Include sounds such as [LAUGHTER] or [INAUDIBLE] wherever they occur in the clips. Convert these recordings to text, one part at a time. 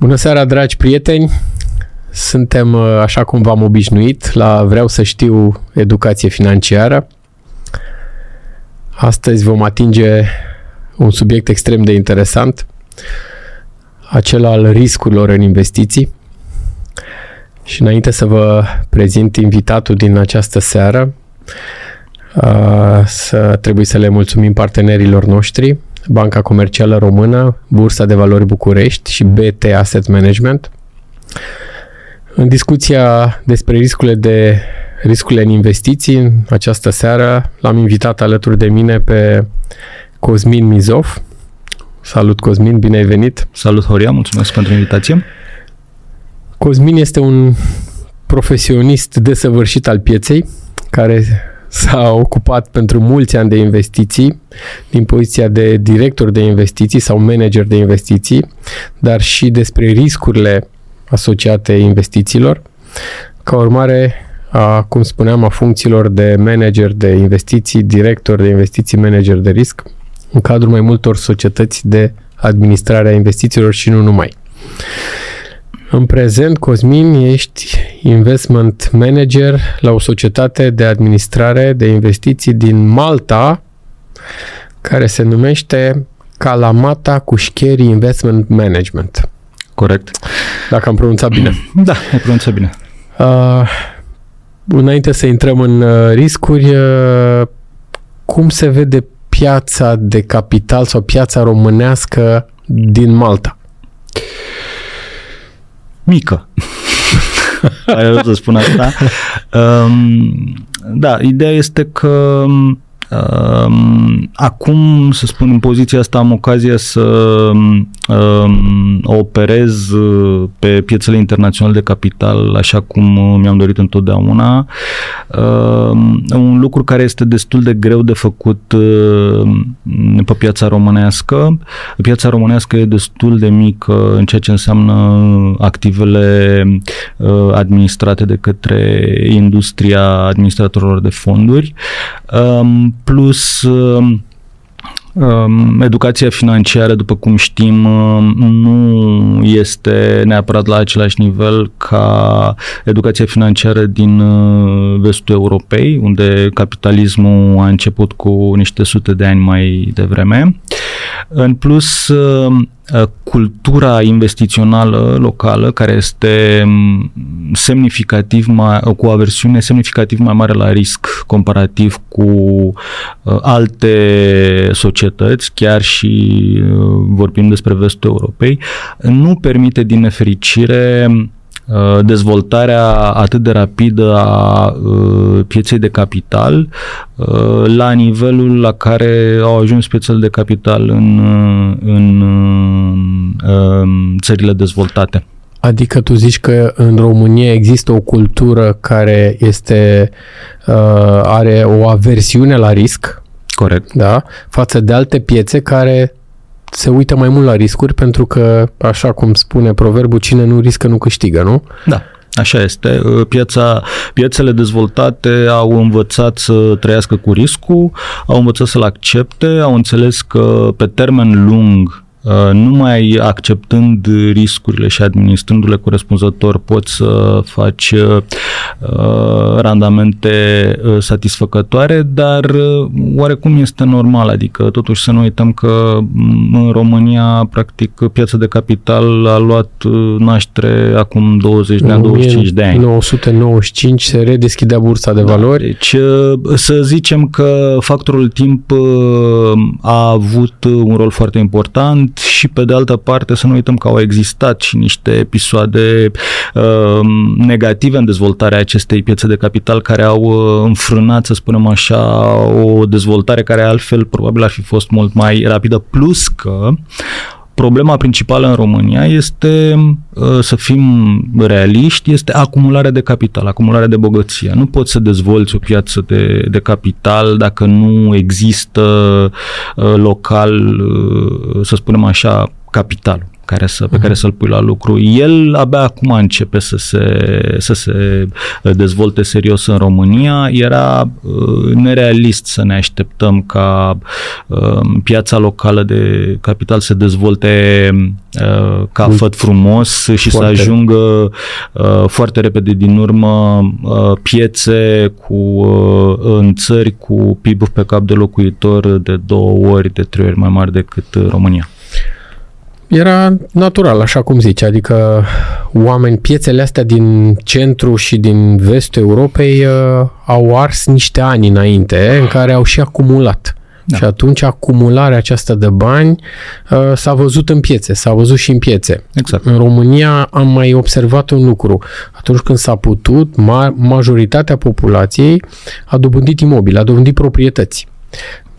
Bună seara, dragi prieteni! Suntem, uh, așa cum v-am obișnuit, la Vreau să știu educație financiară. Astăzi vom atinge un subiect extrem de interesant, acela al riscurilor în investiții. Și înainte să vă prezint invitatul din această seară, uh, să trebuie să le mulțumim partenerilor noștri, Banca Comercială Română, Bursa de Valori București și BT Asset Management. În discuția despre riscurile de riscurile în investiții, în această seară l-am invitat alături de mine pe Cosmin Mizov. Salut Cosmin, bine ai venit! Salut Horia, mulțumesc pentru invitație! Cosmin este un profesionist desăvârșit al pieței, care s-a ocupat pentru mulți ani de investiții, din poziția de director de investiții sau manager de investiții, dar și despre riscurile asociate investițiilor. Ca urmare, a, cum spuneam, a funcțiilor de manager de investiții, director de investiții, manager de risc, în cadrul mai multor societăți de administrare a investițiilor și nu numai. În prezent, Cosmin, ești investment manager la o societate de administrare de investiții din Malta, care se numește Kalamata Kushkeri Investment Management. Corect. Dacă am pronunțat bine. [CLEARS THROAT] Da, ai pronunțat bine. Uh, înainte să intrăm în uh, riscuri, uh, cum se vede piața de capital sau piața românească din Malta? Mică. Ai să spun asta. [LAUGHS] Um, da, ideea este că um, acum, să spun, în poziția asta am ocazia să um, operez uh, pe piețele internaționale de capital așa cum uh, mi-am dorit întotdeauna. Um, un lucru care este destul de greu de făcut uh, pe piața românească. Piața românească e destul de mică în ceea ce înseamnă activele administrate de către industria administratorilor de fonduri. Um, plus Um, educația financiară, după cum știm, um, nu este neapărat la același nivel ca educația financiară din uh, vestul Europei, unde capitalismul a început cu niște sute de ani mai devreme. În plus, um, Uh, cultura investițională locală care este um, semnificativ mai, cu o aversiune semnificativ mai mare la risc comparativ cu uh, alte societăți, chiar și uh, vorbim despre vestul Europei, nu permite din nefericire Uh, dezvoltarea atât de rapidă a uh, pieței de capital uh, la nivelul la care au ajuns piețele de capital în, în țările dezvoltate. Adică tu zici că în România există o cultură care este are o aversiune la risc. Corect. Da? Față de alte piețe care se uită mai mult la riscuri pentru că, așa cum spune proverbul, cine nu riscă nu câștigă, nu? Da. Așa este. Piața, piețele dezvoltate au învățat să trăiască cu riscul, au învățat să-l accepte, au înțeles că pe termen lung Uh, numai acceptând riscurile și administrându-le corespunzător poți să faci uh, randamente uh, satisfăcătoare, dar oarecum este normal, adică totuși să nu uităm că mm, în România practic piața de capital a luat naștere acum 20 de ani, 25 de ani. 1995 se redeschidea bursa de da, valori. Deci să zicem că factorul timp a avut un rol foarte important și pe de altă parte să nu uităm că au existat și niște episoade uh, negative în dezvoltarea acestei piețe de capital care au uh, înfrânat, să spunem așa, o dezvoltare care altfel probabil ar fi fost mult mai rapidă, plus că problema principală în România este, uh, să fim realiști, este acumularea de capital, acumularea de bogăție. Nu poți să dezvolți o piață de, de capital dacă nu există uh, local, uh, să spunem așa, capitalul care să, pe care să-l pui la lucru. El abia acum începe să se, să se dezvolte serios în România. Era uh, nerealist să ne așteptăm ca uh, piața locală de capital să dezvolte uh, ca făt frumos și foarte. să ajungă uh, foarte repede din urmă uh, piețe cu uh, în țări cu PIB pe cap de locuitor de două ori, de trei ori mai mari decât România. Era natural, așa cum zici, adică oameni, piețele astea din centru și din vestul Europei uh, au ars niște ani înainte în care au și acumulat. Da. Și atunci acumularea aceasta de bani uh, s-a văzut în piețe, s-a văzut și în piețe. Exact. În România am mai observat un lucru. Atunci când s-a putut, ma- majoritatea populației a dobândit imobile, a dobândit proprietăți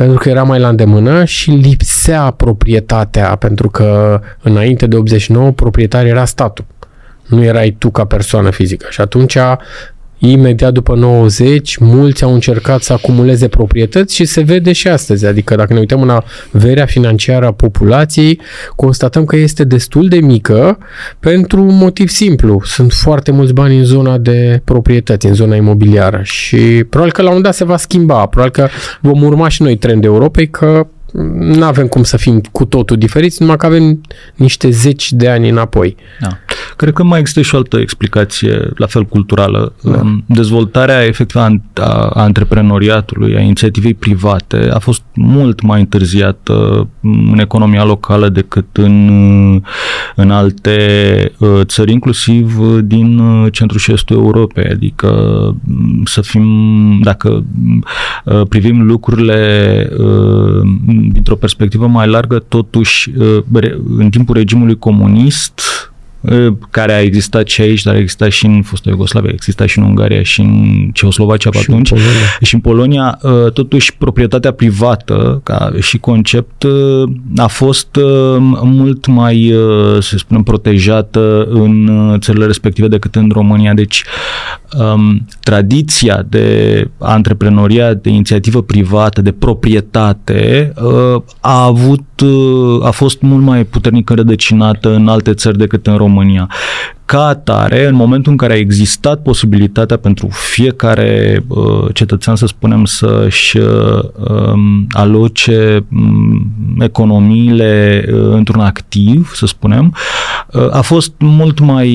pentru că era mai la îndemână și lipsea proprietatea, pentru că înainte de 89 proprietar era statul. Nu erai tu ca persoană fizică. Și atunci imediat după 90, mulți au încercat să acumuleze proprietăți și se vede și astăzi. Adică dacă ne uităm în averea financiară a populației, constatăm că este destul de mică pentru un motiv simplu. Sunt foarte mulți bani în zona de proprietăți, în zona imobiliară și probabil că la un moment dat se va schimba. Probabil că vom urma și noi trendul Europei că nu avem cum să fim cu totul diferiți, numai că avem niște zeci de ani înapoi. Da. Cred că mai există și o altă explicație, la fel culturală. Da. Dezvoltarea efectivă a antreprenoriatului, a inițiativei private, a fost mult mai întârziată în economia locală decât în, în alte uh, țări, inclusiv din uh, centrul și estul Europei. Adică să fim, dacă uh, privim lucrurile dintr-o perspectivă mai largă, totuși, în timpul regimului comunist, care a existat și aici, dar a existat și în fostă Iugoslavia, a existat și în Ungaria și în Ceoslovacia pe și atunci. În și în Polonia, totuși, proprietatea privată, ca și concept, a fost mult mai, să spunem, protejată în țările respective decât în România. Deci, um, tradiția de antreprenoria, de inițiativă privată, de proprietate, uh, a avut, uh, a fost mult mai puternic înrădăcinată în alte țări decât în România. Ca atare, în momentul în care a existat posibilitatea pentru fiecare uh, cetățean, să spunem, să-și uh, um, aloce um, economiile uh, într-un activ, să spunem, uh, a fost mult mai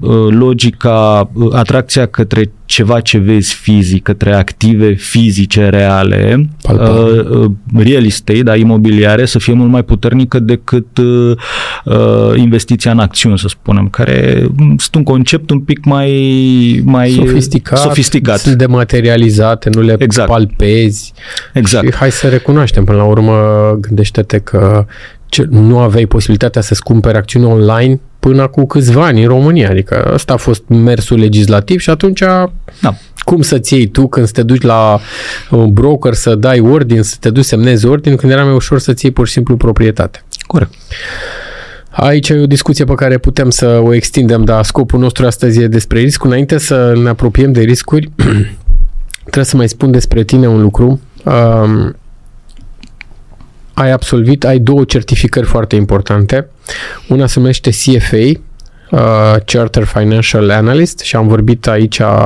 uh, logica uh, atracția către ceva ce vezi fizic, către active fizice reale, uh, uh, real estate, da, imobiliare, să fie mult mai puternică decât uh, uh, investiția în acțiuni, să spunem, care sunt un concept un pic mai, mai sofisticat, sofisticat. sunt dematerializate, nu le exact. palpezi. Exact. Și hai să recunoaștem, până la urmă, gândește-te că ce, nu aveai posibilitatea să-ți cumperi acțiuni online până cu câțiva ani în România. Adică ăsta a fost mersul legislativ și atunci da. cum să-ți iei tu când să te duci la un broker să dai ordin, să te duci semnezi ordin, când era mai ușor să-ți iei pur și simplu proprietate. Corect. Aici e o discuție pe care putem să o extindem, dar scopul nostru astăzi e despre risc. Înainte să ne apropiem de riscuri, [CLEARS THROAT] trebuie să mai spun despre tine un lucru. Um, ai absolvit, ai două certificări foarte importante. Una se numește CFA, uh, Charter Financial Analyst și am vorbit aici uh,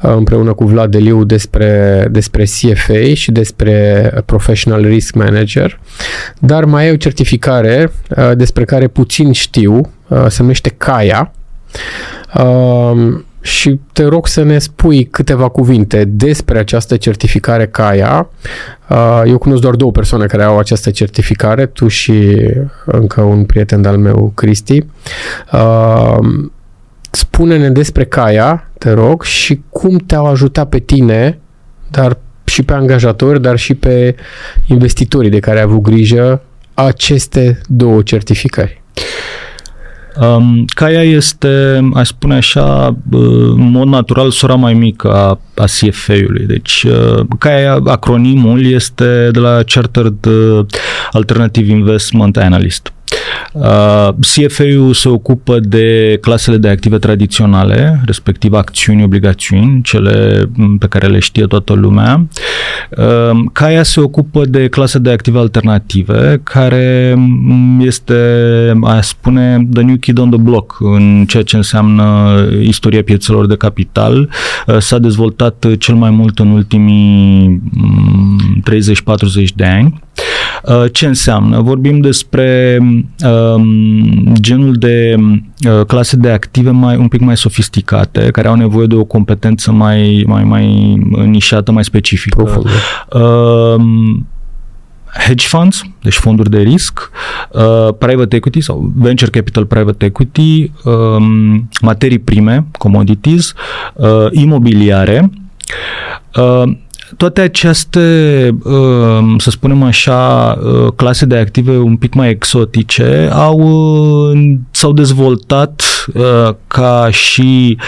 împreună cu Vlad Deliu despre, despre CFA și despre Professional Risk Manager, dar mai e o certificare uh, despre care puțin știu, uh, se numește CAIA. Uh, și te rog să ne spui câteva cuvinte despre această certificare CAIA. Uh, eu cunosc doar două persoane care au această certificare, tu și încă un prieten al meu, Cristi. Uh, spune-ne despre CAIA, te rog, și cum te-au ajutat pe tine, dar și pe angajatori, dar și pe investitorii de care ai avut grijă aceste două certificări. Um, Caia este, aș spune așa, în mod natural, sora mai mică a, a CFA-ului. Deci, uh, Caia, acronimul este de la Chartered uh, Alternative Investment Analyst. Uh, CFA-ul se ocupă de clasele de active tradiționale, respectiv acțiuni, obligațiuni, cele pe care le știe toată lumea. Uh, CAIA se ocupă de clase de active alternative, care este, a spune, the new kid on the block în ceea ce înseamnă istoria piețelor de capital. Uh, s-a dezvoltat cel mai mult în ultimii 30-40 de ani. Uh, ce înseamnă? Vorbim despre um, genul de uh, clase de active mai un pic mai sofisticate, care au nevoie de o competență mai, mai, mai nișată, mai specifică. Profundă. Um, hedge funds, deci fonduri de risc, uh, private equity sau venture capital private equity, um, materii prime, commodities, uh, imobiliare. Uh, toate aceste, uh, să spunem așa, uh, clase de active un pic mai exotice au, uh, s-au dezvoltat ca și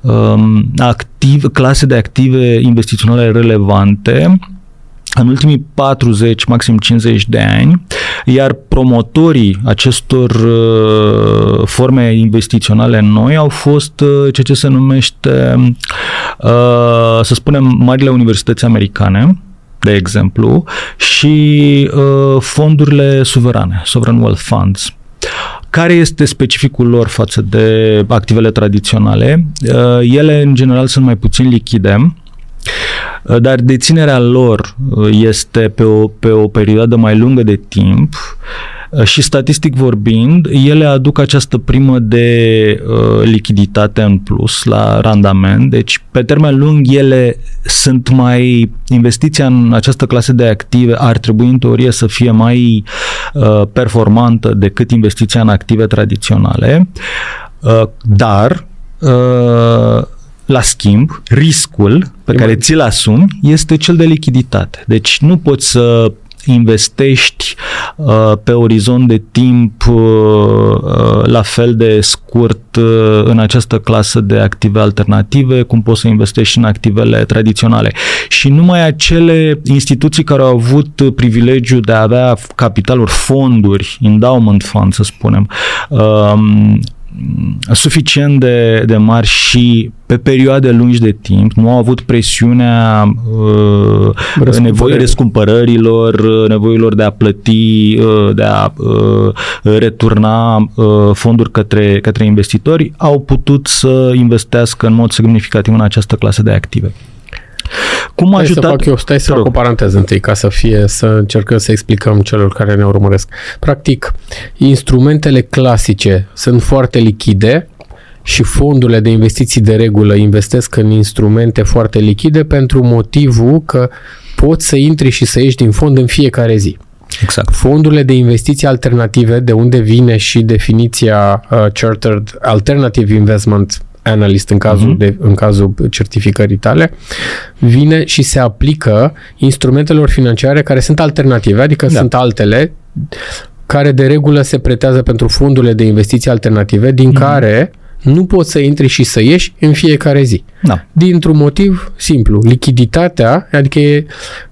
um, activ, clase de active investiționale relevante în ultimii 40, maxim 50 de ani, iar promotorii acestor uh, forme investiționale noi au fost uh, ceea ce se numește, uh, să spunem, marile universități americane, de exemplu, și uh, fondurile suverane, sovereign wealth funds. Care este specificul lor față de activele tradiționale? Uh, ele, în general, sunt mai puțin lichide, Uh, dar deținerea lor uh, este pe o, pe o perioadă mai lungă de timp uh, și statistic vorbind, ele aduc această primă de uh, lichiditate în plus la randament, deci pe termen lung ele sunt mai, investiția în această clasă de active ar trebui în teorie să fie mai uh, performantă decât investiția în active tradiționale, uh, dar uh, la schimb, riscul pe care ți-l asumi este cel de lichiditate. Deci nu poți să investești uh, pe orizont de timp uh, uh, la fel de scurt uh, în această clasă de active alternative, cum poți să investești în activele tradiționale. Și numai acele instituții care au avut privilegiul de a avea capitaluri, fonduri, endowment fund, să spunem, uh, suficient de, de mari și pe perioade lungi de timp, nu au avut presiunea uh, nevoii răscumpărărilor, nevoilor de a plăti, uh, de a uh, returna uh, fonduri către, către investitori, au putut să investească în mod semnificativ în această clasă de active. Cum a ajutat... Să fac eu, stai să fac o paranteză întâi, ca să fie, să încercăm să explicăm celor care ne urmăresc. Practic, instrumentele clasice sunt foarte lichide, și fondurile de investiții de regulă investesc în instrumente foarte lichide pentru motivul că poți să intri și să ieși din fond în fiecare zi. Exact. Fondurile de investiții alternative, de unde vine și definiția uh, Chartered Alternative Investment analyst în cazul, uh-huh. de, în cazul certificării tale, vine și se aplică instrumentelor financiare care sunt alternative, adică da. sunt altele care de regulă se pretează pentru fondurile de investiții alternative, din uh-huh. care nu poți să intri și să ieși în fiecare zi. Da. Dintr-un motiv simplu. Lichiditatea, adică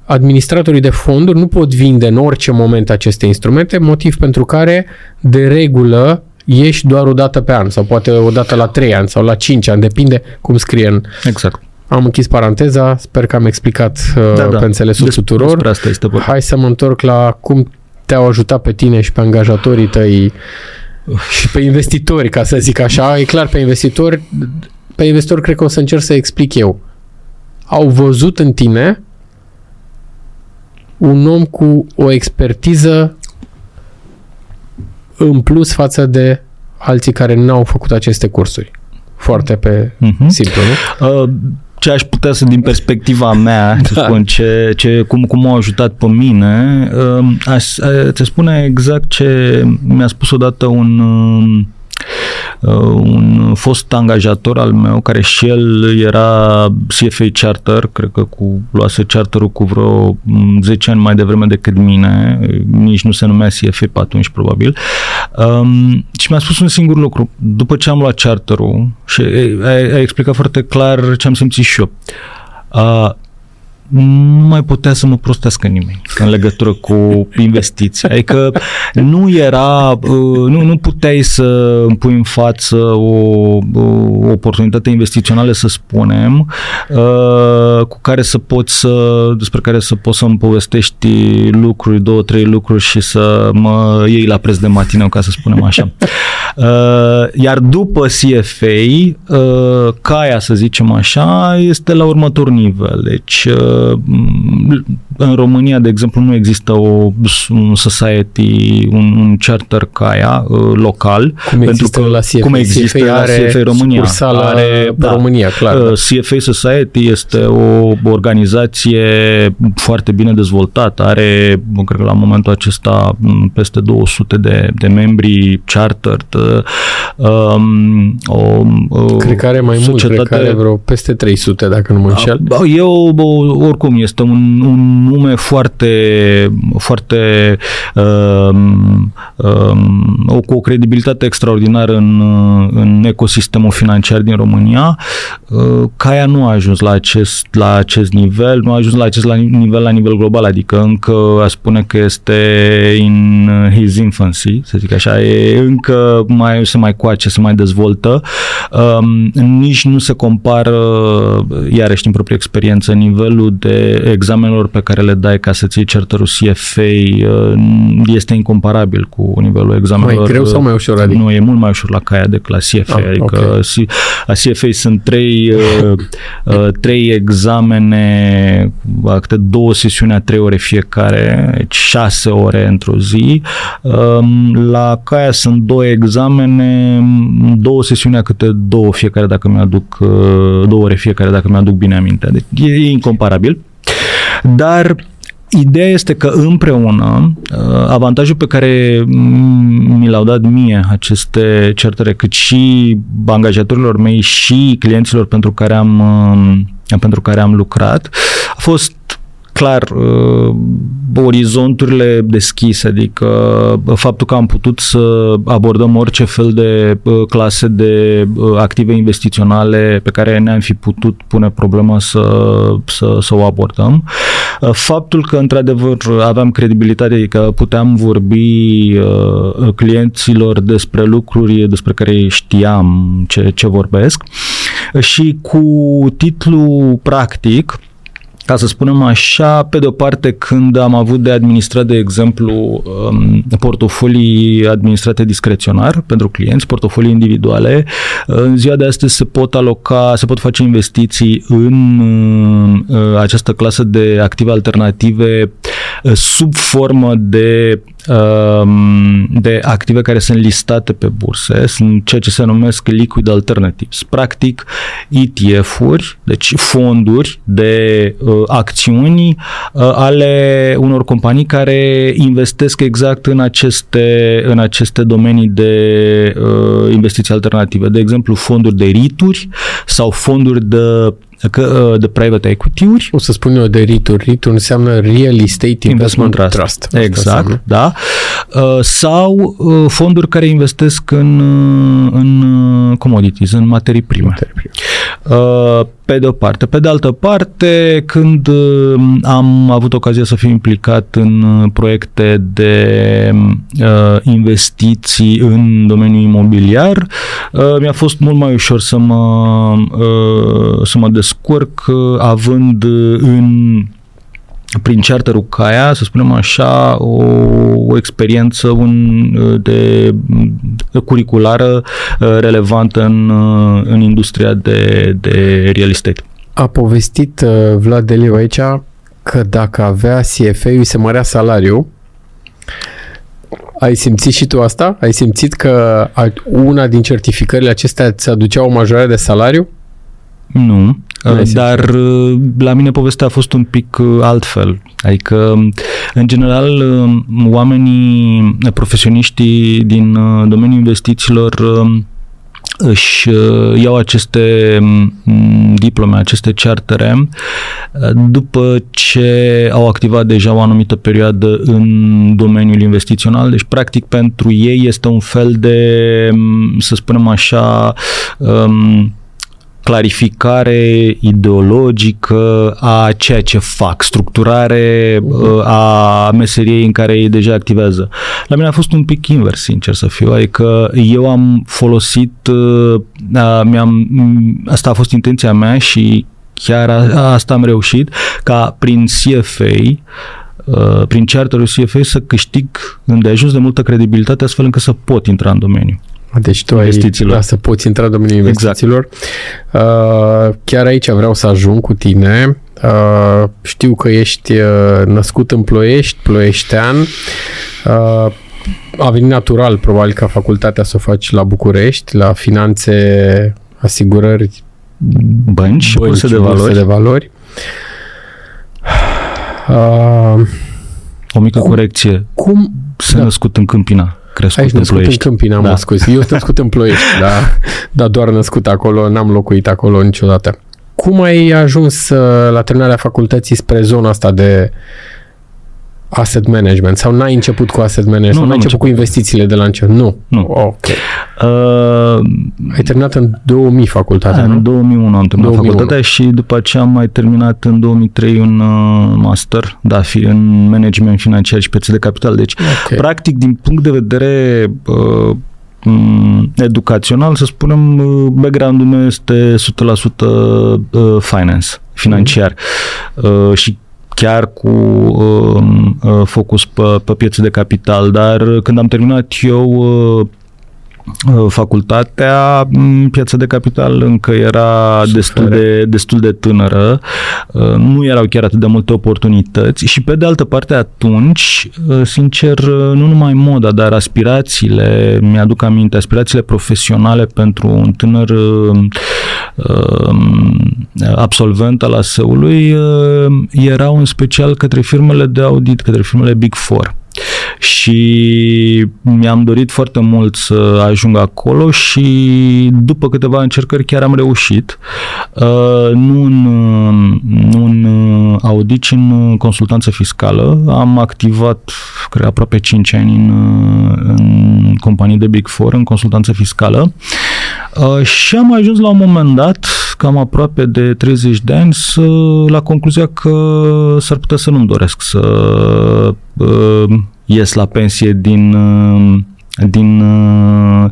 administratorii de fonduri nu pot vinde în orice moment aceste instrumente, motiv pentru care de regulă ieși doar o dată pe an sau poate o dată la 3 ani sau la 5 ani, depinde cum scrie în... Exact. Am închis paranteza, sper că am explicat uh, da, da. pe înțelesul Des, tuturor. asta este Hai să mă întorc la cum te-au ajutat pe tine și pe angajatorii tăi și pe investitori, ca să zic așa. E clar, pe investitori, pe investitori cred că o să încerc să explic eu. Au văzut în tine un om cu o expertiză în plus față de alții care n-au făcut aceste cursuri. Foarte pe uh-huh. simplu, nu? Uh, ce aș putea să, din perspectiva mea, [LAUGHS] da. să spun, ce, ce, cum, cum au ajutat pe mine, uh, aș, uh, te spune exact ce mi-a spus odată un uh, Uh, un fost angajator al meu care și el era CFA Charter, cred că cu, luase charterul cu vreo 10 ani mai devreme decât mine, nici nu se numea CFA pe atunci probabil, um, și mi-a spus un singur lucru. După ce am luat charterul și a, a explicat foarte clar ce am simțit și eu. Uh, nu mai putea să mă prostească nimeni în legătură cu investiția. Adică nu era, uh, nu, nu puteai să îmi pui în față o, o oportunitate investițională, să spunem, uh, cu care să poți să, despre care să poți să-mi povestești lucruri, două, trei lucruri și să mă iei la preț de matineu, ca să spunem așa. Uh, iar după CFA, caia, să zicem așa, este la următor nivel. Deci, 呃嗯 în România, de exemplu, nu există o, un society, un, un charter CAIA uh, local. Cum pentru că, la CFA. Cum există CFA are la CFA România. Are, da, România, clar. Uh, CFA Society este o organizație foarte bine dezvoltată. Are, cred că la momentul acesta, peste 200 de, de membri chartered. Um, o, o, cred că are mai mult, cred că are vreo peste 300, dacă nu mă înșel. Eu, oricum, este un, un nume foarte, foarte um, um, cu o credibilitate extraordinară în, în ecosistemul financiar din România. Uh, Caia nu a ajuns la acest, la acest nivel, nu a ajuns la acest la nivel la nivel global, adică încă a spune că este in his infancy, să zic așa, e încă mai se mai coace, se mai dezvoltă. Um, nici nu se compară, iarăși din proprie experiență, nivelul de examenelor pe care le dai ca să-ți iei certărul CFA uh, este incomparabil cu nivelul examenelor. Mai greu sau mai ușor? Adică? Nu, e mult mai ușor la CAIA decât la CFA. Ah, adică okay. la CFA sunt trei, uh, uh, trei examene, câte două sesiuni a trei ore fiecare, deci șase ore într-o zi. Um, la CAIA sunt două examene, două sesiuni a câte două fiecare dacă mi-aduc, două ore fiecare dacă mi-aduc bine aminte. Deci e, e incomparabil. Dar Ideea este că împreună, uh, avantajul pe care mi l-au dat mie aceste certere, cât și angajatorilor mei și clienților pentru care am, uh, pentru care am lucrat, a fost clar uh, orizonturile deschise, adică uh, faptul că am putut să abordăm orice fel de uh, clase de uh, active investiționale pe care ne-am fi putut pune problema să, să, să o abordăm. Uh, faptul că într-adevăr aveam credibilitate, adică puteam vorbi uh, clienților despre lucruri despre care știam ce, ce vorbesc și cu titlu practic ca să spunem așa, pe de o parte când am avut de administrat, de exemplu, um, portofolii administrate discreționar pentru clienți, portofolii individuale, în ziua de astăzi se pot aloca, se pot face investiții în uh, această clasă de active alternative uh, sub formă de um, de active care sunt listate pe burse, sunt ceea ce se numesc liquid alternatives. Practic, ETF-uri, deci fonduri de uh, acțiuni uh, ale unor companii care investesc exact în aceste, în aceste domenii de uh, investiții alternative. De exemplu, fonduri de rituri sau fonduri de că, uh, de private equity-uri. O să spun eu de RIT-uri. RIT înseamnă Real Estate Investment, Investment Trust. Trust. Exact, înseamnă. da. Uh, sau uh, fonduri care investesc în, în commodities, în materii prime. Materii prime. Pe de o parte. Pe de altă parte, când am avut ocazia să fiu implicat în proiecte de uh, investiții în domeniul imobiliar, uh, mi-a fost mult mai ușor să mă, uh, să mă descurc având în prin charterul CAIA, să spunem așa, o, o experiență un, de, de curriculară uh, relevantă în, uh, în industria de, de real estate. A povestit uh, Vlad Deliu aici că dacă avea CFA, îi se mărea salariul. Ai simțit și tu asta? Ai simțit că una din certificările acestea ți aducea o majorare de salariu? Nu, dar uh, la mine povestea a fost un pic uh, altfel. Adică, în general, uh, oamenii profesioniștii din domeniul investițiilor își iau aceste mm, diplome, aceste chartere după ce au activat deja o anumită perioadă în domeniul investițional. Deci, practic, pentru ei este un fel de, mm, să spunem așa, um, clarificare ideologică a ceea ce fac, structurare uh, a meseriei în care ei deja activează. La mine a fost un pic invers, sincer să fiu, adică eu am folosit, uh, mi-am, asta a fost intenția mea și chiar a, asta am reușit, ca prin CFA uh, prin charterul CFA să câștig îndeajuns de multă credibilitate astfel încât să pot intra în domeniu. Deci tu ai da, să poți intra în domeniul exact. investițiilor. Exact. Uh, chiar aici vreau să ajung cu tine. Uh, știu că ești uh, născut în Ploiești, ploieștean. Uh, a venit natural, probabil, ca facultatea să o faci la București, la finanțe, asigurări, bănci, bănci burse de valori. de valori. Uh, o mică cum, corecție. Cum? S-a da. născut în Câmpina crescut Aici în născut Ploiești. în Câmpina, da. mă scuzi. Eu sunt născut în Ploiești, da, dar doar născut acolo, n-am locuit acolo niciodată. Cum ai ajuns uh, la terminarea facultății spre zona asta de asset management sau n-ai început cu asset management? Nu, n-ai început, început cu investițiile de la început? Nu. Nu. Ok. Uh, ai terminat în 2000 facultatea, În nu? 2001 am terminat 2001. facultatea și după aceea am mai terminat în 2003 un uh, master, da, fi în management financiar și piețe de capital. Deci, okay. practic, din punct de vedere uh, educațional, să spunem, uh, background-ul meu este 100% uh, finance, financiar. Mm. Și chiar cu uh, uh, focus pe, pe piețe de capital, dar când am terminat eu uh, Uh, facultatea, piața de capital încă era destul de, destul de tânără, uh, nu erau chiar atât de multe oportunități. Și pe de altă parte atunci, uh, sincer, nu numai moda, dar aspirațiile, mi-aduc aminte, aspirațiile profesionale pentru un tânăr absolvent al ASE-ului erau în special către firmele de audit, către firmele Big Four și mi-am dorit foarte mult să ajung acolo și după câteva încercări chiar am reușit. Uh, nu în, nu în audit, ci în consultanță fiscală. Am activat, cred, aproape 5 ani în, în companii de Big Four, în consultanță fiscală uh, și am ajuns la un moment dat, cam aproape de 30 de ani, să, la concluzia că s-ar putea să nu-mi doresc să uh, ies la pensie din, uh, din uh,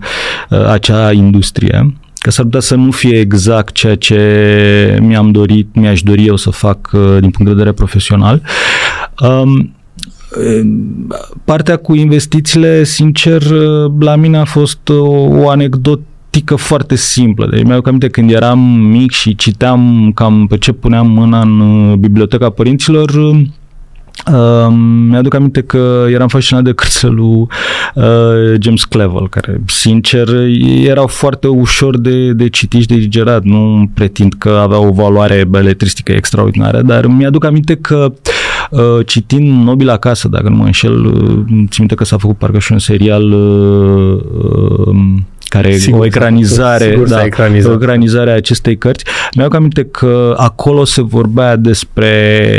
acea industrie că s-ar putea să nu fie exact ceea ce mi-am dorit, mi-aș dori eu să fac uh, din punct de vedere profesional. Um, partea cu investițiile, sincer, la mine a fost o, o anecdotică foarte simplă. Deci mi-au aminte când eram mic și citeam cam pe ce puneam mâna în biblioteca părinților, Uh, mi-aduc aminte că eram fascinat de cărțelul uh, James Clevel, care, sincer, erau foarte ușor de, de citit și de digerat. Nu pretind că avea o valoare beletristică extraordinară, dar mi-aduc aminte că uh, citind Nobil acasă, dacă nu mă înșel, uh, țin minte că s-a făcut parcă și un serial uh, uh, care sigur, o ecranizare, sigur da, o ecranizare a acestei cărți. Mi-au aminte că acolo se vorbea despre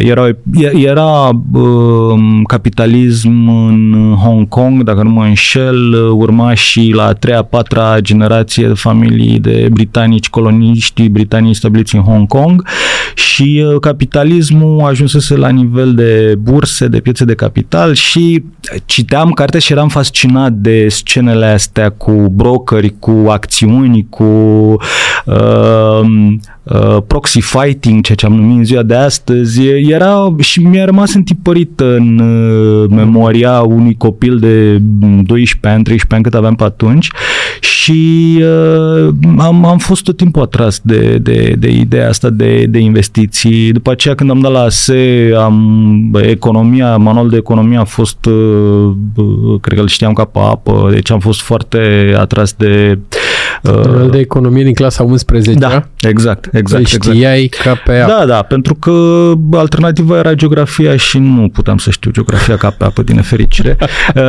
era, era uh, capitalism în Hong Kong, dacă nu mă înșel, urma și la a treia, patra generație de familii de britanici, coloniști britanici stabiliți în Hong Kong și uh, capitalismul ajunsese la nivel de burse, de piețe de capital și citeam cartea și eram fascinat de scenele astea cu brokeri lucruri, cu acțiuni, cu uh, uh, proxy fighting, ceea ce am numit în ziua de astăzi, era și mi-a rămas întipărit în uh, memoria unui copil de 12 ani, 13 ani cât aveam pe atunci și uh, am, am fost tot timpul atras de, de, de ideea asta de, de investiții. După aceea când am dat la ASE, am, economia, manual de economie a fost, uh, cred că îl știam ca pe apă, deci am fost foarte atras de Uh, de economie din clasa 11 Da, exact, exact. Deci știai exact. ca pe apă. Da, da, pentru că alternativa era geografia și nu puteam să știu geografia ca pe apă, din nefericire. [LAUGHS] uh,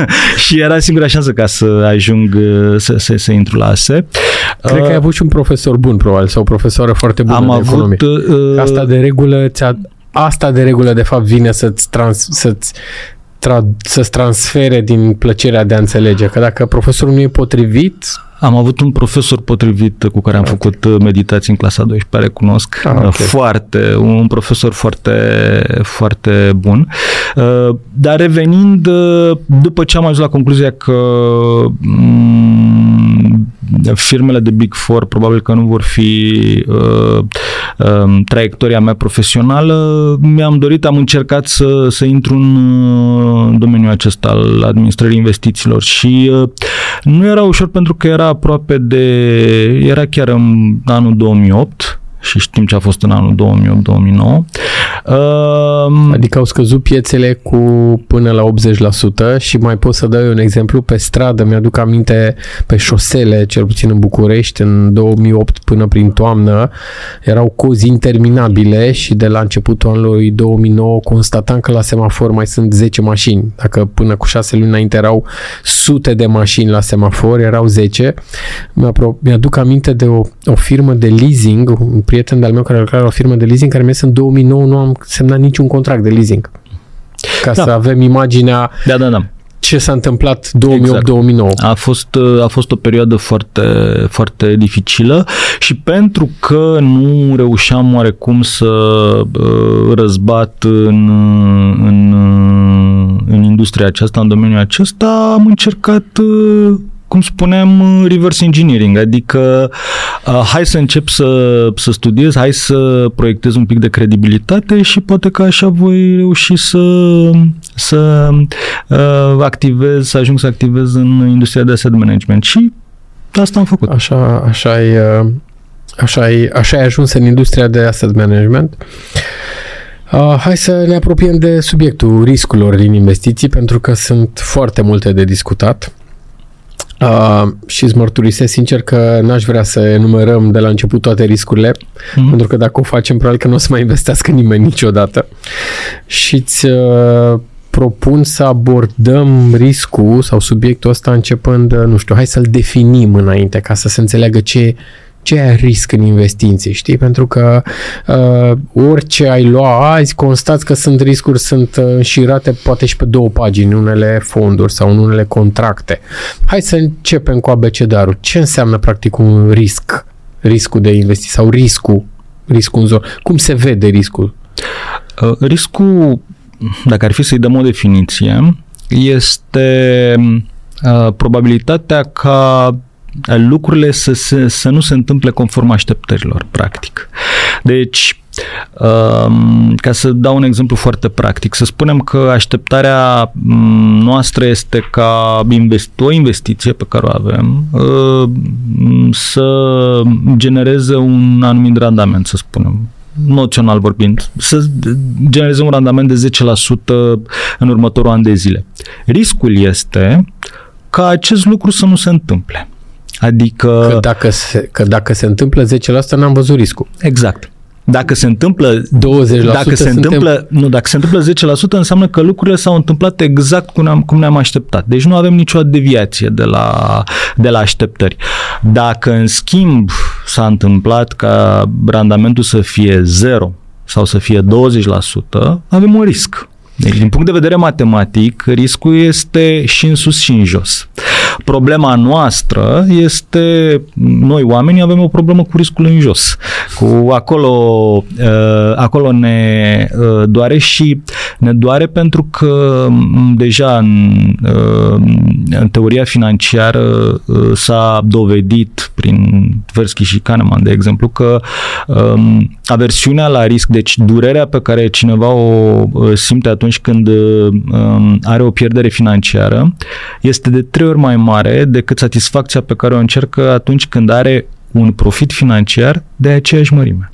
[LAUGHS] și era singura șansă ca să ajung uh, să, să, să intru la ASE. Cred uh, că ai avut și un profesor bun, probabil, sau o profesoară foarte bună am de avut, economie. Uh, Asta de regulă ți-a asta de regulă de fapt vine să-ți, trans, să-ți tra- să-ți transfere din plăcerea de a înțelege. Că dacă profesorul nu e potrivit, Am avut un profesor potrivit cu care am Ok. făcut uh, meditații în clasa 12, recunosc. Ah, ok. Foarte, un profesor foarte, foarte bun. Uh, Dar revenind, uh, după ce am ajuns la concluzia că mm, firmele de Big Four probabil că nu vor fi uh, um, traiectoria mea profesională, mi-am dorit, am încercat să, să intru în uh, domeniul acesta al administrării investițiilor și uh, nu era ușor pentru că era aproape de, era chiar în anul 2008 și știm ce a fost în anul 2008-2009. Uh, adică au scăzut piețele cu până la 80% și mai pot să dau eu un exemplu pe stradă, mi-aduc aminte pe șosele, cel puțin în București, în 2008 până prin toamnă, erau cozi interminabile și de la începutul anului 2009 constatam că la semafor mai sunt 10 mașini. Dacă până cu 6 luni înainte erau sute de mașini la semafor, erau 10. Mi-apro- Mi-aduc aminte de o, o firmă de leasing, un prieten de-al meu care lucra la o firmă de leasing, care mi-a zis în 2009 nu am semnat niciun contract de leasing. Ca Da. să avem imaginea da, da, da. ce s-a întâmplat 2008-2009. A fost, a fost o perioadă foarte, foarte dificilă și pentru că nu reușeam oarecum să uh, răzbat în, în, în industria aceasta, în domeniul acesta, am încercat uh, cum spuneam, uh, reverse engineering, adică uh, hai să încep să, să studiez, hai să proiectez un pic de credibilitate și poate că așa voi reuși să, să uh, activez, să ajung să activez în industria de asset management și asta am făcut. Așa, așa ai, uh, așa ai, așa ai ajuns în industria de asset management. Uh, hai să ne apropiem de subiectul riscurilor din investiții, pentru că sunt foarte multe de discutat. Uh, și îți mărturisesc sincer că n-aș vrea să enumerăm de la început toate riscurile, Mhm. pentru că dacă o facem, probabil că nu o să mai investească nimeni niciodată. Și îți uh, propun să abordăm riscul sau subiectul ăsta începând, uh, nu știu, hai să-l definim înainte ca să se înțeleagă ce ce e risc în investiții, știi? Pentru că uh, orice ai lua azi, constați că sunt riscuri, sunt uh, înșirate poate și pe două pagini, în unele fonduri sau în unele contracte. Hai să începem cu abecedarul. Ce înseamnă practic un risc? Riscul de investiții sau riscul riscul în zonă. Cum se vede riscul? Uh, Riscul, dacă ar fi să-i dăm o definiție, este uh, probabilitatea ca lucrurile să, se, să nu se întâmple conform așteptărilor, practic. Deci, um, ca să dau un exemplu foarte practic, să spunem că așteptarea mm, noastră este ca investi- o investiție pe care o avem uh, să genereze un anumit randament, să spunem, noțional vorbind, să genereze un randament de 10% în următorul an de zile. Riscul este ca acest lucru să nu se întâmple. Adică... Că dacă se, că dacă se întâmplă 10%, n-am văzut riscul. Exact. Dacă se întâmplă 20% dacă se suntem- întâmplă, nu, dacă se întâmplă 10%, înseamnă că lucrurile s-au întâmplat exact cum ne-am, cum ne-am așteptat. Deci nu avem nicio deviație de la, de la așteptări. Dacă, în schimb, s-a întâmplat ca randamentul să fie 0 sau să fie 20%, avem un risc. Deci, din punct de vedere matematic, riscul este și în sus și în jos. Problema noastră este, noi oamenii avem o problemă cu riscul în jos. Cu acolo, uh, acolo ne uh, doare și ne doare pentru că m, deja în, uh, în teoria financiară uh, s-a dovedit prin Tversky și Kahneman, de exemplu, că um, aversiunea la risc, deci durerea pe care cineva o uh, simte atunci când uh, um, are o pierdere financiară, este de trei ori mai mare decât satisfacția pe care o încercă atunci când are un profit financiar de aceeași mărime.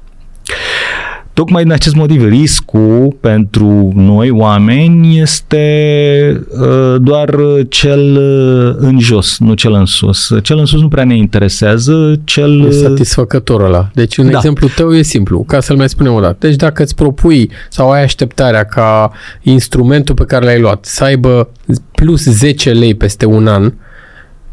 Tocmai din acest motiv, riscul pentru noi oameni este uh, doar cel uh, în jos, nu cel în sus. Cel în sus nu prea ne interesează, cel... E satisfăcător ăla. Deci în Da. exemplu tău e simplu, ca să-l mai spunem o dată. Deci dacă îți propui sau ai așteptarea ca instrumentul pe care l-ai luat să aibă plus 10 lei peste un an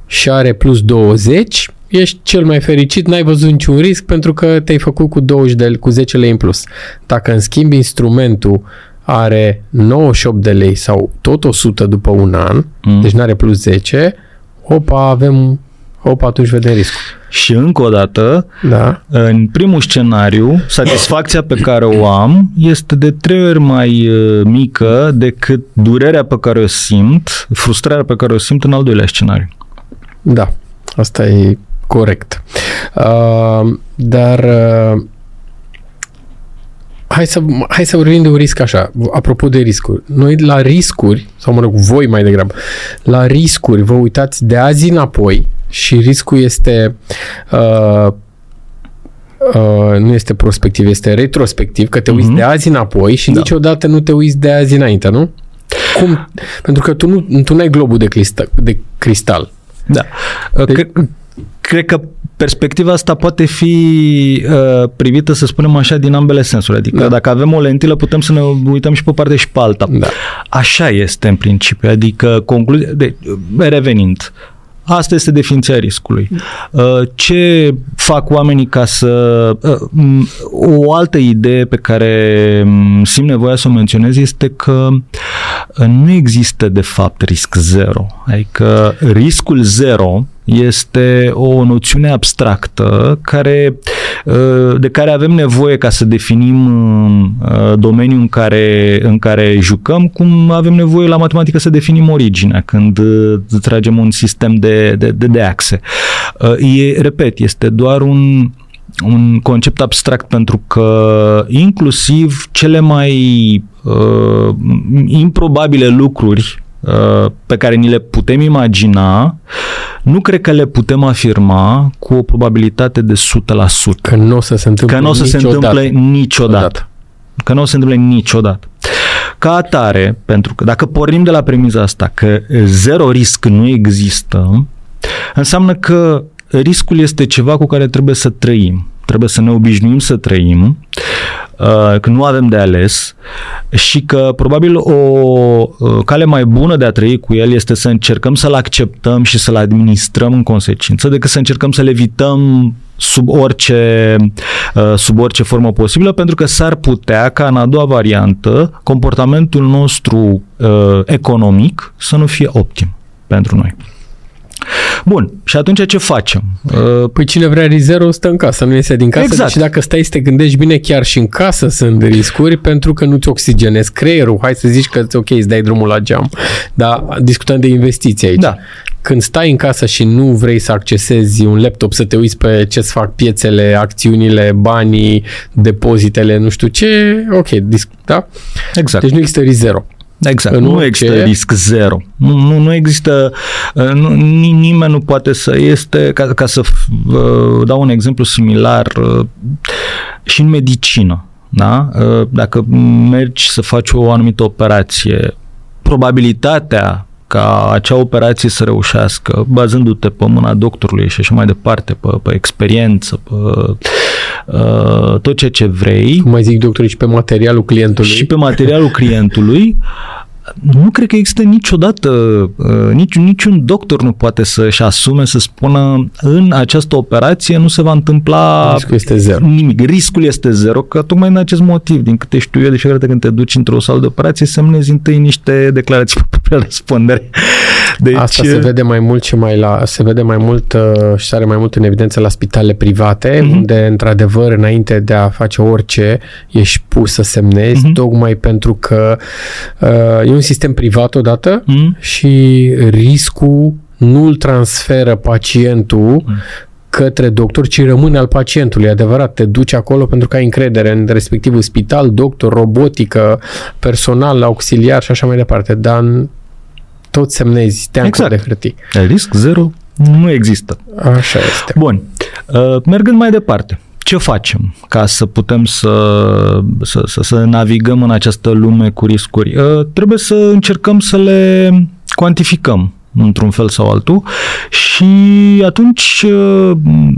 și are plus 20, ești cel mai fericit, n-ai văzut niciun risc pentru că te-ai făcut cu 20 de, cu 10 lei în plus. Dacă în schimb instrumentul are 98 de lei sau tot 100 după un an, mm. deci nu are plus 10, opa, avem, opa, atunci vedem riscul. Și încă o dată, Da. în primul scenariu, satisfacția pe care o am este de trei ori mai uh, mică decât durerea pe care o simt, frustrarea pe care o simt în al doilea scenariu. Da, asta e corect. Uh, dar uh, hai să, hai să vorbim de un risc așa, apropo de riscuri. Noi la riscuri, sau mă rog, voi mai degrabă, la riscuri vă uitați de azi înapoi și riscul este uh, Uh, nu este prospectiv, este retrospectiv, că te uiți Mhm. de azi înapoi și Da. niciodată nu te uiți de azi înainte, nu? Cum? Pentru că tu nu tu n-ai globul de cristal. De cristal. Da. Deci- Cred, cred că perspectiva asta poate fi uh, privită, să spunem așa, din ambele sensuri. Adică Da. da. dacă avem o lentilă, putem să ne uităm și pe o parte și pe alta. Da. Așa este în principiu. Adică, concluzia, de, revenind, Asta este definiția riscului. Uh, Ce fac oamenii ca să... uh, m, O altă idee pe care m, simt nevoia să o menționez este că uh, nu există de fapt risc zero. Adică riscul zero este o noțiune abstractă care, uh, de care avem nevoie ca să definim uh, domeniul în care, în care jucăm, cum avem nevoie la matematică să definim originea când uh, tragem un sistem de, de, de, de axe. Uh, E, repet, este doar un, un concept abstract pentru că inclusiv cele mai uh, improbabile lucruri uh, pe care ni le putem imagina, nu cred că le putem afirma cu o probabilitate de 100%. Că nu o să se întâmple Că nu o să se niciodată. întâmple niciodată. Odată. Că nu o să se întâmple niciodată. Ca atare, pentru că dacă pornim de la premiza asta că zero risc nu există, înseamnă că riscul este ceva cu care trebuie să trăim. Trebuie să ne obișnuim să trăim, uh, că nu avem de ales și că probabil o uh, cale mai bună de a trăi cu el este să încercăm să-l acceptăm și să-l administrăm în consecință decât să încercăm să-l evităm sub orice, uh, sub orice formă posibilă, pentru că s-ar putea ca în a doua variantă comportamentul nostru uh, economic să nu fie optim pentru noi. Bun, și atunci ce facem? Uh, Păi cine vrea zero stă în casă, nu iese din casă. Exact. Și dacă stai să te gândești bine, chiar și în casă sunt riscuri pentru că nu-ți oxigenezi creierul. Hai să zici că ok, îți dai drumul la geam. Dar discutăm de investiții aici. Da. Când stai în casă și nu vrei să accesezi un laptop, să te uiți pe ce-ți fac piețele, acțiunile, banii, depozitele, nu știu ce, ok, disc, da? exact. Deci nu există risc zero. Exact. În nu orice- există risc zero. Nu, nu, nu există, uh, nu, ni- nimeni nu poate să este, ca, ca să uh, dau un exemplu similar, uh, și în medicină. Da? Uh, Dacă mergi să faci o anumită operație, probabilitatea ca acea operație să reușească, bazându-te pe mâna doctorului și așa mai departe, pe, pe experiență, pe uh, tot ceea ce vrei, Cum mai zic doctorii și pe materialul clientului. și pe materialul clientului, [LAUGHS] nu cred că există niciodată, uh, nici, niciun doctor nu poate să-și asume să spună în această operație nu se va întâmpla Riscul este zero. nimic. Riscul este zero, că tocmai în acest motiv, din câte știu eu, de fiecare dată când te duci într-o sală de operație, semnezi întâi niște declarații pe propria răspundere. Deci, Asta se vede mai mult și mai la, se vede mai mult uh, și se are mai mult în evidență la spitalele private, Mhm. unde într-adevăr înainte de a face orice ești pus să semnezi, Mhm. tocmai pentru că uh, e un sistem privat odată Mm? și riscul nu îl transferă pacientul Mm. către doctor, ci rămâne al pacientului. E adevărat, te duci acolo pentru că ai încredere în respectivul spital, doctor, robotică, personal, auxiliar și așa mai departe. Dar în- tot semnezi teancul Exact. de hârtii. risc zero nu există. Așa este. Bun. Uh, mergând mai departe, ce facem ca să putem să, să, să, să navigăm în această lume cu riscuri? Uh, trebuie să încercăm să le cuantificăm într-un fel sau altul și atunci uh,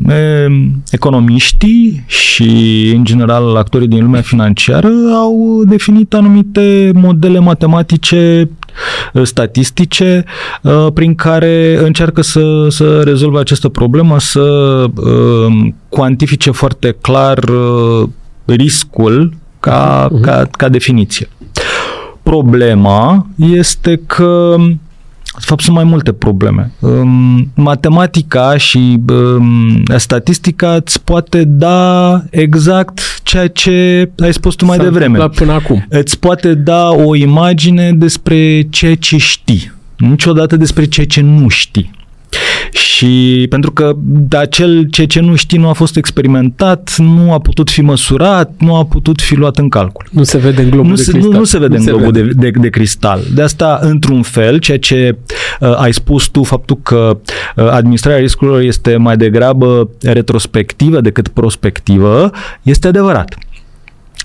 e, economiștii și în general actorii din lumea financiară au definit anumite modele matematice uh, statistice uh, prin care încearcă să, să rezolve această problemă, să uh, cuantifice foarte clar uh, riscul ca, Mhm. ca, ca definiție. Problema este că de fapt, sunt mai multe probleme. Um, matematica și um, statistica îți poate da exact ceea ce ai spus tu mai S-a devreme. întâmplat până acum. Îți poate da o imagine despre ceea ce știi, niciodată despre ceea ce nu știi. Și pentru că acel ceea ce nu știi nu a fost experimentat, nu a putut fi măsurat, nu a putut fi luat în calcul. Nu se vede în globul Nu de se, cristal. nu, nu se vede Nu în se globul vede. de, de, de cristal. De asta, într-un fel, ceea ce uh, ai spus tu, faptul că uh, administrarea riscurilor este mai degrabă retrospectivă decât prospectivă, este adevărat.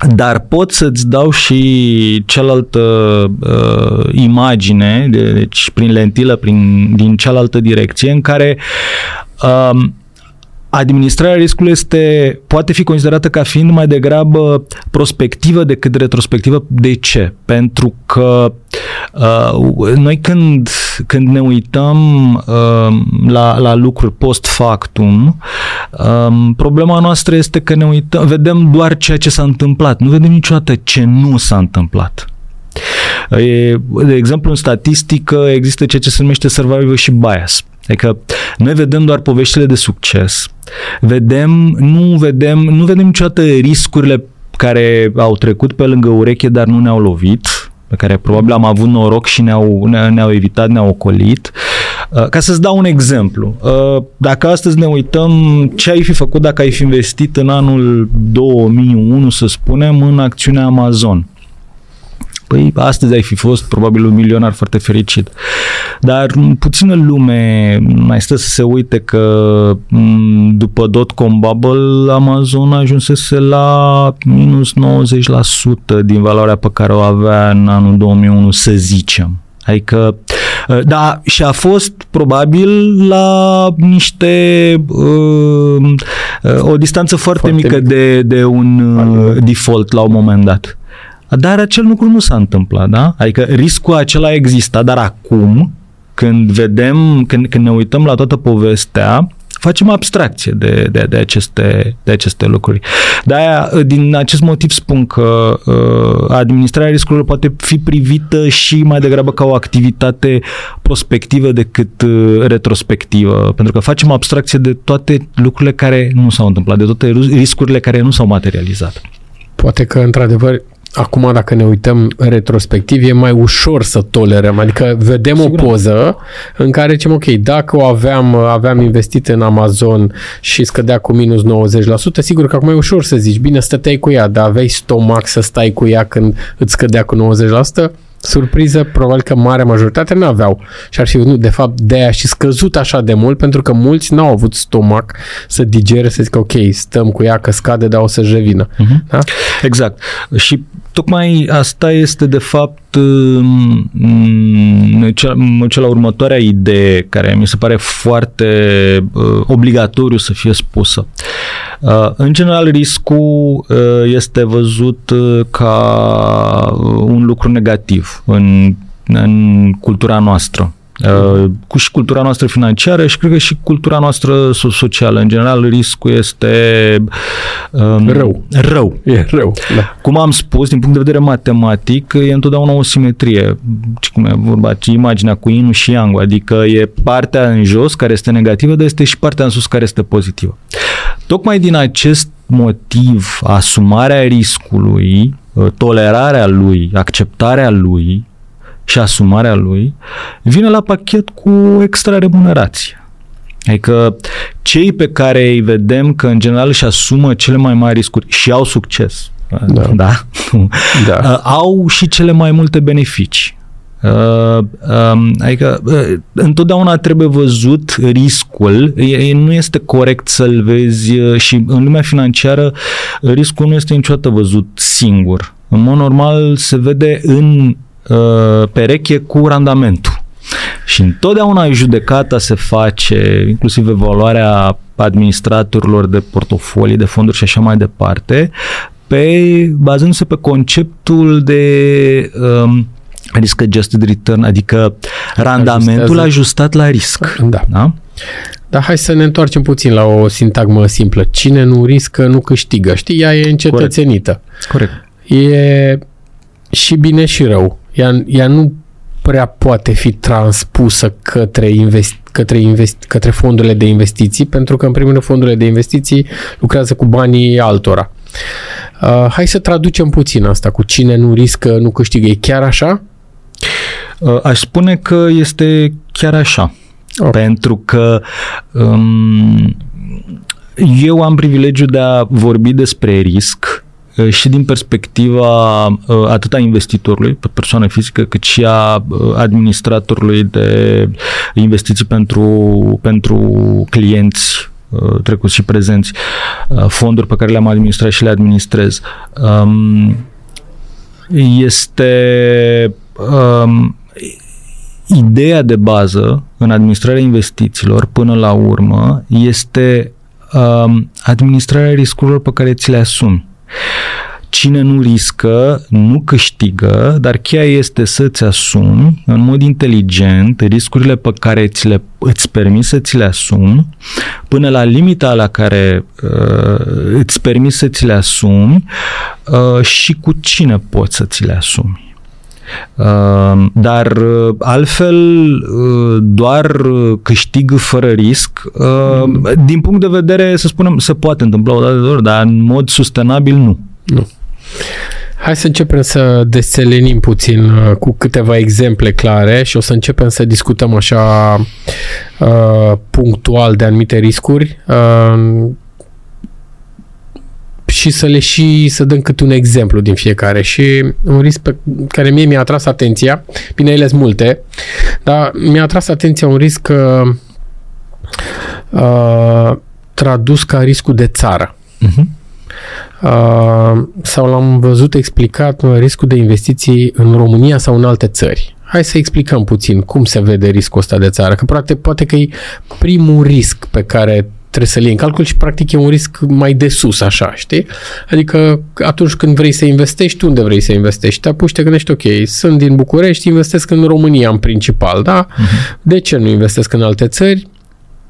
Dar pot să-ți dau și cealaltă uh, imagine, de, deci prin lentilă, prin, din cealaltă direcție, în care um, administrarea riscului este, poate fi considerată ca fiind mai degrabă prospectivă decât retrospectivă. De ce? Pentru că uh, noi când, când ne uităm uh, la, la lucruri post factum, uh, problema noastră este că ne uităm, vedem doar ceea ce s-a întâmplat, nu vedem niciodată ce nu s-a întâmplat. E, de exemplu, în statistică există ceea ce se numește survivorship bias. Adică noi vedem doar poveștile de succes, vedem, nu vedem, nu vedem niciodată riscurile care au trecut pe lângă ureche, dar nu ne-au lovit, pe care probabil am avut noroc și ne-au, ne- ne-au evitat, ne-au ocolit. Uh, Ca să-ți dau un exemplu, uh, dacă astăzi ne uităm ce ai fi făcut dacă ai fi investit în anul 2001, să spunem, în acțiunea Amazon. Păi astăzi ai fi fost probabil un milionar foarte fericit. Dar m, puțină lume mai stă să se uite că m, după dot-com bubble Amazon ajunsese la minus 90% din valoarea pe care o avea în anul 2001, să zicem. Adică, uh, da, și a fost probabil la niște uh, uh, o distanță foarte, Foarte mică mică. de, de un uh, default la un moment dat. Dar acel lucru nu s-a întâmplat, da? Adică riscul acela exista, dar acum, când vedem, când, când ne uităm la toată povestea, facem abstracție de, de, de, aceste, de aceste lucruri. De-aia, din acest motiv spun că uh, administrarea riscurilor poate fi privită și mai degrabă ca o activitate prospectivă decât uh, retrospectivă, pentru că facem abstracție de toate lucrurile care nu s-au întâmplat, de toate riscurile care nu s-au materializat. Poate că, într-adevăr, acum dacă ne uităm retrospectiv, e mai ușor să tolerăm. Adică vedem Sigur. o poză în care zicem, ok, dacă o aveam, aveam investit în Amazon și scădea cu minus 90%, sigur că acum e ușor să zici, bine, stăteai cu ea, dar aveai stomac să stai cu ea când îți scădea cu 90%? Surpriză, probabil că marea majoritate nu aveau. Și ar fi, nu, de fapt, de aia și scăzut așa de mult, pentru că mulți n-au avut stomac să digere, să zică, ok, stăm cu ea că scade, dar o să-și revină. Uh-huh. Da? Exact. Și tocmai asta este de fapt mm, cea, cea la următoarea idee care mi se pare foarte uh, obligatoriu să fie spusă. Uh, în general, riscul uh, este văzut uh, ca uh, un lucru negativ în, în cultura noastră. Uh, cu și cultura noastră financiară și cred că și cultura noastră so- socială. În general, riscul este um, Rău. Rău. E rău. Da. Cum am spus, din punct de vedere matematic, e întotdeauna o simetrie. Și cum e vorba, ci imaginea cu yin și yang adică e partea în jos care este negativă, dar este și partea în sus care este pozitivă. Tocmai din acest motiv, asumarea riscului, tolerarea lui, acceptarea lui și asumarea lui, vine la pachet cu extra remunerație. Adică cei pe care îi vedem că în general își asumă cele mai mari riscuri și au succes, Da. [LAUGHS] da? Da. Uh, au și cele mai multe beneficii. Uh, um, adică uh, întotdeauna trebuie văzut riscul, e, e- nu este corect să-l vezi uh, și în lumea financiară uh, riscul nu este niciodată văzut singur. În mod normal se vede în uh, pereche cu randamentul. Și întotdeauna judecata se face, inclusiv evaluarea administratorilor de portofolii, de fonduri și așa mai departe, pe, bazându-se pe conceptul de um, risk adjusted return, adică randamentul Ajustează. ajustat la risc. Da. da? Dar hai să ne întoarcem puțin la o sintagmă simplă. Cine nu riscă, nu câștigă. Știi, ea e încetățenită. Corect. E și bine și rău. ea, ea nu prea poate fi transpusă către, invest, către, invest, către fondurile de investiții, pentru că, în primul rând, fondurile de investiții lucrează cu banii altora. Uh, hai să traducem puțin asta cu cine nu riscă, nu câștigă. E chiar așa? Uh, aș spune că este chiar așa. Okay. Pentru că um, eu am privilegiul de a vorbi despre risc uh, și din perspectiva uh, atât a investitorului, pe persoană fizică, cât și a administratorului de investiții pentru, pentru clienți trecuți și prezenți, fonduri pe care le-am administrat și le administrez. Um, este um, ideea de bază în administrarea investițiilor până la urmă este um, administrarea riscurilor pe care ți le asumi. Cine nu riscă, nu câștigă, dar cheia este să-ți asumi în mod inteligent riscurile pe care ți le, îți permis să ți le asumi până la limita la care uh, îți permis să ți le asumi uh, și cu cine poți să ți le asumi. Ehm, dar uh, altfel uh, doar câștig fără risc. Ehm, din punct de vedere, să spunem, se poate întâmpla o dată de ori, dar în mod sustenabil nu. Nu. Hai să începem să deselenim puțin uh, cu câteva exemple clare și o să începem să discutăm așa uh, punctual de anumite riscuri. Uh, și să le și să dăm câte un exemplu din fiecare și un risc pe care mie mi-a atras atenția, bine, ele sunt multe, dar mi-a atras atenția un risc uh, uh, tradus ca riscul de țară. Uh-huh. Uh, sau l-am văzut explicat uh, riscul de investiții în România sau în alte țări. Hai să explicăm puțin cum se vede riscul ăsta de țară, că poate, poate că e primul risc pe care trebuie să-l iei în calcul și practic e un risc mai de sus, așa, știi? Adică atunci când vrei să investești, unde vrei să investești? Te apuci, te gândești, ok, sunt din București, investesc în România în principal, da? Uh-huh. De ce nu investesc în alte țări?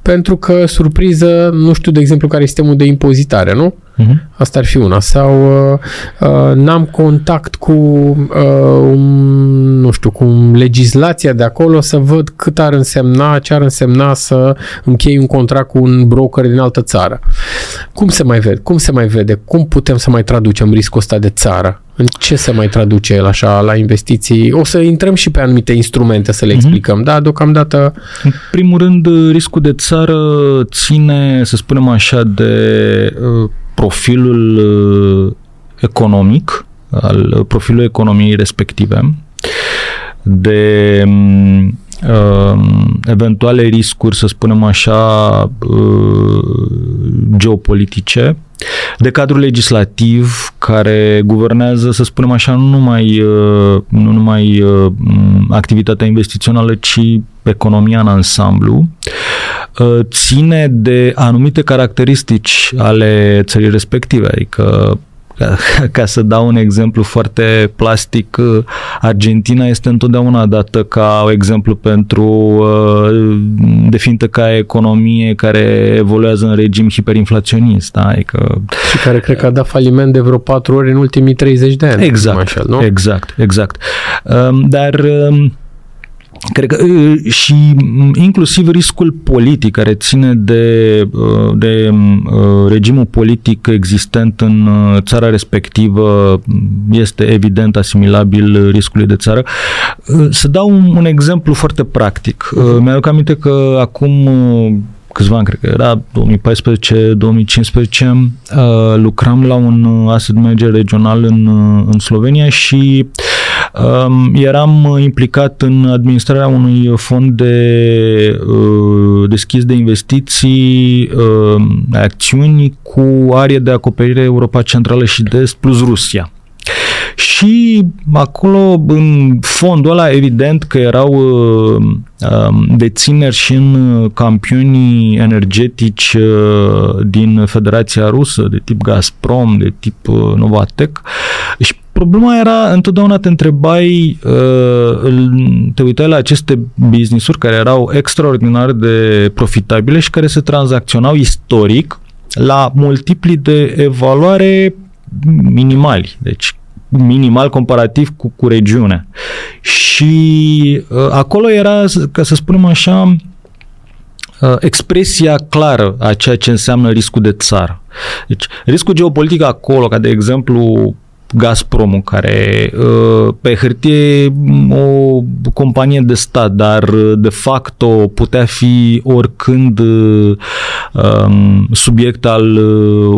Pentru că, surpriză, nu știu, de exemplu, care e sistemul de impozitare, nu? Uh-huh. Asta ar fi una. Sau uh, uh, n-am contact cu, uh, um, nu știu, cu legislația de acolo să văd cât ar însemna, ce ar însemna să închei un contract cu un broker din altă țară. Cum se mai vede? Cum se mai vede? Cum putem să mai traducem riscul ăsta de țară? În ce se mai traduce el așa la investiții? O să intrăm și pe anumite instrumente să le uh-huh. explicăm, da? Deocamdată... În primul rând, riscul de țară ține, să spunem așa, de uh, profilul uh, economic, al profilului economiei respective, de uh, eventuale riscuri, să spunem așa, uh, geopolitice, de cadru legislativ care guvernează, să spunem așa, nu numai, uh, nu numai uh, activitatea investițională, ci economia în ansamblu, uh, ține de anumite caracteristici ale țării respective, adică ca, [LAUGHS] ca să dau un exemplu foarte plastic, Argentina este întotdeauna dată ca exemplu pentru uh, definită ca economie care evoluează în regim hiperinflaționist. Da? Adică, și care cred că a dat faliment de vreo patru ori în ultimii 30 de ani. Exact, așa, nu? exact, exact. Um, dar um, Cred că și inclusiv riscul politic care ține de, de regimul politic existent în țara respectivă este evident asimilabil riscului de țară. Să dau un, un exemplu foarte practic. Uh-huh. Mi-aduc aminte că acum câțiva ani, cred că era 2014-2015, lucram la un asset manager regional în, în Slovenia și eram implicat în administrarea unui fond de uh, deschis de investiții, uh, acțiuni cu arie de acoperire Europa Centrală și de Est plus Rusia. Și acolo, în fondul ăla, evident că erau uh, um, dețineri și în campioni energetici uh, din Federația Rusă, de tip Gazprom, de tip uh, Novatec. Și problema era, întotdeauna te întrebai, te uitai la aceste business-uri care erau extraordinar de profitabile și care se tranzacționau istoric la multipli de evaluare minimali. Deci minimal comparativ cu, cu regiunea. Și uh, acolo era, ca să spunem așa, uh, expresia clară a ceea ce înseamnă riscul de țară. Deci, riscul geopolitic acolo, ca de exemplu Gazpromul, care uh, pe hârtie o companie de stat, dar uh, de facto putea fi oricând uh, um, subiect al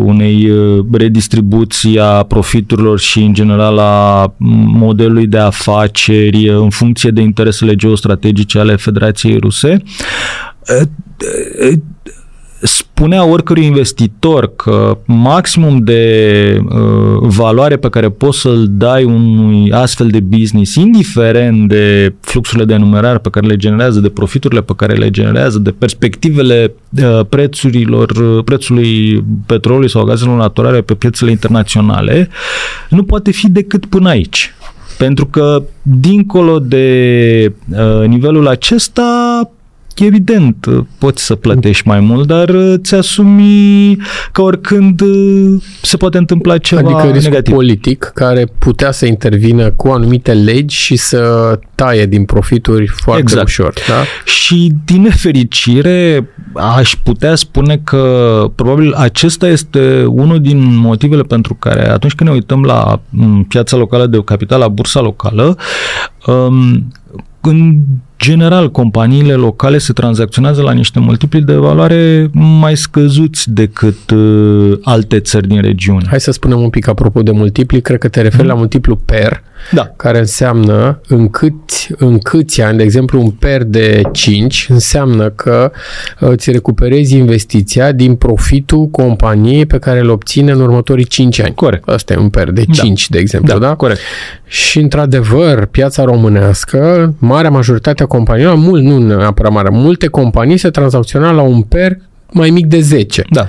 unei redistribuții a profiturilor și în general a modelului de afaceri în funcție de interesele geostrategice ale Federației Ruse spunea oricărui investitor că maximum de uh, valoare pe care poți să-l dai unui astfel de business, indiferent de fluxurile de numerar pe care le generează, de profiturile pe care le generează, de perspectivele uh, prețurilor, uh, prețului petrolului sau gazelor naturale pe piețele internaționale, nu poate fi decât până aici. Pentru că, dincolo de uh, nivelul acesta, evident, poți să plătești mai mult, dar îți asumi că oricând se poate întâmpla ceva adică risc negativ. politic care putea să intervină cu anumite legi și să taie din profituri foarte exact. ușor. Da? Și din nefericire aș putea spune că probabil acesta este unul din motivele pentru care atunci când ne uităm la piața locală de capital, la bursa locală, um, în general, companiile locale se tranzacționează la niște multipli de valoare mai scăzuți decât uh, alte țări din regiune. Hai să spunem un pic apropo de multipli, cred că te referi mm. la multiplu PER, da. care înseamnă în, câți, în câți ani, de exemplu un PER de 5 înseamnă că uh, îți recuperezi investiția din profitul companiei pe care îl obține în următorii 5 ani. Corect. Asta e un PER de 5, da. de exemplu, da? da? Corect. Și într-adevăr, piața românească, marea majoritate a companiilor, mult, nu neapărat mare, multe companii se tranzacționa la un PER mai mic de 10. Da.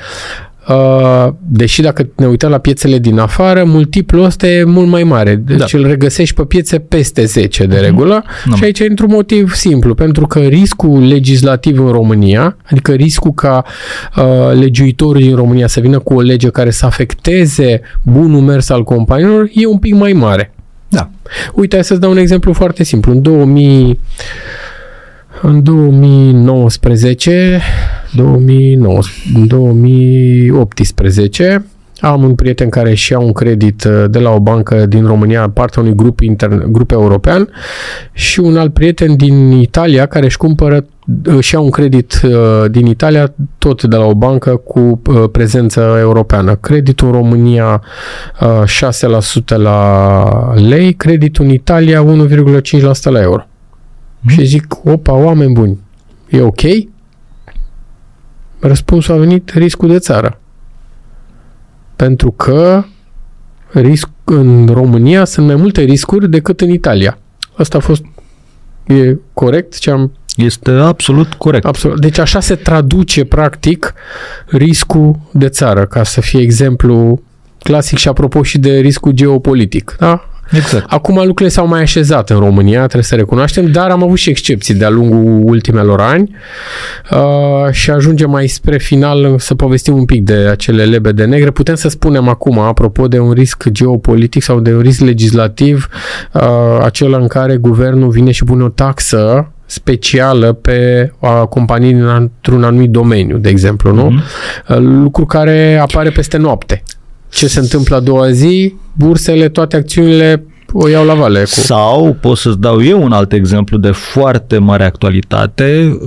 Uh, deși dacă ne uităm la piețele din afară, multiplul ăsta e mult mai mare. Deci da. îl regăsești pe piețe peste 10 de mhm. regulă mm-hmm. și aici e într-un motiv simplu, pentru că riscul legislativ în România, adică riscul ca uh, legiuitorul din România să vină cu o lege care să afecteze bunul mers al companiilor, e un pic mai mare. Da. Uite, hai să-ți dau un exemplu foarte simplu. În 2000 în 2019, 2019 2018 am un prieten care își ia un credit uh, de la o bancă din România, partea unui grup, intern, grup european și un alt prieten din Italia care își cumpără își ia un credit uh, din Italia, tot de la o bancă cu uh, prezență europeană. Creditul în România 6% la lei, creditul în Italia 1,5% la euro. Mm. Și zic, opa, oameni buni, e ok? Răspunsul a venit riscul de țară. Pentru că risc, în România sunt mai multe riscuri decât în Italia. Asta a fost e corect ce am este absolut corect. Absolut. Deci așa se traduce practic riscul de țară, ca să fie exemplu clasic și apropo și de riscul geopolitic. Da? Exact. Acum lucrurile s-au mai așezat în România, trebuie să recunoaștem, dar am avut și excepții de-a lungul ultimelor ani uh, și ajungem mai spre final să povestim un pic de acele lebe de negre. Putem să spunem acum, apropo de un risc geopolitic sau de un risc legislativ, uh, acela în care guvernul vine și pune o taxă specială pe a companii într-un anumit domeniu, de exemplu, nu? Mm-hmm. Lucru care apare peste noapte ce se întâmplă a doua zi, bursele, toate acțiunile o iau la vale. Cu... Sau pot să-ți dau eu un alt exemplu de foarte mare actualitate,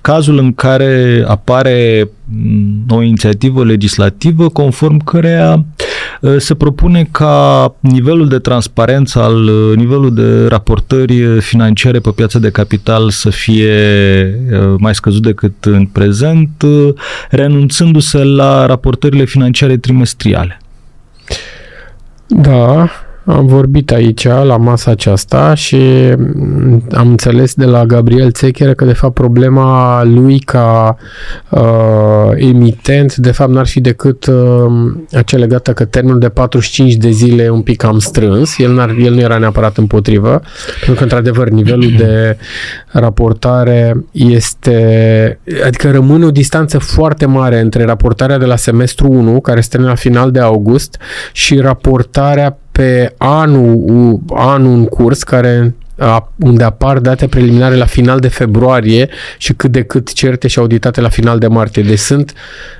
cazul în care apare mm, o inițiativă legislativă conform căreia ă, se propune ca nivelul de transparență al ă, nivelul de raportări financiare pe piața de capital să fie ă, mai scăzut decât în prezent, renunțându-se la raportările financiare trimestriale. Da, am vorbit aici, la masa aceasta și am înțeles de la Gabriel Țecheră că de fapt problema lui ca uh, emitent de fapt n-ar fi decât uh, acea legată că termenul de 45 de zile e un pic cam strâns. El, n-ar, el nu era neapărat împotrivă, pentru că într-adevăr nivelul de raportare este, adică rămâne o distanță foarte mare între raportarea de la semestru 1, care este la final de august, și raportarea pe anul, anul în curs, care unde apar date preliminare la final de februarie și cât de cât certe și auditate la final de martie. Deci sunt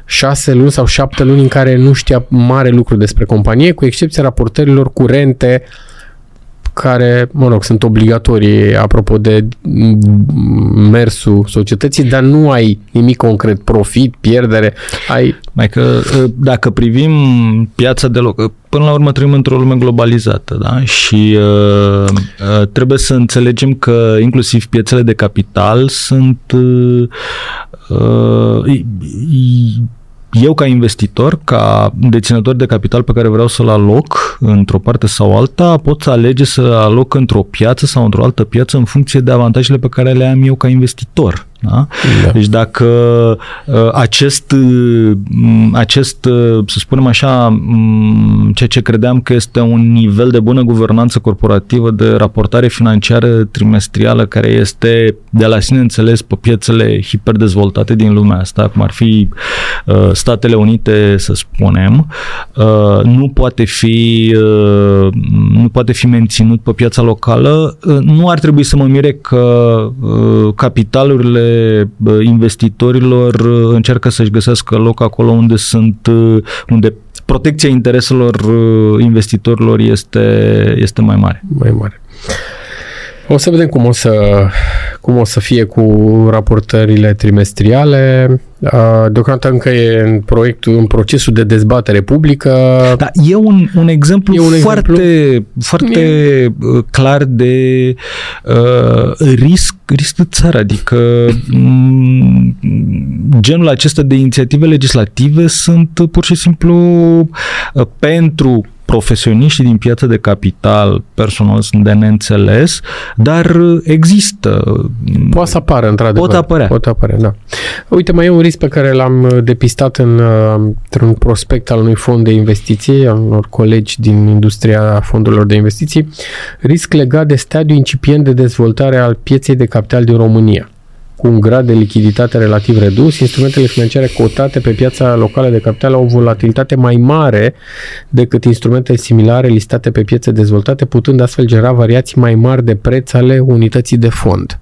șase luni sau șapte luni în care nu știa mare lucru despre companie, cu excepția raportărilor curente care, mă rog, sunt obligatorii apropo de mersul societății, dar nu ai nimic concret, profit, pierdere, ai... Mai că ă, dacă privim piața de loc, până la urmă trăim într-o lume globalizată, da? Și uh, uh, trebuie să înțelegem că inclusiv piețele de capital sunt uh, uh, eu ca investitor, ca deținător de capital pe care vreau să-l aloc într-o parte sau alta, pot să alege să aloc într-o piață sau într-o altă piață în funcție de avantajele pe care le am eu ca investitor. Da? Da. Deci dacă uh, acest, uh, acest, uh, să spunem așa, ceea ce credeam că este un nivel de bună guvernanță corporativă de raportare financiară trimestrială care este de la sine înțeles pe piețele hiperdezvoltate din lumea asta, cum ar fi Statele Unite, să spunem, nu poate fi nu poate fi menținut pe piața locală, nu ar trebui să mă mire că capitalurile investitorilor încearcă să-și găsească loc acolo unde sunt, unde protecția intereselor investitorilor este, este mai mare. Mai mare. O să vedem cum o să, cum o să fie cu raportările trimestriale. Deocamdată încă e în proiectul, în procesul de dezbatere publică. Da, e un, un exemplu e un foarte, exemplu? foarte e... clar de uh, risc, risc de țară, adică m- genul acesta de inițiative legislative sunt pur și simplu uh, pentru profesioniștii din piața de capital personal sunt de neînțeles, dar există. Poate să apară, într-adevăr. Pot apărea. Pot apărea, da. Uite, mai e un risc pe care l-am uh, depistat în, uh, într-un prospect al unui fond de investiții, al unor colegi din industria fondurilor de investiții, risc legat de stadiul incipient de dezvoltare al pieței de capital din România cu un grad de lichiditate relativ redus, instrumentele financiare cotate pe piața locală de capital au o volatilitate mai mare decât instrumente similare listate pe piețe dezvoltate, putând astfel genera variații mai mari de preț ale unității de fond.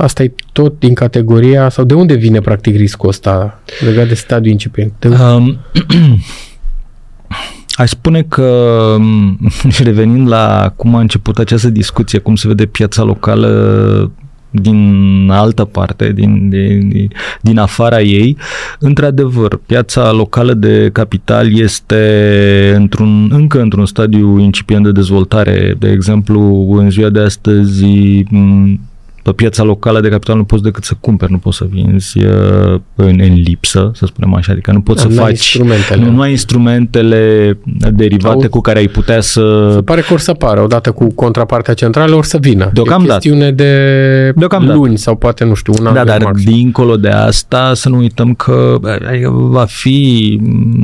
Asta e tot din categoria, sau de unde vine practic riscul ăsta legat de stadiul incipient? De um, [CLEARS THROAT] Aș spune că, [LAUGHS] revenind la cum a început această discuție, cum se vede piața locală din altă parte, din, din, din afara ei. Într-adevăr, piața locală de capital este într-un, încă într-un stadiu incipient de dezvoltare. De exemplu, în ziua de astăzi pe piața locală de capital nu poți decât să cumperi, nu poți să vinzi uh, în, în lipsă, să spunem așa, adică nu poți da, să faci, instrumentele. Nu, nu ai instrumentele derivate Au, cu care ai putea să... Se pare că or să apară, odată cu contrapartea centrală, or să vină. Deocamdată. E chestiune de Deocamdată. luni sau poate, nu știu, un an Da, dar marș. dincolo de asta să nu uităm că adică va fi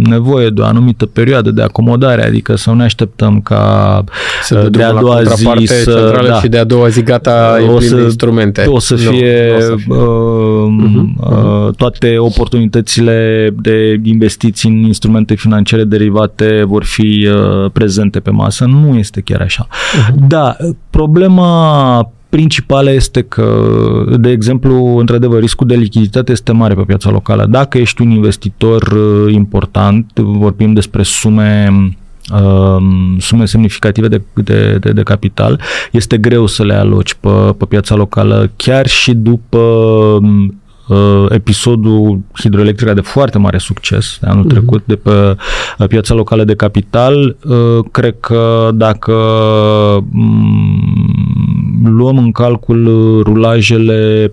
nevoie de o anumită perioadă de acomodare, adică să nu ne așteptăm ca să de a doua zi să... Da, și de a doua zi gata, o să, instrumente. O să fie nu, o să fie. Uh, uh, toate oportunitățile de investiții în instrumente financiare derivate vor fi uh, prezente pe masă. Nu este chiar așa. Uh-huh. Da, problema principală este că, de exemplu, într-adevăr, riscul de lichiditate este mare pe piața locală. Dacă ești un investitor uh, important, vorbim despre sume Um, sume semnificative de, de, de, de capital, este greu să le aloci pe, pe piața locală, chiar și după um, uh, episodul hidroelectric de foarte mare succes de anul uh-huh. trecut de pe uh, piața locală de capital. Uh, cred că dacă um, luăm în calcul rulajele Um,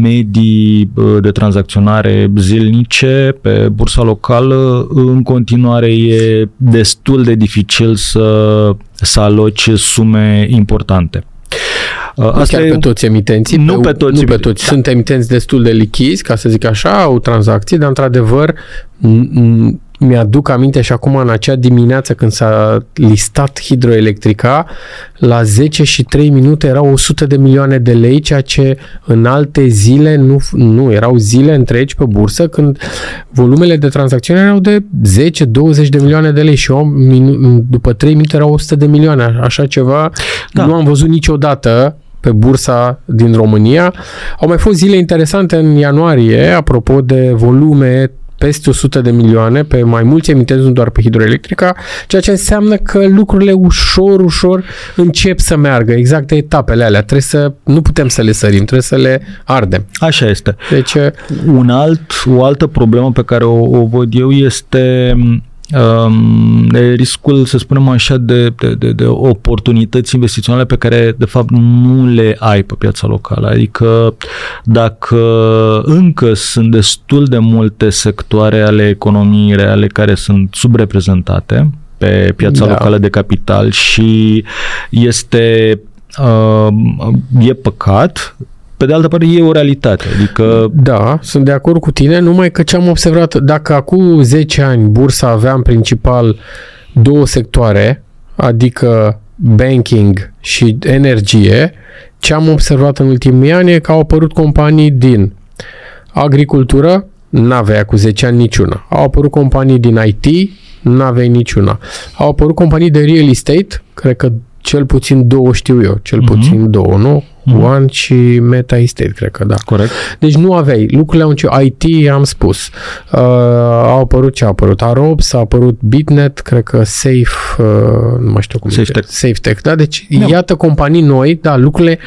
medii uh, de tranzacționare zilnice pe bursa locală, în continuare e destul de dificil să, să aloci sume importante. Uh, asta Chiar e, pe toți emitenții? Nu pe, pe toți. Nu pe toți. Da. Sunt emitenți destul de lichizi, ca să zic așa, au tranzacții, dar într-adevăr mi-aduc aminte și acum în acea dimineață când s-a listat hidroelectrica, la 10 și 3 minute erau 100 de milioane de lei, ceea ce în alte zile nu, nu erau zile întregi pe bursă când volumele de tranzacțiuni erau de 10-20 de milioane de lei și eu, după 3 minute erau 100 de milioane. Așa ceva da. nu am văzut niciodată pe bursa din România. Au mai fost zile interesante în ianuarie, apropo de volume peste 100 de milioane pe mai mulți emitenți, nu doar pe hidroelectrica, ceea ce înseamnă că lucrurile ușor, ușor încep să meargă. Exact de etapele alea. Trebuie să, nu putem să le sărim, trebuie să le ardem. Așa este. Deci, un alt, o altă problemă pe care o, o văd eu este um, de riscul, să spunem așa, de, de, de, de oportunități investiționale pe care, de fapt, nu le ai pe piața locală. Adică, dacă încă sunt destul de multe sectoare ale economiei reale care sunt subreprezentate pe piața da. locală de capital și este uh, e păcat pe de altă parte e o realitate. Adică... Da, sunt de acord cu tine, numai că ce am observat, dacă acum 10 ani bursa avea în principal două sectoare, adică banking și energie, ce am observat în ultimii ani e că au apărut companii din agricultură, n-avea cu 10 ani niciuna. Au apărut companii din IT, n-aveai niciuna. Au apărut companii de real estate, cred că cel puțin două știu eu, cel mm-hmm. puțin două, nu? Mm-hmm. One și Meta Estate, cred că da. Corect. Deci nu aveai. Lucrurile au început. IT, am spus. Uh, au apărut ce a apărut? Arobs, a apărut Bitnet, cred că Safe, uh, nu mai știu cum Safe Tech. Safe Tech, da? Deci da. iată companii noi, da, lucrurile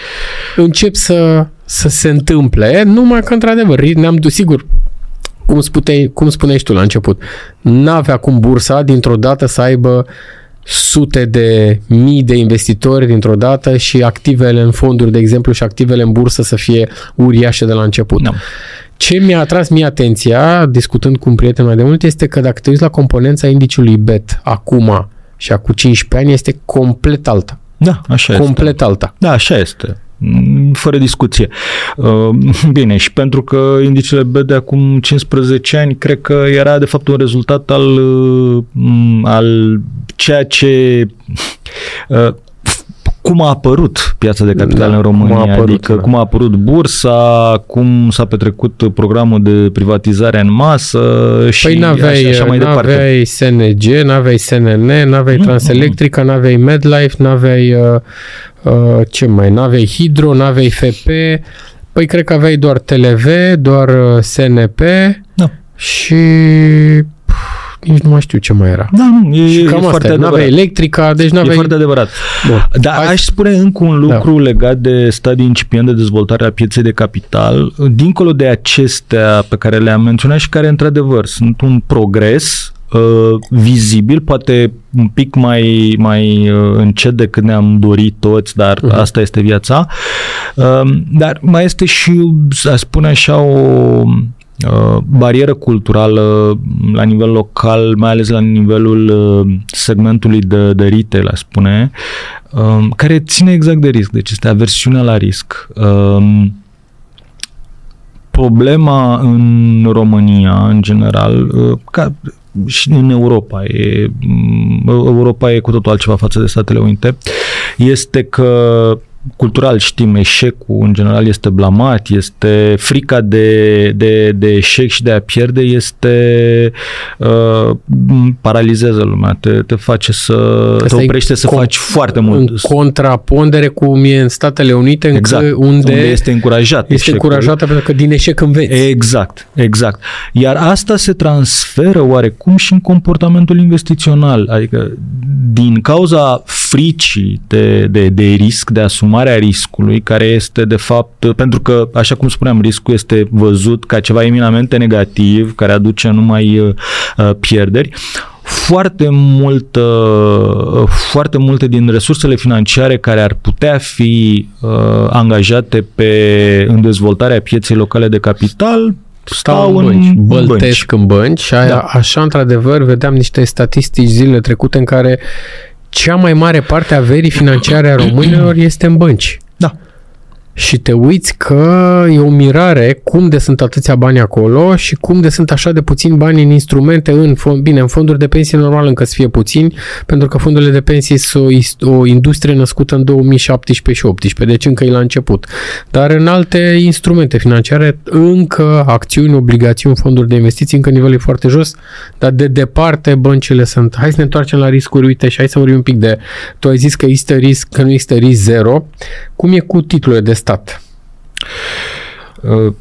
încep să, să se întâmple, numai că într-adevăr ne-am dus, sigur, cum, spuneai, cum spuneai tu la început, n-avea cum bursa dintr-o dată să aibă sute de mii de investitori dintr-o dată și activele în fonduri, de exemplu, și activele în bursă să fie uriașe de la început. No. Ce mi-a atras mie atenția, discutând cu un prieten mai de mult, este că dacă te uiți la componența indiciului BET acum și acum 15 ani, este complet alta. Da, așa complet este. alta. Da, așa este. Mm, fără discuție. Uh, bine, și pentru că indicele B de acum 15 ani, cred că era de fapt un rezultat al, uh, al ceea ce uh, cum a apărut piața de capital da, în România, cum apărut, adică da. cum a apărut bursa, cum s-a petrecut programul de privatizare în masă și păi n-aveai, așa, așa mai n-aveai departe. N-aveai SNG, n-aveai SNN, n-aveai mm, Transelectrica, mm. n-aveai Medlife, n-aveai uh, uh, ce mai, n-aveai Hidro, n-aveai FP, păi cred că aveai doar TLV, doar uh, SNP da. și nici nu mai știu ce mai era. Da, nu, e, și cam e foarte adevărat. N-aveai electrica, deci n-aveai... E foarte adevărat. Bun. Dar Hai... aș spune încă un lucru da. legat de stadiul incipient de dezvoltare a pieței de capital, dincolo de acestea pe care le-am menționat și care, într-adevăr, sunt un progres uh, vizibil, poate un pic mai, mai uh, încet decât ne-am dorit toți, dar uh-huh. asta este viața. Uh, dar mai este și, să spune așa, o Uh, barieră culturală la nivel local, mai ales la nivelul uh, segmentului de, de retail, aș spune, um, care ține exact de risc. Deci este aversiunea la risc. Um, problema în România, în general, uh, ca și în Europa, e, mm, Europa e cu totul altceva față de Statele Unite, este că cultural știm, eșecul în general este blamat, este frica de, de, de eșec și de a pierde este uh, paralizează lumea, te, te face să Asta te oprește să con- faci foarte mult. În contrapondere cu e în Statele Unite exact, unde, unde este încurajat Este eșecul. încurajată pentru că din eșec înveți. Exact, exact. Iar asta se transferă oarecum și în comportamentul investițional, adică din cauza fricii de, de, de risc, de asumarea riscului, care este de fapt, pentru că, așa cum spuneam, riscul este văzut ca ceva eminamente negativ, care aduce numai uh, pierderi, foarte mult, uh, foarte multe din resursele financiare care ar putea fi uh, angajate pe în dezvoltarea pieței locale de capital stau în bănci, băltesc bănci. în bănci și aia, da. așa într-adevăr vedeam niște statistici zilele trecute în care cea mai mare parte a verii financiare a românilor este în bănci. Da. și te uiți că e o mirare cum de sunt atâția bani acolo și cum de sunt așa de puțini bani în instrumente, în fond, bine, în fonduri de pensie normal încă să fie puțini, pentru că fondurile de pensii sunt o, o industrie născută în 2017 și 2018, deci încă e la început. Dar în alte instrumente financiare, încă acțiuni, obligațiuni, fonduri de investiții, încă nivelul e foarte jos, dar de departe băncile sunt. Hai să ne întoarcem la riscuri, uite, și hai să vorbim un pic de, tu ai zis că există risc, că nu există risc zero. Cum e cu titlurile de stat? Uh,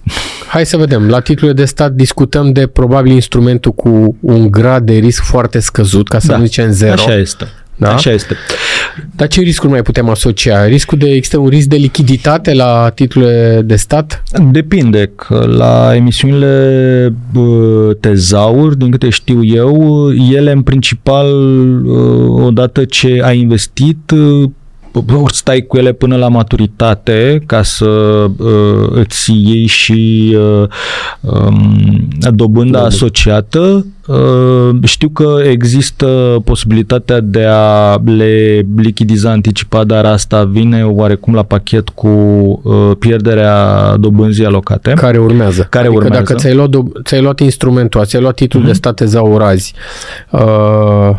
hai să vedem. La titlurile de stat discutăm de probabil instrumentul cu un grad de risc foarte scăzut, ca să da, nu zicem zero. Așa este. Da? Așa este. Dar ce riscuri mai putem asocia? Riscul de, există un risc de lichiditate la titlurile de stat? Depinde. Că la emisiunile tezauri, din câte știu eu, ele în principal, odată ce ai investit, ori stai cu ele până la maturitate ca să uh, îți iei și uh, um, dobânda asociată. Uh, știu că există posibilitatea de a le lichidiza anticipat, dar asta vine oarecum la pachet cu uh, pierderea dobânzii alocate. Care urmează. Care adică urmează. dacă ți-ai luat, ți-ai luat instrumentul, ți-ai luat titlul uh-huh. de state zaurazi, uh,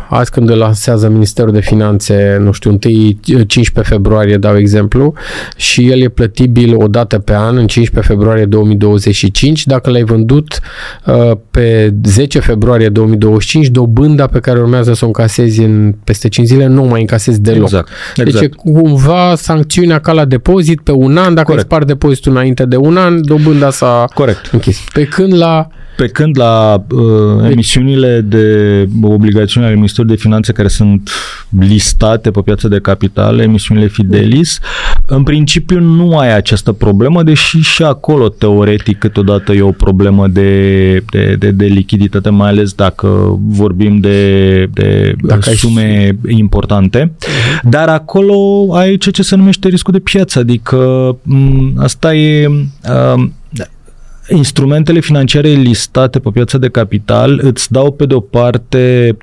azi când îl lansează Ministerul de Finanțe, nu știu, 1 15 februarie, dau exemplu, și el e plătibil o dată pe an, în 15 februarie 2025, dacă l-ai vândut uh, pe 10 februarie februarie 2025, dobânda pe care urmează să o încasezi în peste 5 zile nu mai încasezi deloc. Exact, exact. Deci cumva sancțiunea ca la depozit pe un an, dacă Corect. îi spar depozitul înainte de un an, dobânda s-a Corect. închis. Pe când la pe când la uh, deci- emisiunile de obligațiuni ale Ministerului de Finanțe care sunt listate pe piața de capital, emisiunile Fidelis, în principiu nu ai această problemă, deși și acolo teoretic câteodată e o problemă de, de, de, de lichiditate, mai ales dacă vorbim de, de dacă sume ai... importante. Uh-huh. Dar acolo ai ceea ce se numește riscul de piață, adică m- asta e... Uh, instrumentele financiare listate pe piața de capital îți dau pe de o parte,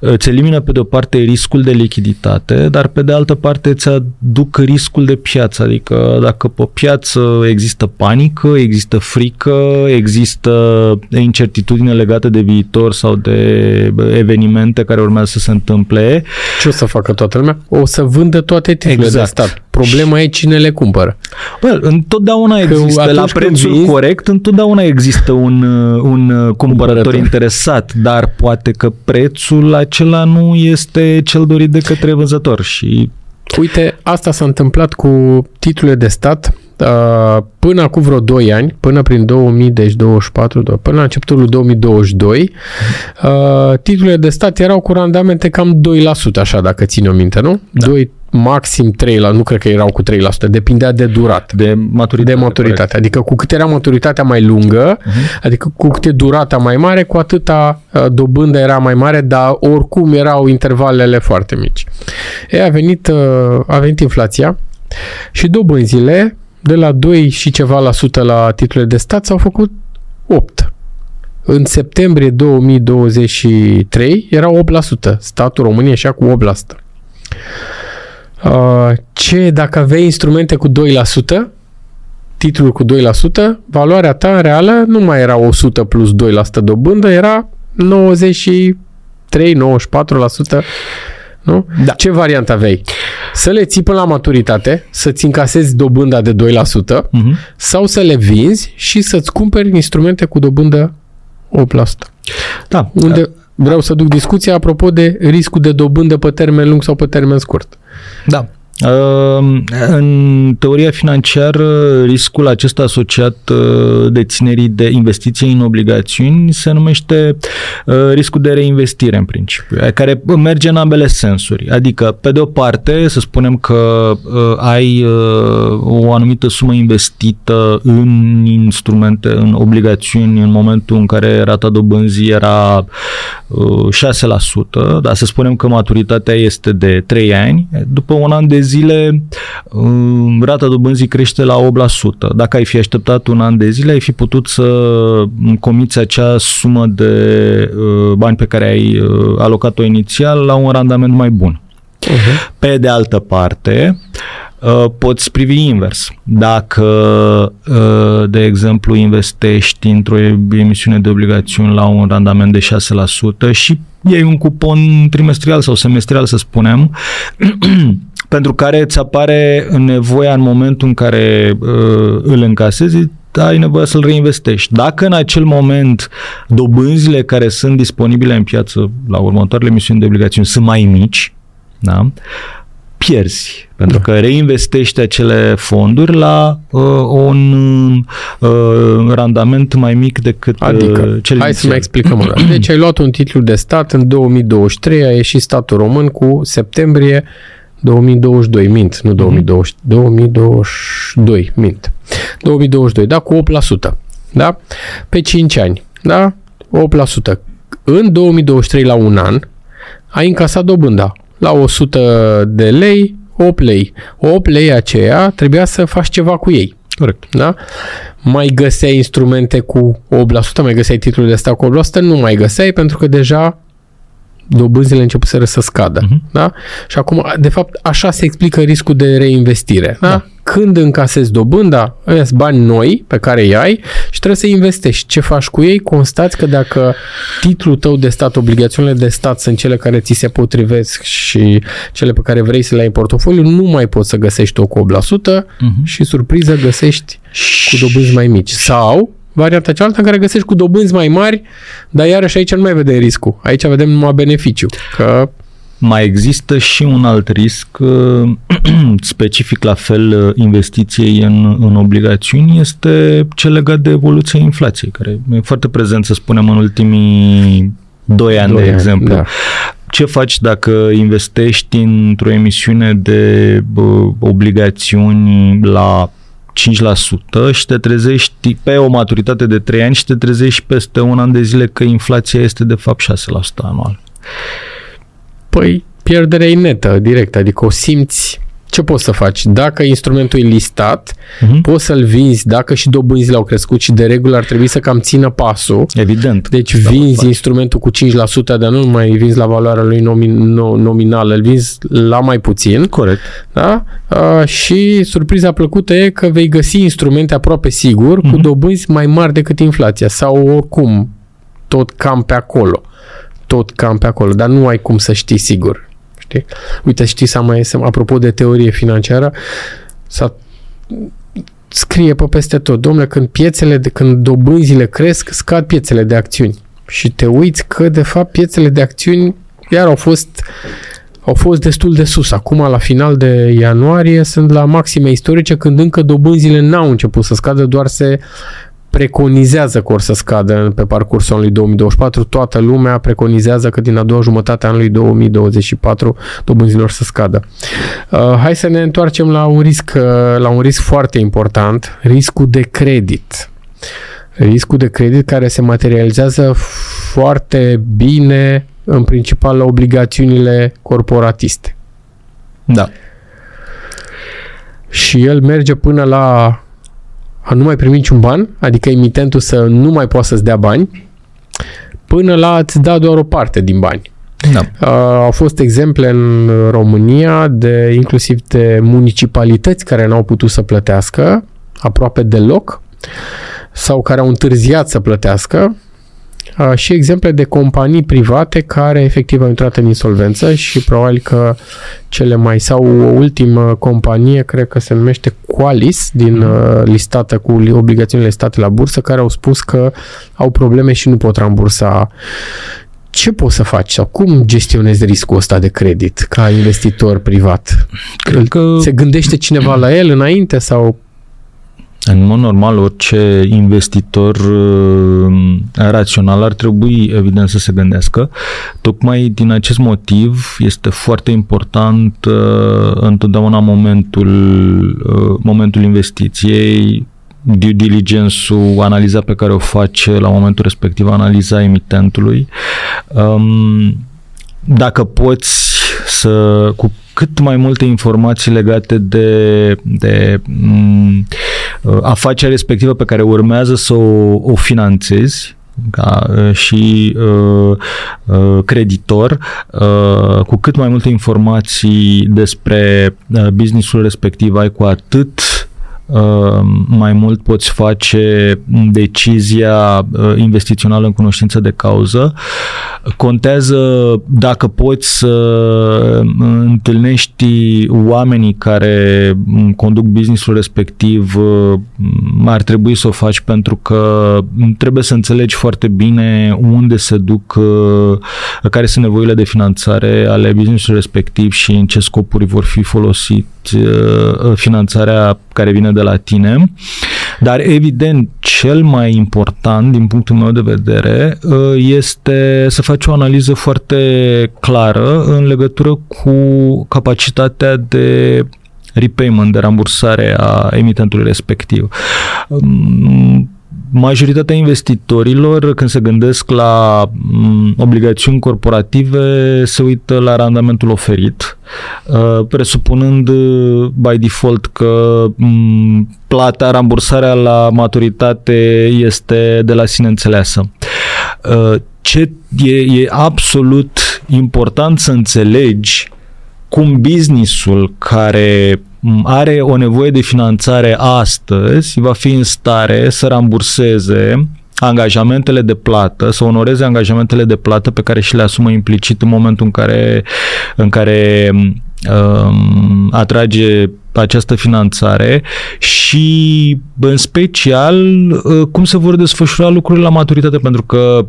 îți elimină pe de o parte riscul de lichiditate, dar pe de altă parte îți aduc riscul de piață, adică dacă pe piață există panică, există frică, există incertitudine legată de viitor sau de evenimente care urmează să se întâmple. Ce o să facă toată lumea? O să vândă toate titlurile exact. de stat. Problema e cine le cumpără. Well, întotdeauna că există la prețul vinzi, corect, întotdeauna există un, uh, un uh, cumpărător interesat, dar poate că prețul acela nu este cel dorit de către vânzător și Uite, asta s-a întâmplat cu titlurile de stat uh, până acum vreo 2 ani, până prin 2024, până la începutul 2022, titlurile de stat erau cu randamente cam 2%, așa, dacă ține o minte, nu? Da. 2, maxim 3%, la, nu cred că erau cu 3%, depindea de durat. De maturitate. De maturitate. Corect. Adică cu cât era maturitatea mai lungă, uh-huh. adică cu cât e durata mai mare, cu atâta uh, dobândă era mai mare, dar oricum erau intervalele foarte mici. E, a venit, uh, a venit inflația și dobânzile de la 2 și ceva la sută la titlurile de stat s-au făcut 8. În septembrie 2023 era 8%. Statul României așa cu 8%. Uh, ce dacă aveai instrumente cu 2%, titlul cu 2%, valoarea ta reală nu mai era 100 plus 2% dobândă, era 93, 94%. Nu? Da. Ce variantă aveai? Să le ții până la maturitate, să-ți încasezi dobânda de 2% uh-huh. Mhm. sau să le vinzi și să-ți cumperi instrumente cu dobândă 8%. Da. Unde da. Vreau să duc discuția apropo de riscul de dobândă pe termen lung sau pe termen scurt. Da. Ehm, în teoria financiară, riscul acesta asociat uh, deținerii de investiții în obligațiuni se numește uh, riscul de reinvestire în principiu, care merge în ambele sensuri. Adică, pe de o parte, să spunem că uh, ai o anumită sumă investită în instrumente, în obligațiuni, în momentul în care rata dobânzii era 6%, dar să spunem că maturitatea este de 3 ani, după un an de zile um, rata dobânzii crește la 8%. Dacă ai fi așteptat un an de zile, ai fi putut să comiți acea sumă de uh, bani pe care ai uh, alocat-o inițial la un randament mai bun. Uh-huh. Pe de altă parte, uh, poți privi invers. Dacă, uh, de exemplu, investești într-o emisiune de obligațiuni la un randament de 6% și iei un cupon trimestrial sau semestrial, să spunem, [CLEARS THROAT] pentru care îți apare nevoia în momentul în care uh, îl încasezi, ai nevoie să-l reinvestești. Dacă în acel moment dobânzile care sunt disponibile în piață la următoarele emisiuni de obligațiuni sunt mai mici, da? pierzi, pentru da. că reinvestești acele fonduri la uh, un uh, randament mai mic decât adică, uh, cel hai să mai explicăm. deci ai luat un titlu de stat în 2023, a ieșit statul român cu septembrie 2022, mint, nu 2020, mm-hmm. 2022, mint. 2022, da, cu 8%, da? Pe 5 ani, da? 8%. În 2023, la un an, ai încasat dobânda. La 100 de lei, 8 lei. 8 lei aceea trebuia să faci ceva cu ei. Corect. Da? Mai găseai instrumente cu 8%, mai găseai titlul de stat cu 8%, nu mai găseai pentru că deja dobânzile începuseră să scadă. Uh-huh. Da? Și acum, de fapt, așa se explică riscul de reinvestire. Da? da. Când încasezi dobânda, ăia bani noi pe care îi ai și trebuie să investești. Ce faci cu ei? Constați că dacă titlul tău de stat, obligațiunile de stat sunt cele care ți se potrivesc și cele pe care vrei să le ai în portofoliu, nu mai poți să găsești-o cu 8% uh-huh. Mhm. și surpriză găsești cu dobânzi mai mici. Sau varianta cealaltă în care găsești cu dobânzi mai mari, dar iarăși aici nu mai vedem riscul. Aici vedem numai beneficiu. Că mai există și un alt risc uh, [CLEARS THROAT] specific la fel uh, investiției în, în obligațiuni este cel legat de evoluția inflației, care e foarte prezent, să spunem, în ultimii doi ani, doi de ani, exemplu. Da. Ce faci dacă investești într-o emisiune de bă, obligațiuni la 5% și te trezești pe o maturitate de 3 ani și te trezești peste un an de zile că inflația este de fapt 6% anual. Păi pierderea e netă, direct, adică o simți ce poți să faci? Dacă instrumentul e listat, uh-huh. poți să-l vinzi dacă și dobânzile au crescut și de regulă ar trebui să cam țină pasul. Evident. Deci vinzi instrumentul cu 5%, dar nu mai vinzi la valoarea lui nominală, îl vinzi la mai puțin. Corect. Da? Uh, și surpriza plăcută e că vei găsi instrumente aproape sigur uh-huh. cu mhm. dobânzi mai mari decât inflația sau oricum tot cam pe acolo. Tot cam pe acolo, dar nu ai cum să știi sigur știi? Uite, știi, să mai apropo de teorie financiară, să scrie pe peste tot, domnule, când piețele, de, când dobânzile cresc, scad piețele de acțiuni. Și te uiți că, de fapt, piețele de acțiuni iar au fost au fost destul de sus. Acum, la final de ianuarie, sunt la maxime istorice, când încă dobânzile n-au început să scadă, doar se preconizează că or să scadă pe parcursul anului 2024. Toată lumea preconizează că din a doua jumătate a anului 2024 dobânzilor să scadă. Uh, hai să ne întoarcem la un risc, uh, la un risc foarte important, riscul de credit. Riscul de credit care se materializează foarte bine în principal la obligațiunile corporatiste. Da. Și el merge până la a nu mai primi niciun ban, adică emitentul să nu mai poată să-ți dea bani, până la a-ți da doar o parte din bani. Da. Uh, au fost exemple în România de inclusiv de municipalități care n-au putut să plătească aproape deloc sau care au întârziat să plătească și exemple de companii private care efectiv au intrat în insolvență și probabil că cele mai sau o ultimă companie, cred că se numește Qualis, din mm. listată cu obligațiunile state la bursă, care au spus că au probleme și nu pot rambursa ce poți să faci sau cum gestionezi riscul ăsta de credit ca investitor privat? Cred că... Se gândește cineva la el înainte sau în mod normal, orice investitor uh, rațional ar trebui, evident, să se gândească. Tocmai din acest motiv este foarte important uh, întotdeauna momentul, uh, momentul investiției, due diligence-ul, analiza pe care o face la momentul respectiv, analiza emitentului. Um, dacă poți să, cu cât mai multe informații legate de, de m- mm, afacerea respectivă pe care urmează să o, o finanțezi, ca și uh, uh, creditor, uh, cu cât mai multe informații despre uh, businessul respectiv ai, cu atât Uh, mai mult poți face decizia uh, investițională în cunoștință de cauză. Contează dacă poți să întâlnești oamenii care conduc businessul respectiv, uh, ar trebui să o faci pentru că trebuie să înțelegi foarte bine unde se duc, care sunt nevoile de finanțare ale businessului respectiv și în ce scopuri vor fi folosit finanțarea care vine de la tine, dar evident cel mai important din punctul meu de vedere uh, este să faci o analiză foarte clară în legătură cu capacitatea de repayment, de rambursare a emitentului respectiv. Um, majoritatea investitorilor, când se gândesc la mm, obligațiuni corporative, se uită la randamentul oferit, uh, presupunând uh, by default că mm, plata, rambursarea la maturitate este de la sine înțeleasă. Uh, ce e, e absolut important să înțelegi cum businessul care are o nevoie de finanțare astăzi, va fi în stare să ramburseze angajamentele de plată, să onoreze angajamentele de plată pe care și le asumă implicit în momentul în care, în care um, atrage această finanțare și în special uh, cum se vor desfășura lucrurile la maturitate, pentru că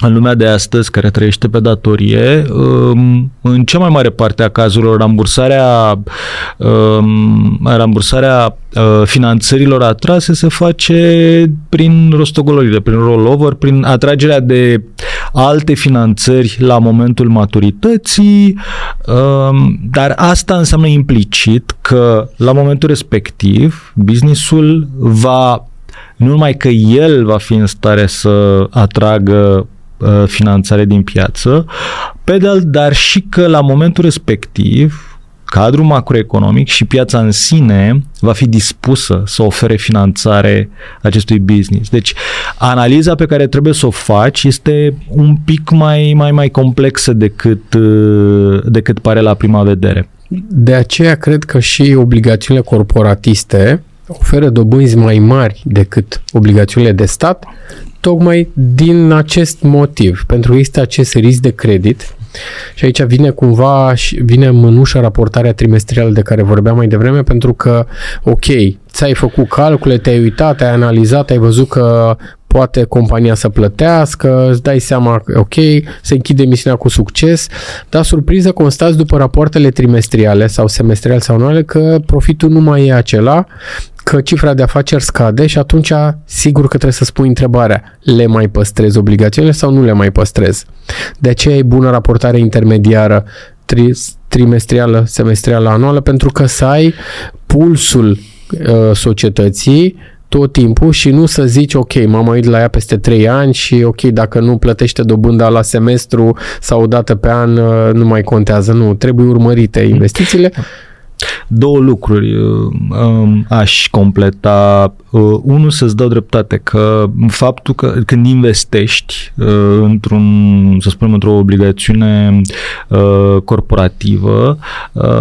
în lumea de astăzi, care trăiește pe datorie, um, în cea mai mare parte a cazurilor, rambursarea, um, rambursarea uh, finanțărilor atrase se face prin rostogolările, prin rollover, prin atragerea de alte finanțări la momentul maturității, um, dar asta înseamnă implicit că la momentul respectiv businessul va nu numai că el va fi în stare să atragă Uh, finanțare din piață, pe de dar și că la momentul respectiv cadrul macroeconomic și piața în sine va fi dispusă să ofere finanțare acestui business. Deci, analiza pe care trebuie să o faci este un pic mai, mai, mai complexă decât, uh, decât pare la prima vedere. De aceea cred că și obligațiunile corporatiste oferă dobânzi mai mari decât obligațiunile de stat, tocmai din acest motiv, pentru că există acest risc de credit. Și aici vine cumva, vine mânușa raportarea trimestrială de care vorbeam mai devreme, pentru că, ok, ți-ai făcut calcule, te-ai uitat, ai analizat, ai văzut că poate compania să plătească, îți dai seama, ok, se închide misiunea cu succes, dar surpriză constați după rapoartele trimestriale sau semestriale sau anuale că profitul nu mai e acela, că cifra de afaceri scade și atunci sigur că trebuie să spui întrebarea, le mai păstrez obligațiile sau nu le mai păstrez? De aceea e bună raportare intermediară tri, trimestrială, semestrială, anuală, pentru că să ai pulsul uh, societății tot timpul și nu să zici, ok, m-am uit la ea peste 3 ani și ok, dacă nu plătește dobânda la semestru sau o dată pe an, uh, nu mai contează. Nu, trebuie urmărite investițiile Două lucruri uh, um, aș completa. Uh, unul, să-ți dau dreptate că faptul că când investești uh, într-un, să spunem, într-o obligațiune corporativă,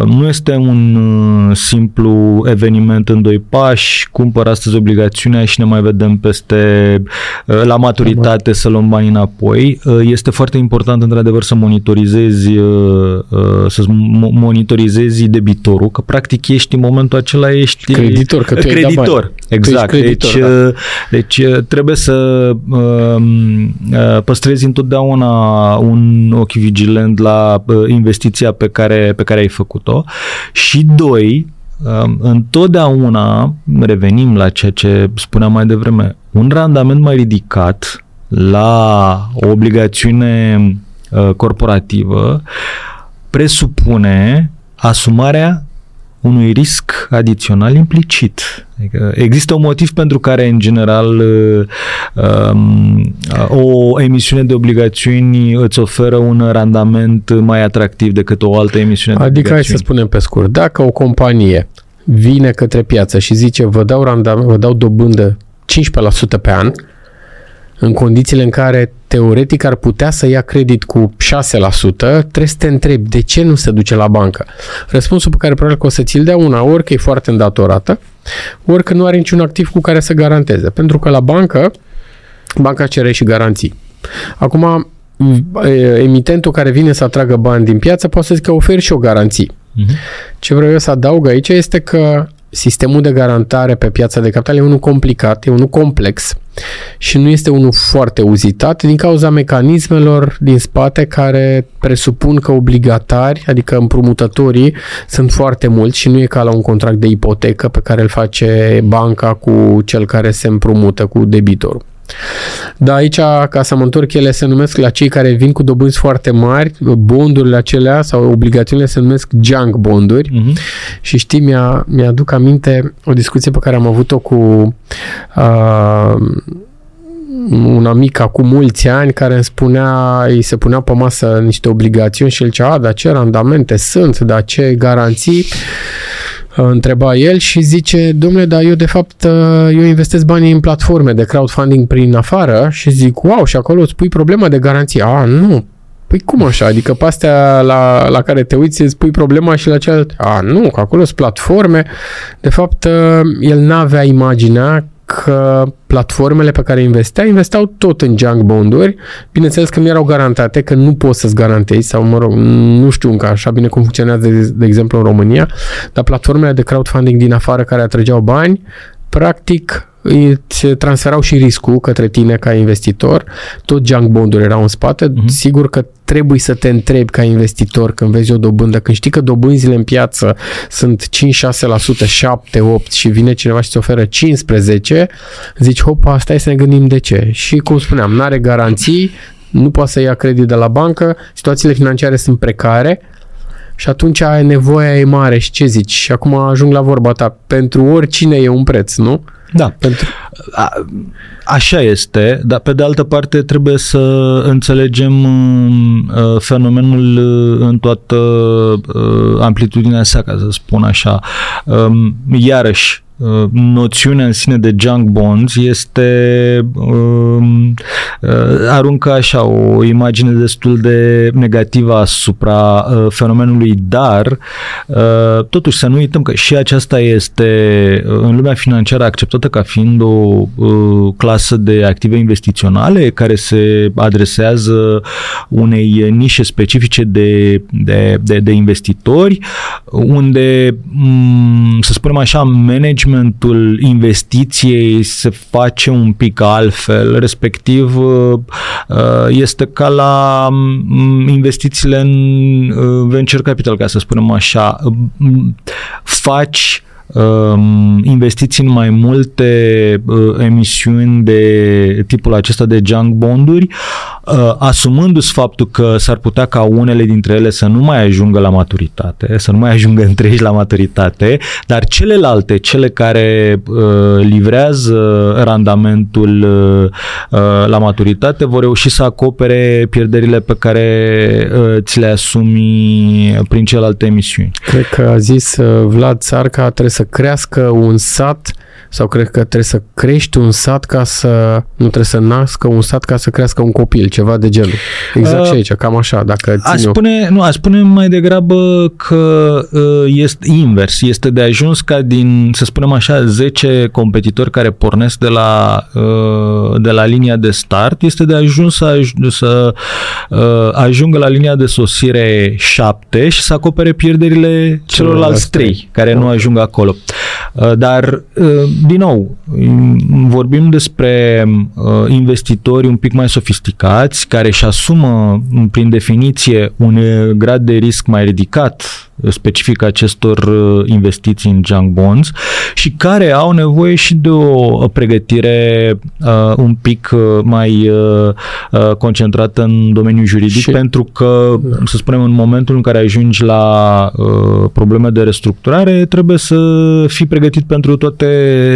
nu este un simplu eveniment în doi pași, cumpăr astăzi obligațiunea și ne mai vedem peste la maturitate să luăm bani înapoi. Este foarte important, într-adevăr, să monitorizezi să monitorizezi debitorul, că practic ești în momentul acela ești creditor, că tu creditor. Exact. creditor, deci, da. deci uh, trebuie să uh, uh, păstrezi întotdeauna un ochi vigilent la uh, investiția pe care, pe care ai făcut-o și doi, uh, întotdeauna revenim la ceea ce spuneam mai devreme, un randament mai ridicat la o obligațiune uh, corporativă presupune asumarea unui risc adițional implicit. Adică există un motiv pentru care, în general, um, o emisiune de obligațiuni îți oferă un randament mai atractiv decât o altă emisiune de adică, obligațiuni. Adică, hai să spunem pe scurt, dacă o companie vine către piață și zice vă dau, randament, vă dau dobândă 15% pe an, în condițiile în care teoretic ar putea să ia credit cu 6%, trebuie să te întrebi de ce nu se duce la bancă. Răspunsul pe care probabil că o să ți-l dea una, ori că e foarte îndatorată, ori că nu are niciun activ cu care să garanteze. Pentru că la bancă, banca cere și garanții. Acum, emitentul care vine să atragă bani din piață poate să zică ofer și o garanție. Uh-huh. Ce vreau eu să adaug aici este că sistemul de garantare pe piața de capital e unul complicat, e unul complex și nu este unul foarte uzitat din cauza mecanismelor din spate care presupun că obligatari, adică împrumutătorii, sunt foarte mulți și nu e ca la un contract de ipotecă pe care îl face banca cu cel care se împrumută cu debitorul. Da, aici, ca să mă întorc, ele se numesc la cei care vin cu dobânzi foarte mari, bondurile acelea sau obligațiunile se numesc junk bonduri uh-huh. și știi, mi-a, mi-aduc aminte o discuție pe care am avut-o cu uh, un amic acum mulți ani care îmi spunea, îi se punea pe masă niște obligațiuni și el zicea, a, dar ce randamente sunt, dar ce garanții întreba el și zice, domnule, dar eu de fapt eu investesc banii în platforme de crowdfunding prin afară și zic, wow, și acolo îți pui problema de garanție. A, nu, Păi cum așa? Adică pe astea la, la care te uiți îți pui problema și la cealaltă? A, nu, că acolo sunt platforme. De fapt, el n-avea imaginea că platformele pe care investea, investeau tot în junk bonduri. Bineînțeles că nu erau garantate, că nu poți să-ți garantezi, sau mă rog, nu știu încă așa bine cum funcționează, de, de exemplu, în România, dar platformele de crowdfunding din afară care atrăgeau bani, practic îți transferau și riscul către tine ca investitor. Tot junk bonduri erau în spate. Uh-huh. Sigur că trebuie să te întrebi ca investitor când vezi o dobândă, când știi că dobânzile în piață sunt 5-6%, 7, 8 și vine cineva și îți oferă 15, zici, hopa, stai să ne gândim de ce. Și cum spuneam, nu are garanții, nu poate să ia credit de la bancă, situațiile financiare sunt precare, și atunci ai nevoia e mare și ce zici? Și acum ajung la vorba ta, pentru oricine e un preț, nu? Da. Pentru... A, așa este, dar pe de altă parte trebuie să înțelegem uh, fenomenul uh, în toată uh, amplitudinea sa, ca să spun așa. Uh, iarăși, Uh, noțiunea în sine de junk bonds este um, uh, aruncă așa o imagine destul de negativă asupra uh, fenomenului, dar uh, totuși să nu uităm că și aceasta este uh, în lumea financiară acceptată ca fiind o uh, clasă de active investiționale care se adresează unei nișe specifice de, de, de, de investitori unde, um, să spunem așa, manage managementul investiției se face un pic altfel, respectiv uh, uh, este ca la mm, investițiile în uh, venture capital, ca să spunem așa. Faci Um, investiți în mai multe uh, emisiuni de tipul acesta de junk bonduri, uh, asumându-și faptul că s-ar putea ca unele dintre ele să nu mai ajungă la maturitate, să nu mai ajungă întregi la maturitate, dar celelalte, cele care uh, livrează randamentul la maturitate, vor reuși să acopere pierderile pe care ți le asumi prin celelalte emisiuni. Cred că a zis Vlad Țarca, trebuie să crească un sat sau cred că trebuie să crești un sat ca să... Nu trebuie să nască un sat ca să crească un copil, ceva de genul. Exact uh, și aici, cam așa, dacă aș spune, Nu, aș spune mai degrabă că uh, este invers. Este de ajuns ca din, să spunem așa, 10 competitori care pornesc de la, uh, de la linia de start, este de ajuns să, aj- să uh, ajungă la linia de sosire 7 și să acopere pierderile celorlalți 3 care nu ajung acolo. Uh, dar uh, din nou, vorbim despre uh, investitori un pic mai sofisticați care își asumă, prin definiție, un grad de risc mai ridicat specific acestor uh, investiții în junk bonds și care au nevoie și de o pregătire uh, un pic uh, mai uh, uh, concentrată în domeniul juridic și... pentru că, să spunem, în momentul în care ajungi la uh, probleme de restructurare, trebuie să fii pregătit pentru toate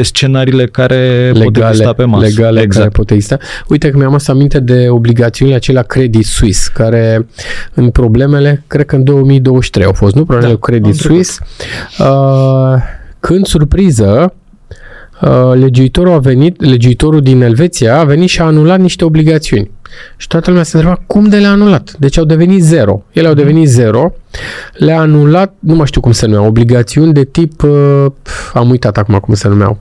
scenariile care legale, pot exista pe masă. Legale exact. care pot exista. Uite că mi-am asta aminte de obligațiunile acelea Credit Suisse, care în problemele, cred că în 2023 au fost, nu? Problemele da, Credit Suisse. Uh, când surpriză, uh, legiuitorul a venit, legiuitorul din Elveția a venit și a anulat niște obligațiuni. Și toată lumea se întreba cum de le-a anulat. Deci au devenit zero. Ele au devenit zero. Le-a anulat, nu mai știu cum se numeau, obligațiuni de tip, uh, am uitat acum cum se numeau.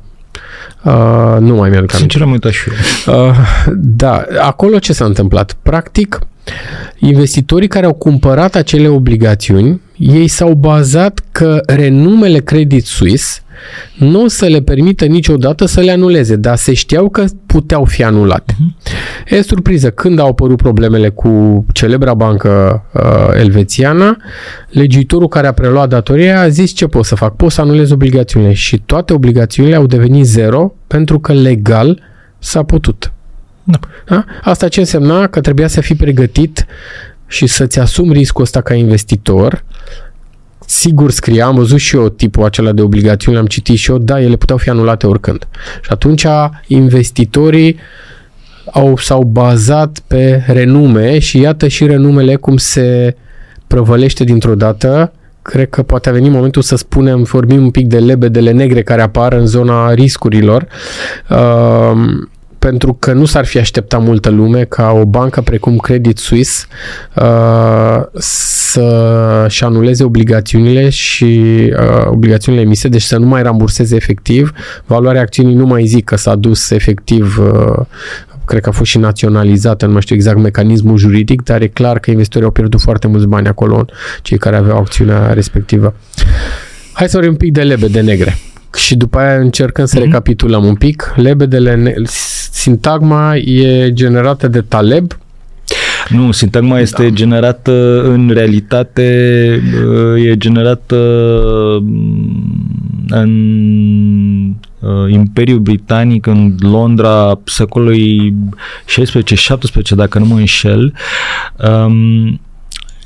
Uh, nu mai mi-aduc Sincer am uitat și eu. Uh, da, acolo ce s-a întâmplat? Practic, investitorii care au cumpărat acele obligațiuni, ei s-au bazat că renumele Credit Suisse nu o să le permită niciodată să le anuleze, dar se știau că puteau fi anulate. Uh-huh. E surpriză, când au apărut problemele cu celebra bancă uh, elvețiană, legiuitorul care a preluat datoria a zis ce pot să fac, pot să anulez obligațiunile și toate obligațiunile au devenit zero pentru că legal s-a putut. Da. Da? Asta ce însemna că trebuia să fii pregătit și să-ți asumi riscul ăsta ca investitor sigur scria, am văzut și eu tipul acela de obligațiuni, am citit și eu, da, ele puteau fi anulate oricând. Și atunci investitorii au, s-au bazat pe renume și iată și renumele cum se prăvălește dintr-o dată. Cred că poate a venit momentul să spunem, vorbim un pic de lebedele negre care apar în zona riscurilor. Uh, pentru că nu s-ar fi așteptat multă lume ca o bancă precum Credit Suisse uh, să-și anuleze obligațiunile și uh, obligațiunile emise, deci să nu mai ramburseze efectiv. Valoarea acțiunii nu mai zic că s-a dus efectiv uh, cred că a fost și naționalizată, nu mai știu exact mecanismul juridic, dar e clar că investitorii au pierdut foarte mulți bani acolo, cei care aveau acțiunea respectivă. Hai să vorbim un pic de lebe de negre. Și după aia încercăm să mm-hmm. recapitulăm un pic. Lebedele, sintagma e generată de Taleb, nu, sintagma este da. generată în realitate, e generată mm, în uh, Imperiul Britanic, în Londra, secolului 16-17, dacă nu mă înșel. Um,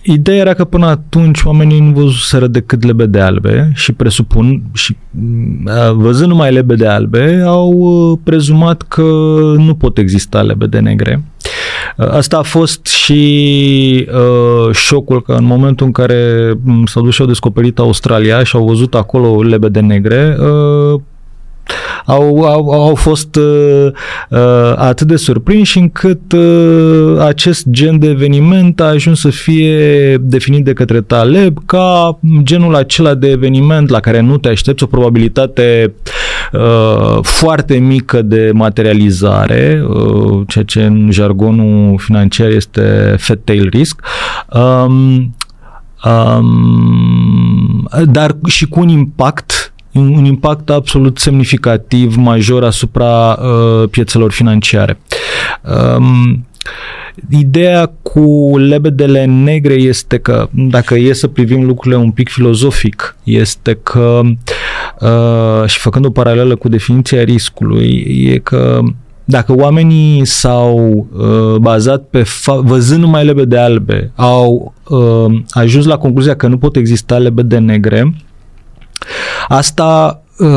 Ideea era că până atunci oamenii nu văzuseră decât lebede albe și presupun, și văzând numai lebede albe, au uh, prezumat că nu pot exista lebede negre. Uh, asta a fost și uh, șocul că în momentul în care s-au dus și au descoperit Australia și au văzut acolo lebede negre, uh, au, au, au fost uh, uh, atât de surprinși încât uh, acest gen de eveniment a ajuns să fie definit de către Taleb ca genul acela de eveniment la care nu te aștepți o probabilitate uh, foarte mică de materializare, uh, ceea ce în jargonul financiar este fat tail risk. Um, um, dar și cu un impact un impact absolut semnificativ, major asupra uh, piețelor financiare. Um, Ideea cu lebedele negre este că, dacă e să privim lucrurile un pic filozofic, este că, uh, și făcând o paralelă cu definiția riscului, e că dacă oamenii s-au uh, bazat pe, fa- văzând numai lebede albe, au uh, ajuns la concluzia că nu pot exista lebede negre, Asta uh,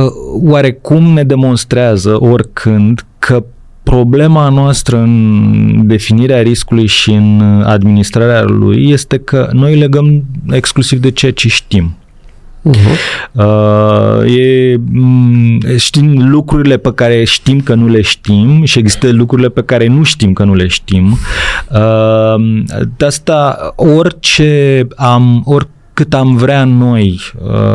oarecum ne demonstrează oricând că problema noastră în definirea riscului și în administrarea lui este că noi legăm exclusiv de ceea ce știm. Uh-huh. Uh, e, mm, știm lucrurile pe care știm că nu le știm și există lucrurile pe care nu știm că nu le știm. Uh, de asta orice am, or, cât am vrea noi,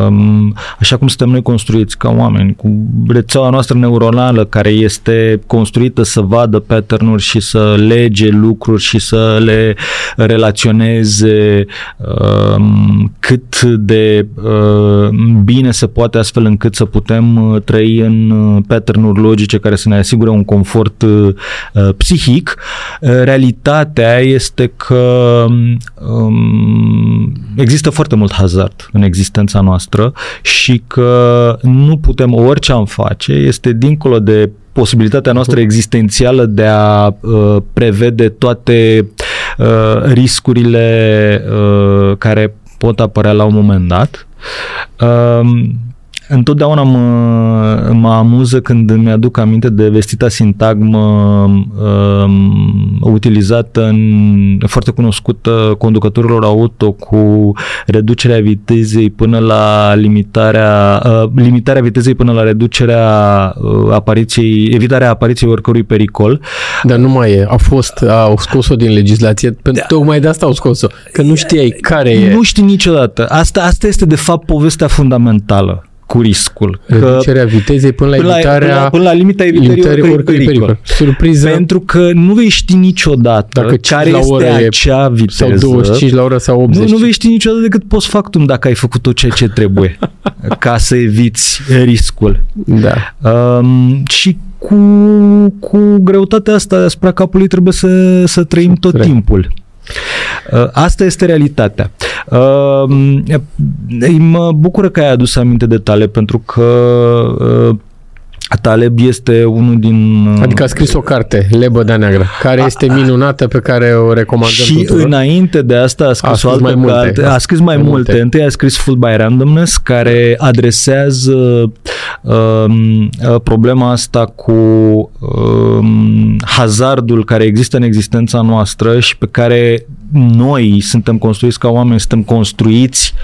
um, așa cum suntem noi construiți ca oameni, cu rețeaua noastră neuronală care este construită să vadă pattern și să lege lucruri și să le relaționeze um, cât de uh, bine se poate astfel încât să putem uh, trăi în uh, pattern logice care să ne asigure un confort psihic. Realitatea este că um, există foarte foarte mult hazard în existența noastră și că nu putem, orice am face, este dincolo de posibilitatea noastră existențială de a uh, prevede toate uh, riscurile uh, care pot apărea la un moment dat. Uh, întotdeauna mă, mă amuză când îmi aduc aminte de vestita sintagmă um, utilizată în, foarte cunoscută conducătorilor auto cu reducerea vitezei până la limitarea, uh, limitarea vitezei până la reducerea uh, apariției, evitarea apariției oricărui pericol. Dar nu mai e. A fost, au scos-o din legislație, pentru da. tocmai de asta au scos-o, că nu știai care e. Nu știi niciodată. Asta, asta este de fapt povestea fundamentală cu riscul. Reducerea vitezei până la până evitarea... La, până, la, până la limita evitării oricărui pericol. pericol. Surpriză. Pentru că nu vei ști niciodată dacă care la este e acea viteză. Sau 25 la oră sau 80. Nu, nu vei ști niciodată decât post factum dacă ai făcut tot ceea ce trebuie [LAUGHS] ca să eviți riscul. Da. Um, și cu, cu greutatea asta asupra capului trebuie să, să trăim tot Trebuie. timpul. Uh, asta este realitatea. Uh, mă bucură că ai adus aminte de tale pentru că uh, Taleb este unul din... Adică a scris o carte, Lebăda Neagră, care este minunată, pe care o recomandăm Și tuturor. înainte de asta a scris, a scris o altă mai multe. carte, a scris mai, mai multe. multe. Întâi a scris Full by Randomness, care adresează um, uh, problema asta cu um, hazardul care există în existența noastră și pe care noi suntem construiți ca oameni, suntem construiți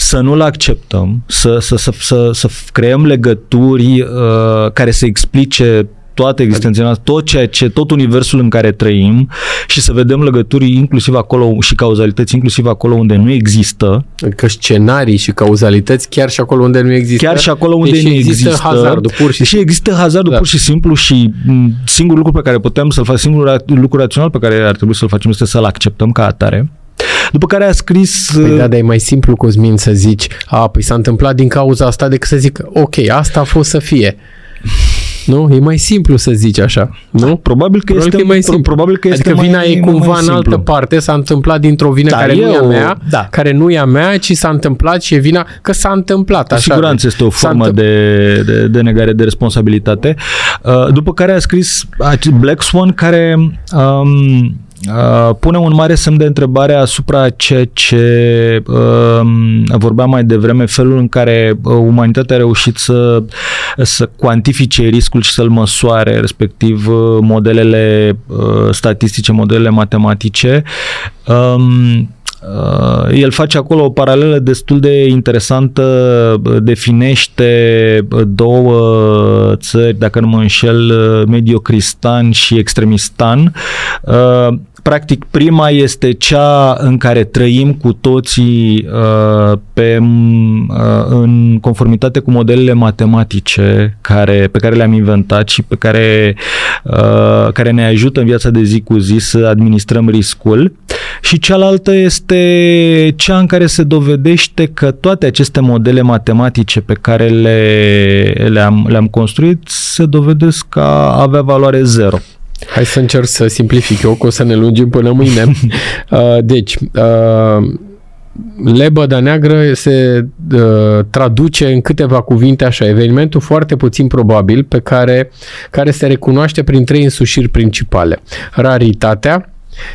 să nu-l acceptăm, să, să, să, să, să creăm legături uh, care să explice toată existența noastră, tot ceea ce, tot universul în care trăim și să vedem legături inclusiv acolo și cauzalități inclusiv acolo unde nu există. Adică scenarii și cauzalități chiar și acolo unde nu există. Chiar și acolo unde nu există. există hazardul pur și Și există hazardul da. pur și simplu și singurul lucru pe care putem să-l facem, singurul lucru rațional pe care ar trebui să-l facem este să-l acceptăm ca atare după care a scris... Păi da, uh, dar e mai simplu, Cosmin, să zici, a, păi s-a întâmplat din cauza asta decât să zic, ok, asta a fost să fie. Nu? E mai simplu să zici așa, nu? Probabil că probabil este, că e mai simplu. Probabil că este adică vina mai, e cumva mai în altă parte, s-a întâmplat dintr-o vină da, care eu, nu e a mea, da. care nu e a mea, ci s-a întâmplat și e vina că s-a întâmplat. Așa. Cu siguranță este o formă de, de, de negare de responsabilitate. Uh, după care a scris Black Swan, care um, Uh, pune un mare semn de întrebare asupra ceea ce uh, vorbeam mai devreme, felul în care uh, umanitatea a reușit să, să cuantifice riscul și să-l măsoare, respectiv uh, modelele uh, statistice, modelele matematice. Um, Uh, el face acolo o paralelă destul de interesantă, definește două țări, dacă nu mă înșel, mediocristan și extremistan. Uh, practic, prima este cea în care trăim cu toții uh, pe, în conformitate cu modelele matematice care, pe care le-am inventat și pe care, care ne ajută în viața de zi cu zi să administrăm riscul. Și cealaltă este este cea în care se dovedește că toate aceste modele matematice pe care le, le-am, le-am construit se dovedesc a avea valoare zero. Hai să încerc să simplific eu, că o să ne lungim până mâine. [LAUGHS] Uh, deci, uh, lebăda neagră se uh, traduce în câteva cuvinte așa, evenimentul foarte puțin probabil pe care, care se recunoaște prin trei însușiri principale. Raritatea,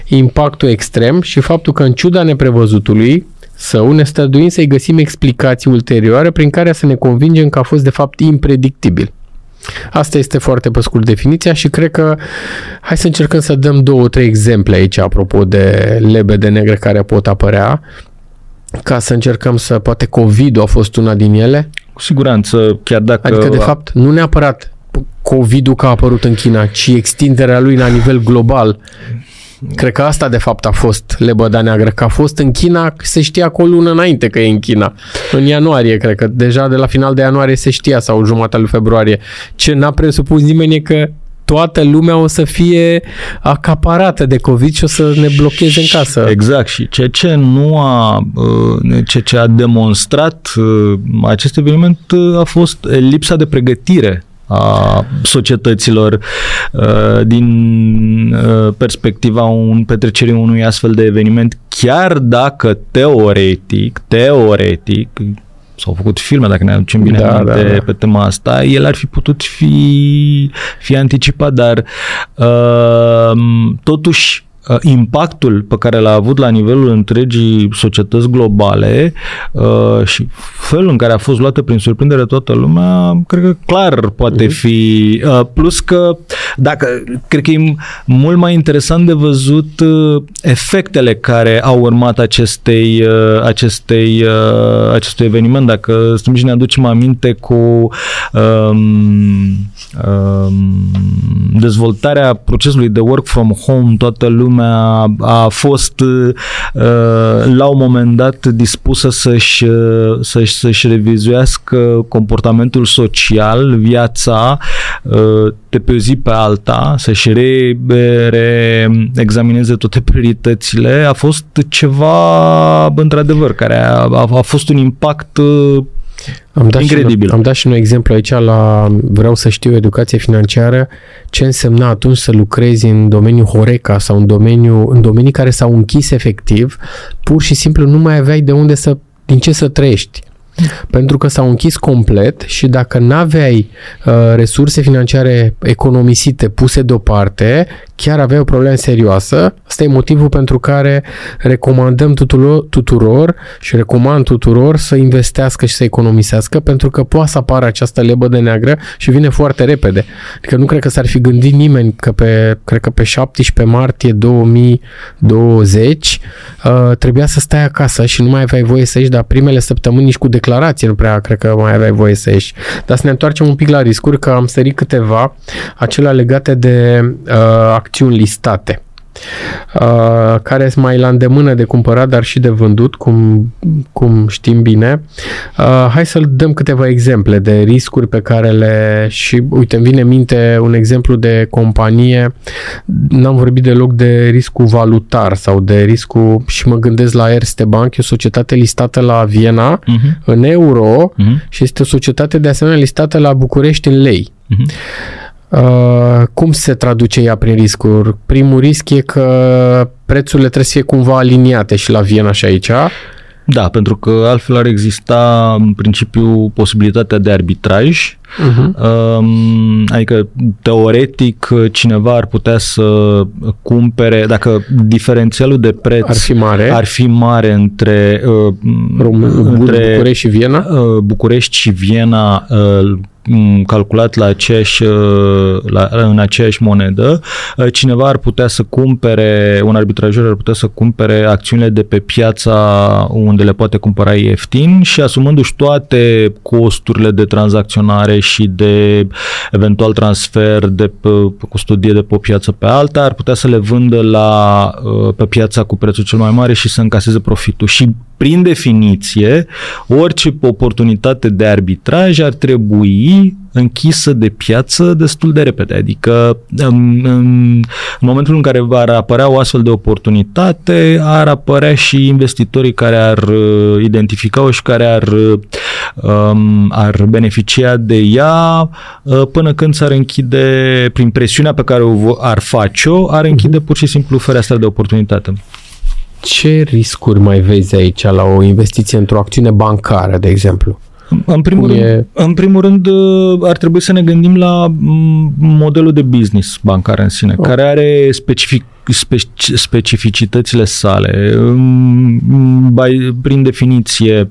impactul extrem și faptul că în ciuda neprevăzutului său ne străduim să-i găsim explicații ulterioare prin care să ne convingem că a fost de fapt impredictibil. Asta este foarte pe scurt definiția și cred că hai să încercăm să dăm două, trei exemple aici apropo de lebe de negre care pot apărea ca să încercăm să, poate covid a fost una din ele? Cu siguranță, chiar dacă... Adică, de fapt, nu neapărat COVID-ul că a apărut în China, ci extinderea lui la nivel global Cred că asta de fapt a fost lebăda neagră, că a fost în China, se știa cu o lună înainte că e în China. În ianuarie, cred că deja de la final de ianuarie se știa sau jumătatea lui februarie. Ce n-a presupus nimeni e că toată lumea o să fie acaparată de COVID și o să ne blocheze în casă. Exact și ceea ce nu a, uh, ceea ce a demonstrat uh, acest eveniment uh, a fost lipsa de pregătire a societăților uh, din uh, perspectiva un, petrecerii unui astfel de eveniment, chiar dacă teoretic, teoretic, s-au făcut filme, dacă ne aducem bine da, da, da. pe tema asta, el ar fi putut fi, fi anticipat, dar uh, totuși uh, impactul pe care l-a avut la nivelul întregii societăți globale uh, și felul în care a fost luată prin surprindere toată lumea, cred că clar poate mhm. fi. Uh, plus că, dacă, cred că e mult mai interesant de văzut uh, efectele care au urmat acestei, uh, acestei, uh, acestui eveniment. Dacă stăm și ne aducem aminte cu um, um, dezvoltarea procesului de work from home, toată lumea a fost uh, la un moment dat dispusă să-și, uh, să-și, să-și revizuiască comportamentul social, viața uh, de pe o zi pe alta, să-și re, re-examineze toate prioritățile, a fost ceva, într-adevăr, care a, a, a fost un impact am dat Incredibil. Și, am dat și un exemplu aici la Vreau să știu educație financiară, ce însemna atunci să lucrezi în domeniul Horeca sau în, domeniu, în domenii care s-au închis efectiv, pur și simplu nu mai aveai de unde să, din ce să trăiești. Pentru că s-au închis complet și dacă n-aveai uh, resurse financiare economisite puse deoparte, chiar aveai o problemă serioasă. Asta e motivul pentru care recomandăm tuturor, tuturor și recomand tuturor să investească și să economisească pentru că poate să apară această lebă de neagră și vine foarte repede. Adică nu cred că s-ar fi gândit nimeni că pe, cred că pe 17 martie 2020 uh, trebuia să stai acasă și nu mai aveai voie să ieși, dar primele săptămâni nici cu declarație nu prea cred că mai aveai voie să ieși. Dar să ne întoarcem un pic la riscuri, că am sărit câteva, acelea legate de uh, acțiuni listate uh, care sunt mai la îndemână de cumpărat, dar și de vândut, cum, cum știm bine. Uh, hai să dăm câteva exemple de riscuri pe care le... Și uite, îmi vine în minte un exemplu de companie, n-am vorbit deloc de riscul valutar sau de riscul, și mă gândesc la Erste Bank, e o societate listată la Viena uh-huh. în euro uh-huh. și este o societate de asemenea listată la București în lei. Uh-huh. Uh, cum se traduce ea prin riscuri? Primul risc e că prețurile trebuie să fie cumva aliniate și la Viena și aici. Da, pentru că altfel ar exista în principiu posibilitatea de arbitraj, uh-huh. adică teoretic cineva ar putea să cumpere, dacă diferențialul de preț ar fi mare, ar fi mare între, uh, Rom- între București și Viena, uh, București și Viena uh, calculat la aceeași, uh, la, în aceeași monedă, uh, cineva ar putea să cumpere, un arbitrajor ar putea să cumpere acțiunile de pe piața unde le poate cumpăra ieftin și asumându-și toate costurile de tranzacționare și de eventual transfer de pe, custodie de pe o piață pe alta, ar putea să le vândă la, uh, pe piața cu prețul cel mai mare și să încaseze profitul. Și prin definiție, orice oportunitate de arbitraj ar trebui închisă de piață destul de repede. Adică în, în momentul în care va apărea o astfel de oportunitate, ar apărea și investitorii care ar uh, identifica-o și care ar, um, ar beneficia de ea uh, până când s-ar închide, prin presiunea pe care o ar face-o, ar închide mhm. pur și simplu fereastra de oportunitate. Ce riscuri mai vezi aici la o investiție într-o acțiune bancară, de exemplu? În primul, rând, în primul rând, uh, ar trebui să ne gândim la mm, modelul de business bancar în sine, oh. care are specific, speci, specificitățile sale. By, prin definiție,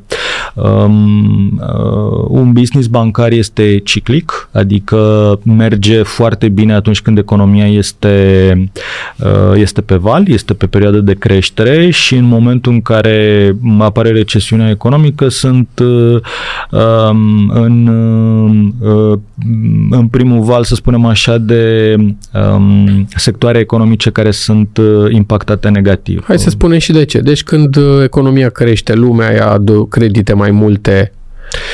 um, uh, un business bancar este ciclic, adică merge foarte bine atunci când economia este, uh, este pe val, este pe perioadă de creștere și în momentul în care apare recesiunea economică sunt uh, um, în, uh, în primul val, să spunem așa, de um, sectoare economice care sunt uh, impactate negativ. Hai să spunem și de ce. Deci când uh, economia crește, lumea ia credite mai multe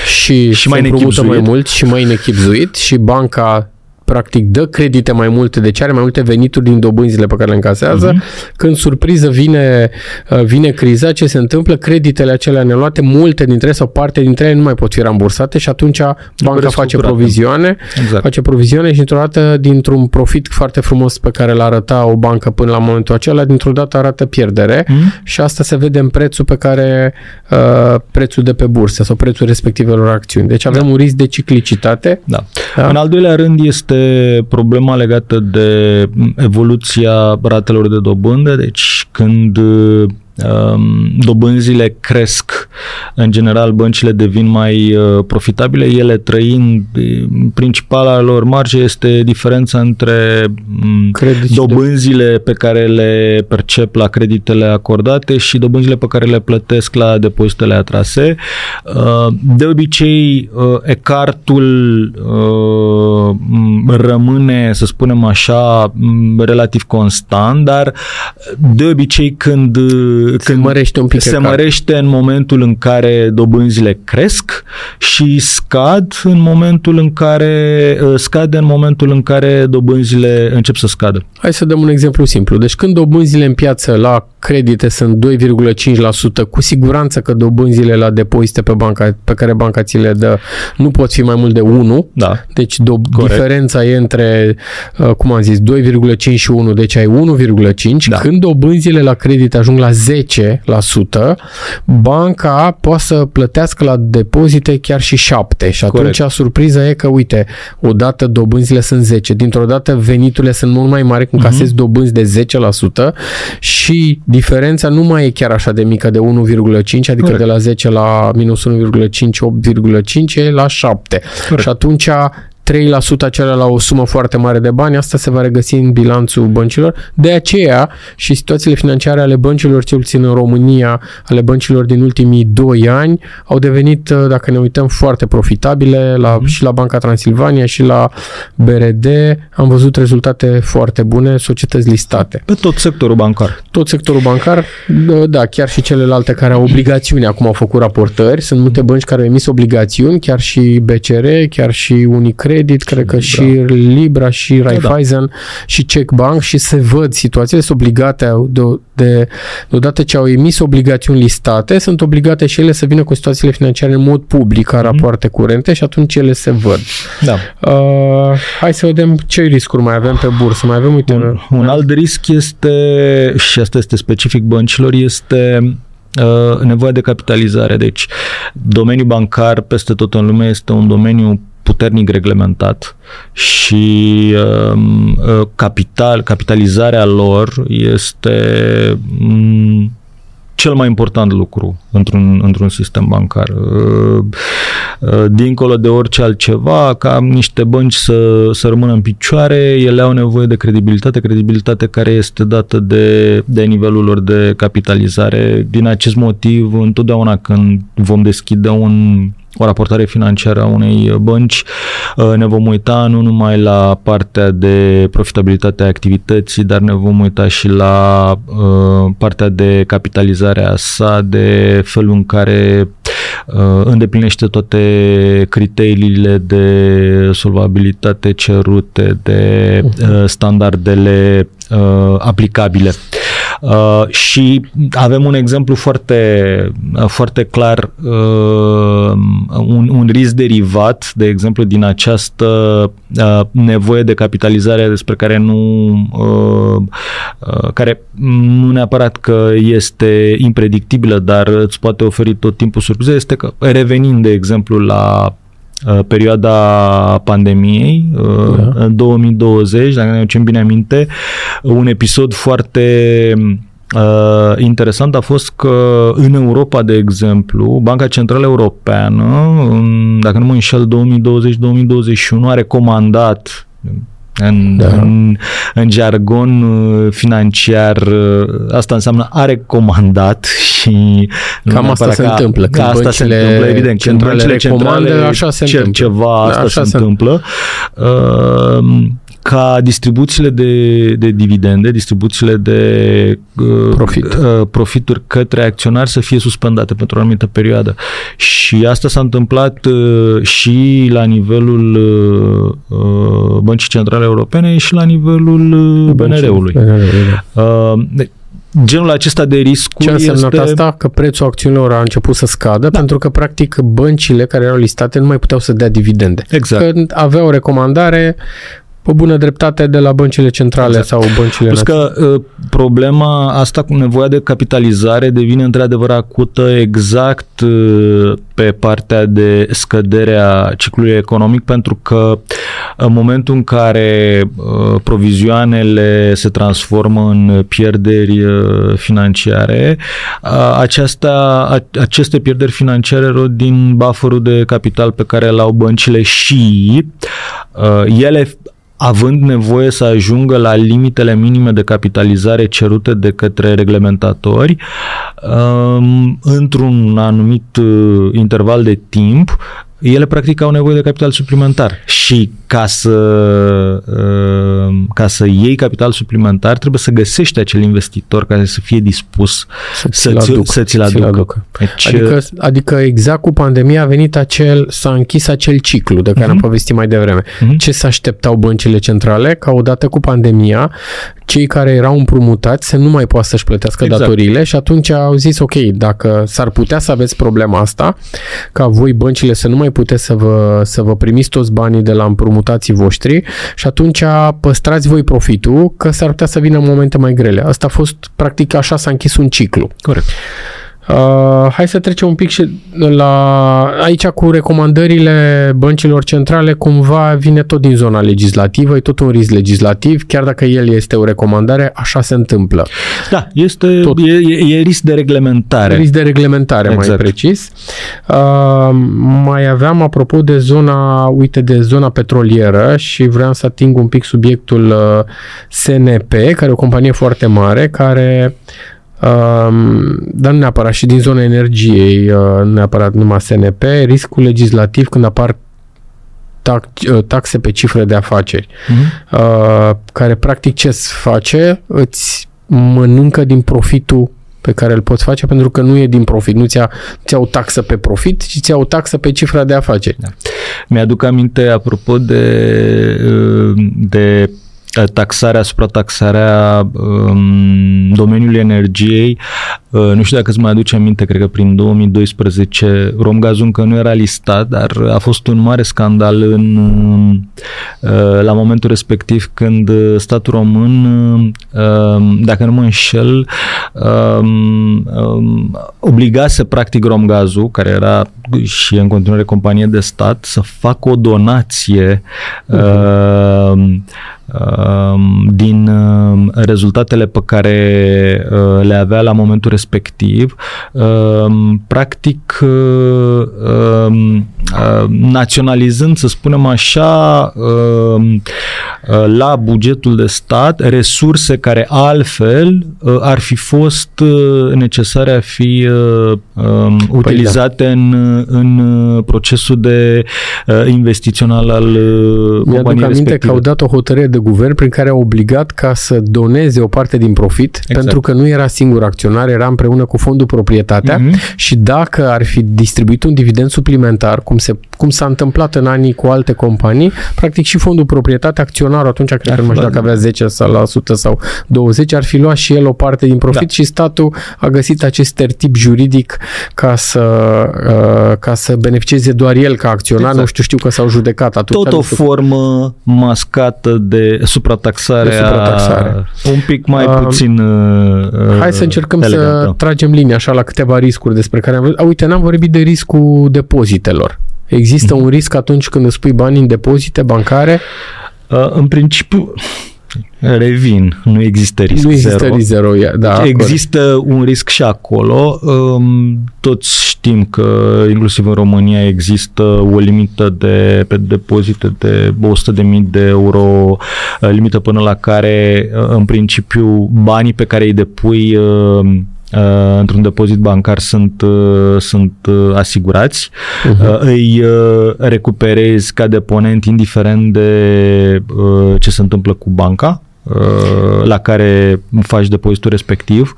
și, și mai mai mult și mai nechipzuit și banca practic dă credite mai multe, deci are mai multe venituri din dobânzile pe care le încasează. Uh-huh. Când surpriză vine, uh, vine criza, ce se întâmplă? Creditele acelea neluate, multe dintre ele sau parte dintre ele nu mai pot fi rambursate și atunci banca face provizioane, exact. face provizioane și dintr-o dată, dintr-un profit foarte frumos pe care l arăta o bancă până la momentul acela, dintr-o dată arată pierdere uh-huh. și asta se vede în prețul pe care uh, prețul de pe bursă sau prețul respectivelor acțiuni. Deci avem da. un risc de ciclicitate. Da. da. În al doilea rând este este problema legată de evoluția ratelor de dobândă, deci când Um, dobânzile cresc, în general băncile devin mai uh, profitabile, ele trăind, principala lor marge este diferența între mm, Credici dobânzile de... pe care le percep la creditele acordate și dobânzile pe care le plătesc la depozitele atrase. Uh, de obicei, uh, ecartul rămâne, să spunem așa, relativ constant, dar de obicei când se mărește un pic. Se mărește în momentul în care dobânzile cresc și scad în momentul în care uh, scade în momentul în care dobânzile încep să scadă. Hai să dăm un exemplu simplu. Deci când dobânzile în piață la credite sunt 2,5%, cu siguranță că dobânzile la depozite pe, banca, pe care banca ți le dă nu pot fi mai mult de 1. Da. Deci do- diferența e între, uh, cum am zis, 2,5 și 1, deci ai 1,5. Da. Când dobânzile la credite ajung la 10%, banca poate să plătească la depozite chiar și 7. Și atunci Corect. surpriza e că, uite, odată dobânzile sunt 10, dintr-o dată veniturile sunt mult mai mari când uh-huh. casezi dobânzi de 10% și diferența nu mai e chiar așa de mică de 1,5, adică Corect. de la 10 la minus 1,5, 8,5 e la 7. Corect. Și atunci 3% acelea la o sumă foarte mare de bani, asta se va regăsi în bilanțul băncilor. De aceea și situațiile financiare ale băncilor, cel puțin în România, ale băncilor din ultimii 2 ani, au devenit, uh, dacă ne uităm, foarte profitabile la, mm. și la Banca Transilvania și la BRD. Am văzut rezultate foarte bune, societăți listate. Pe tot sectorul bancar. Tot sectorul bancar, da, chiar și celelalte care au obligațiuni, acum au făcut raportări. Sunt multe bănci care au emis obligațiuni, chiar și BCR, chiar și Unicred, Credit, cred că și Libra și Raiffeisen da, da. și Czech Bank și se văd situațiile, sunt obligate de, de, deodată ce au emis obligațiuni listate, sunt obligate și ele să vină cu situațiile financiare în mod public ca mm-hmm. rapoarte curente și atunci ele se văd. Da. Uh, hai să vedem ce riscuri mai avem pe bursă. Mai avem, uite, un, un alt risc este, și asta este specific băncilor, este uh, nevoia de capitalizare. Deci, domeniul bancar peste tot în lume este un domeniu puternic reglementat și um, uh, capital, capitalizarea lor este um, cel mai important lucru într-un, într-un sistem bancar. Uh, uh, dincolo de orice altceva, ca niște bănci să, să rămână în picioare, ele au nevoie de credibilitate, credibilitate care este dată de, de nivelul lor de capitalizare. Din acest motiv, întotdeauna când vom deschide un o raportare financiară a unei bănci, uh, ne vom uita nu numai la partea de profitabilitate a activității, dar ne vom uita și la uh, partea de capitalizare a sa, de felul în care uh, îndeplinește toate criteriile de solvabilitate cerute, de uh, standardele uh, aplicabile. Uh, și avem un exemplu foarte, uh, foarte clar, uh, un, un risc derivat, de exemplu, din această uh, nevoie de capitalizare despre care nu uh, uh, care nu neapărat că este impredictibilă, dar îți poate oferi tot timpul surprize, este că revenind, de exemplu, la Uh, perioada pandemiei, uh, da. în 2020, dacă ne aducem bine aminte, un episod foarte uh, interesant a fost că în Europa, de exemplu, Banca Centrală Europeană, dacă nu mă înșel, 2020-2021 a recomandat în, da. în, în jargon uh, financiar, uh, asta înseamnă a recomandat și cam asta se ca, întâmplă. Când asta se întâmplă, evident. Când băncile centrale așa se cer întâmplă. ceva, asta așa se, se întâmplă. Uh, ca distribuțiile de, de dividende, distribuțiile de uh, Profit. uh, profituri către acționari să fie suspendate pentru o anumită perioadă. Și asta s-a întâmplat uh, și la nivelul uh, uh Băncii Centrale Europene și la nivelul uh, BNR-ului. Da. Uh, genul acesta de riscuri Ce a însemnat este... asta? Că prețul acțiunilor a început să scadă da. pentru că practic băncile care erau listate nu mai puteau să dea dividende. Exact. Că aveau recomandare pe bună dreptate de la băncile centrale exact. sau băncile Plus că uh, problema asta cu nevoia de capitalizare devine într-adevăr acută exact uh, pe partea de scădere a ciclului economic pentru că în momentul în care uh, provizioanele se transformă în pierderi financiare, aceasta, aceste pierderi financiare rod din bufferul de capital pe care îl au băncile și ele având nevoie să ajungă la limitele minime de capitalizare cerute de către reglementatori um, într-un anumit uh, interval de timp, ele practic au nevoie de capital suplimentar și ca să, uh, ca să iei capital suplimentar trebuie să găsești acel investitor care să fie dispus să, să, ți, aduc, să ți-l aducă. aducă. Deci, adică, uh, adică exact cu pandemia a venit acel, s-a închis acel ciclu de care uh-huh. am mhm. povestit mai devreme. Uh-huh. Ce se așteptau băncile centrale? Ca odată cu pandemia cei care erau împrumutați să nu mai poată să-și plătească exact. datoriile și atunci au zis, ok, dacă s-ar putea să aveți problema asta, ca voi băncile să nu mai puteți să vă, să vă primiți toți banii de la împrumutații voștri și atunci păstrați voi profitul, că s-ar putea să vină momente mai grele. Asta a fost, practic, așa s-a închis un ciclu. Corect. Uh, hai să trecem un pic și la aici cu recomandările băncilor centrale, cumva vine tot din zona legislativă, e tot un risc legislativ, chiar dacă el este o recomandare, așa se întâmplă. Da, este tot. E, e risc de reglementare. Risc de reglementare, exact. mai precis. Uh, mai aveam, apropo de zona, uite, de zona petrolieră și vreau să ating un pic subiectul uh, SNP, care e o companie foarte mare, care Um, dar nu neapărat și din zona energiei, uh, neapărat numai SNP, riscul legislativ când apar uh, taxe pe cifre de afaceri, uh-huh. uh, care practic ce îți face? Îți mănâncă din profitul pe care îl poți face pentru că nu e din profit, nu ți-a, ți-a o taxă pe profit, ci ți-a o taxă pe cifra de afaceri. Da. Mi-aduc aminte, apropo de, uh, de taxarea, suprataxarea um, domeniului energiei. Uh, nu știu dacă îți mai aduce aminte, cred că prin 2012 Romgazul încă nu era listat, dar a fost un mare scandal în, uh, la momentul respectiv când statul român, uh, dacă nu mă înșel, um, um, obligase practic Romgazul, care era și în continuare companie de stat, să facă o donație uh-huh Um, din um, rezultatele pe care uh, le avea la momentul respectiv, um, practic uh, uh, naționalizând, să spunem așa, la bugetul de stat resurse care altfel ar fi fost necesare a fi păi utilizate da. în, în procesul de investițional al Mi-aduc aminte respective. că au dat o hotărâre de de guvern prin care a obligat ca să doneze o parte din profit, exact. pentru că nu era singur acționar, era împreună cu fondul proprietatea mm-hmm. și dacă ar fi distribuit un dividend suplimentar, cum, se, cum s-a întâmplat în anii cu alte companii, practic și fondul proprietatea, acționarul atunci, cred că nu știu dacă avea 10 sau la 100 sau 20, ar fi luat și el o parte din profit da. și statul a găsit acest tertip juridic ca să, uh, ca să beneficieze doar el ca acționar, exact. nu știu, știu că s-au judecat atunci. Tot o formă mascată de suprataxare, de suprataxare. un pic mai uh, puțin uh, Hai să încercăm elegant, să da. tragem linia așa la câteva riscuri despre care am văzut. Uite, n-am vorbit de riscul depozitelor. Există mm-hmm. un risc atunci când îți pui bani în depozite bancare? Uh, în principiu, Revin, nu există risc Nu există zero. risc zero, da. Există corect. un risc și acolo. Um, toți știm că inclusiv în România există o limită de pe depozite de 100.000 de euro, uh, limită până la care uh, în principiu banii pe care îi depui uh, Uh, într-un depozit bancar sunt, uh, sunt uh, asigurați, uh-huh. uh, îi uh, recuperezi ca deponent indiferent de uh, ce se întâmplă cu banca uh, la care faci depozitul respectiv.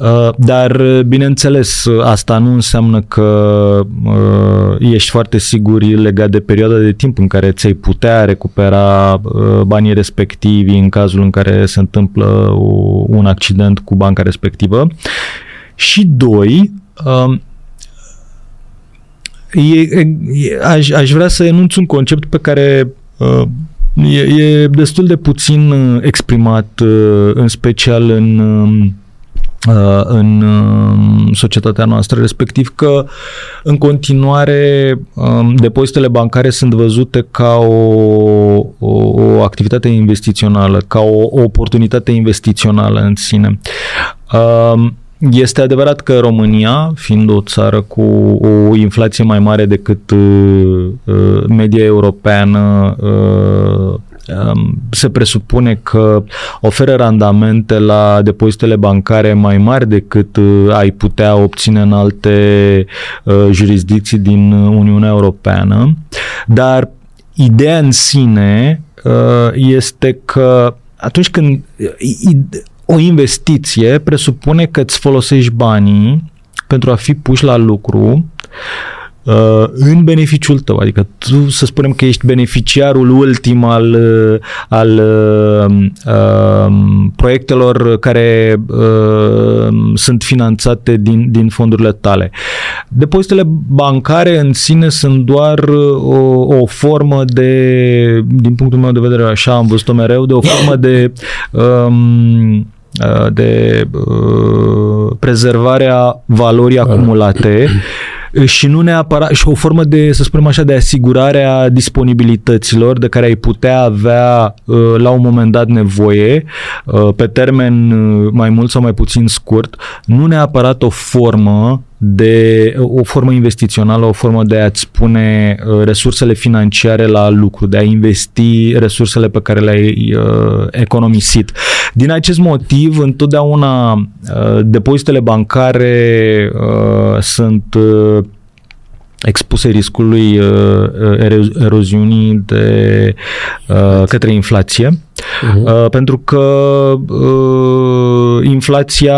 Uh, dar, bineînțeles, asta nu înseamnă că uh, ești foarte sigur legat de perioada de timp în care ți-ai putea recupera uh, banii respectivi în cazul în care se întâmplă un accident cu banca respectivă. Și doi, um, E, e, aș, aș vrea să enunț un concept pe care uh, e, e destul de puțin uh, exprimat, uh, în special în um, uh, în um, societatea noastră, respectiv că în continuare um, depozitele bancare sunt văzute ca o, o, o activitate investițională, ca o, o oportunitate investițională în sine. Este adevărat că România, fiind o țară cu o inflație mai mare decât uh, uh, media europeană, uh, um, se presupune că oferă randamente la depozitele bancare mai mari decât ai putea obține în alte jurisdicții din Uniunea Europeană, dar ideea în sine este că atunci când o investiție presupune că îți folosești banii pentru a fi puși la lucru uh, în beneficiul tău, adică tu să spunem că ești beneficiarul ultim al, uh, al uh, uh, proiectelor care uh, sunt finanțate din, din fondurile tale. Depozitele bancare în sine sunt doar o, o formă de, din punctul meu de vedere, așa am văzut-o mereu, de o formă de um, Uh, de uh, prezervarea valorii acumulate și nu neapărat și o formă de, să spunem așa, de asigurare a disponibilităților de care ai putea avea uh, la un moment dat nevoie pe termen mai mult sau mai puțin scurt, nu neapărat o formă de o formă investițională, o formă de a-ți pune uh, resursele financiare la lucru, de a investi resursele pe care le-ai uh, economisit. Din acest motiv, întotdeauna uh, depozitele bancare uh, sunt uh, expuse riscului uh, eroziunii de uh, către inflație uh-huh. pentru că uh, inflația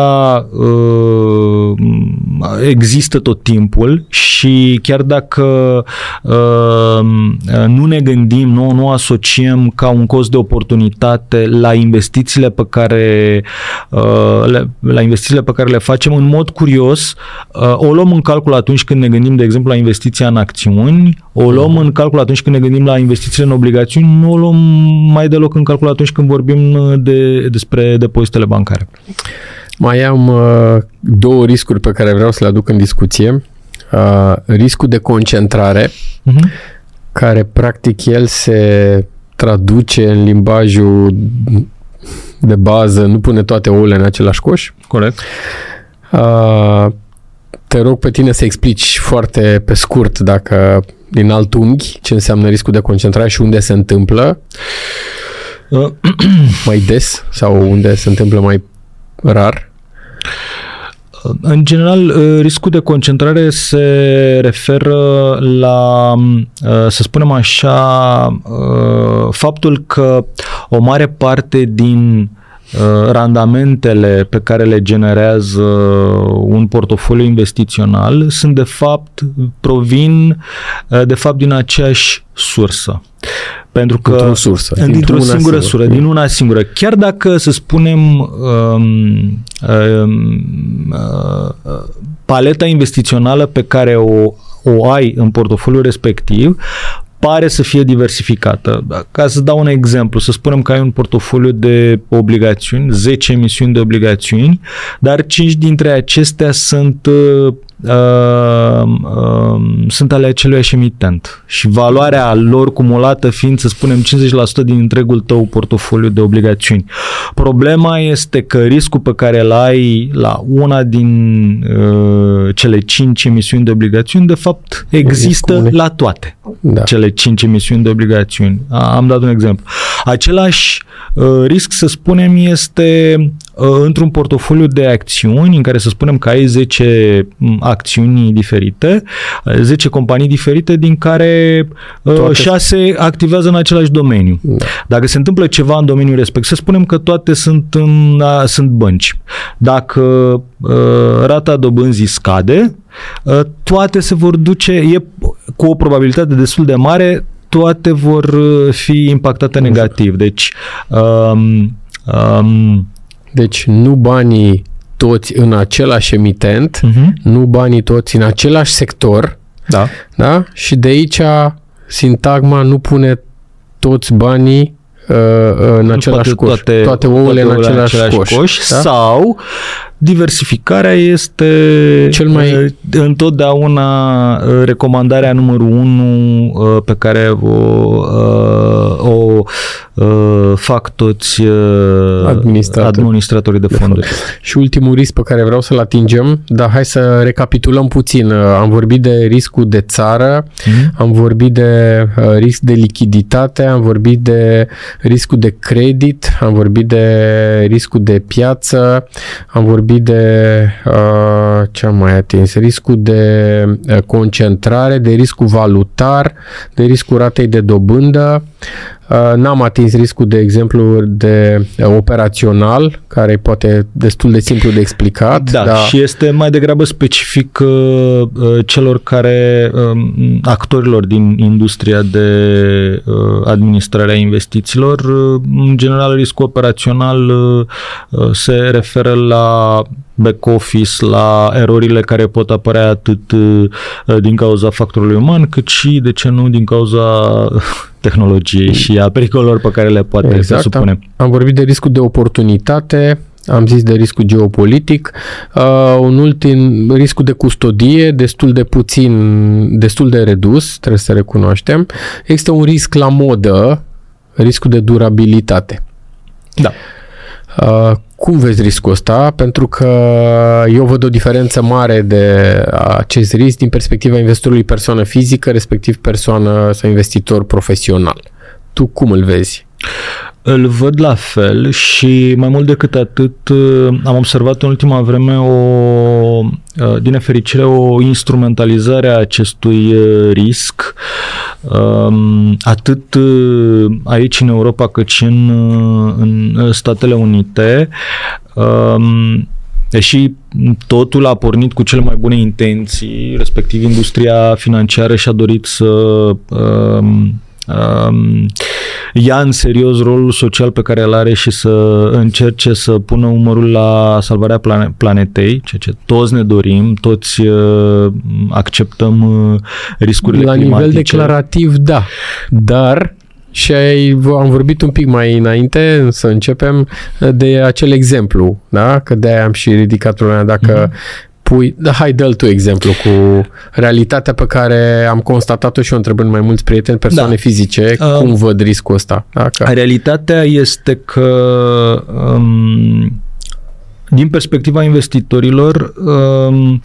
uh, există tot timpul și chiar dacă uh, nu ne gândim, nu, nu asociem ca un cost de oportunitate la investițiile pe care uh, le, la investițiile pe care le facem, în mod curios, uh, o luăm în calcul atunci când ne gândim, de exemplu, la investiția în acțiuni, o luăm în calcul atunci când ne gândim la investițiile în obligațiuni, nu o luăm mai deloc în calcul atunci când vorbim uh, de, despre depozitele bancare. Mai am uh, două riscuri pe care vreau să le aduc în discuție. Uh, riscul de concentrare, uh-huh. care practic el se traduce în limbajul de bază, nu pune toate ouăle în același coș. Corect. Uh, te rog pe tine să explici foarte pe scurt, dacă din alt unghi, ce înseamnă riscul de concentrare și unde se întâmplă. Uh. mai des sau unde se întâmplă mai rar? În general, uh, riscul de concentrare se referă la, uh, să spunem așa, faptul că o mare parte din randamentele pe care le generează un portofoliu investițional sunt de fapt, provin de fapt din aceeași sursă. Pentru că dintr-o sursă, dintr-o, dintr-o singură sursă, din una singură. Chiar dacă, să spunem, um, um, uh, paleta investițională pe care o, o ai în portofoliul respectiv pare să fie diversificată. Ca să dau un exemplu, să spunem că ai un portofoliu de obligațiuni, 10 emisiuni de obligațiuni, dar 5 dintre acestea sunt uh, uh, uh, sunt ale acelui emitent și valoarea lor cumulată fiind, să spunem, 50% din întregul tău portofoliu de obligațiuni. Problema este că riscul pe care îl ai la una din uh, cele 5 emisiuni de obligațiuni, de fapt, există la toate da. cele 5 emisiuni de obligațiuni. Am dat un exemplu. Același uh, risc, să spunem, este uh, într-un portofoliu de acțiuni în care să spunem că ai 10 acțiuni diferite, 10 companii diferite, din care uh, toate... 6 activează în același domeniu. Da. Dacă se întâmplă ceva în domeniul respectiv, să spunem că toate sunt, în, a, sunt bănci. Dacă uh, rata dobânzii scade, uh, toate se vor duce, e cu o probabilitate destul de mare, toate vor uh, fi impactate negativ. Deci, um, um, deci nu banii toți în același emitent, uh-huh. nu banii toți în același sector, da. da? Și de aici sintagma nu pune toți banii uh, în același coș. Toate, toate ouăle toate în același, același coș. coș da? Sau diversificarea este cel mai uh, întotdeauna uh, recomandarea numărul 1 uh, pe care o, o fac toți Administrator. administratorii de fonduri. De [LAUGHS] și ultimul risc pe care vreau să-l atingem, dar hai să recapitulăm puțin. Am vorbit de riscul de țară, mm-hmm. am vorbit de risc de lichiditate, am vorbit de riscul de credit, am vorbit de riscul de piață, am vorbit vorbit de uh, ce am mai atins, riscul de uh, concentrare, de riscul valutar, de riscul ratei de dobândă, Uh, n-am atins riscul, de exemplu, de uh, operațional, care e poate destul de simplu de explicat. Da, dar... și este mai degrabă specific uh, celor care, uh, actorilor din industria de uh, administrare a investițiilor. Uh, în general, riscul operațional uh, se referă la back office, la erorile care pot apărea atât uh, din cauza factorului uman, cât și, de ce nu, din cauza [LAUGHS] tehnologiei și a pericolelor pe care le poate exact, presupune. Am, am vorbit de riscul de oportunitate, am zis de riscul geopolitic, uh, un ultim riscul de custodie, destul de puțin, destul de redus, trebuie să recunoaștem. Există un risc la modă, riscul de durabilitate. Da. Uh, cum vezi riscul ăsta? Pentru că eu văd o diferență mare de acest risc din perspectiva investorului persoană fizică, respectiv persoană sau investitor profesional. Tu cum îl vezi? Îl văd la fel și mai mult decât atât am observat în ultima vreme o, din nefericire o instrumentalizare a acestui risc. Um, atât aici în Europa cât și în, în Statele Unite. Um, Deși totul a pornit cu cele mai bune intenții, respectiv industria financiară și-a dorit să um, um, ia în serios rolul social pe care îl are și să încerce să pună umărul la salvarea planetei, ceea ce toți ne dorim, toți uh, acceptăm uh, riscurile la climatice. La nivel declarativ, da, dar și ai, am vorbit un pic mai înainte, să începem, de acel exemplu, da? Că de-aia am și ridicat problema. Dacă mm-hmm pui, da, hai dă tu exemplu cu realitatea pe care am constatat-o și o întrebând mai mulți prieteni, persoane da. fizice, uh, cum văd riscul ăsta? Dacă... Realitatea este că um, din perspectiva investitorilor, um,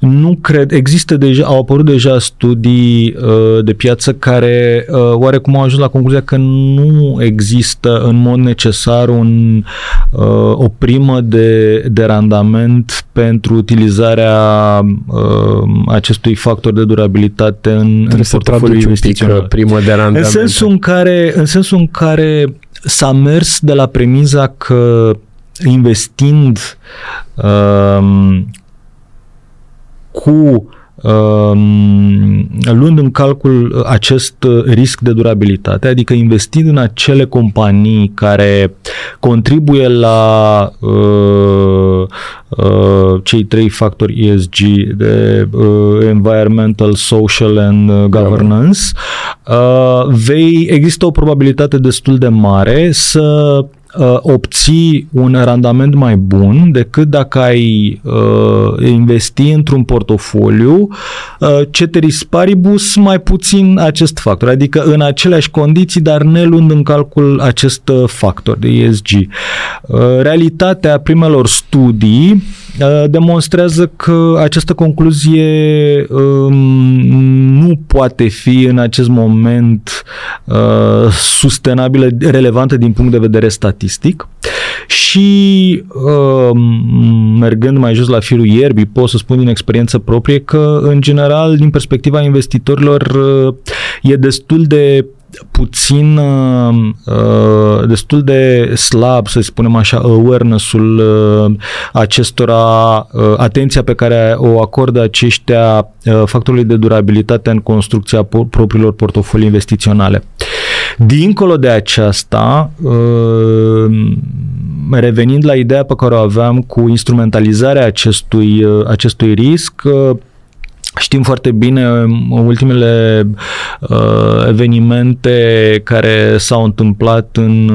nu cred, există deja, au apărut deja studii uh, de piață care uh, oarecum au ajuns la concluzia că nu există în mod necesar un, uh, o primă de, de randament pentru utilizarea acestui factor de durabilitate în, în portofoliul investițional. primă de randament. În sensul în care, în sensul în care s-a mers de la premiza că investind um, cu um, luând în calcul acest risc de durabilitate, adică investind în acele companii care contribuie la uh, uh, cei trei factori ESG de uh, environmental, social and uh, governance, uh, vei, există o probabilitate destul de mare să uh, obții un randament mai bun decât dacă ai uh, investi într-un portofoliu uh, ceteris paribus mai puțin acest factor, adică în aceleași condiții, dar ne luând în calcul acest uh, factor de ESG. Uh, realitatea primelor studii uh, demonstrează că această concluzie um, nu poate fi în acest moment uh, sustenabilă, relevantă din punct de vedere statistic. Statistic și uh, mergând mai jos la firul ierbii, pot să spun din experiență proprie că în general din perspectiva investitorilor uh, e destul de puțin uh, uh, destul de slab, să spunem așa, awareness-ul uh, acestora, uh, atenția pe care o acordă aceștia uh, factorului de durabilitate în construcția po- propriilor portofolii investiționale. Dincolo de aceasta, uh, revenind la ideea pe care o aveam cu instrumentalizarea acestui, uh, acestui risc, uh, Știm foarte bine, ultimele uh, evenimente care s-au întâmplat în,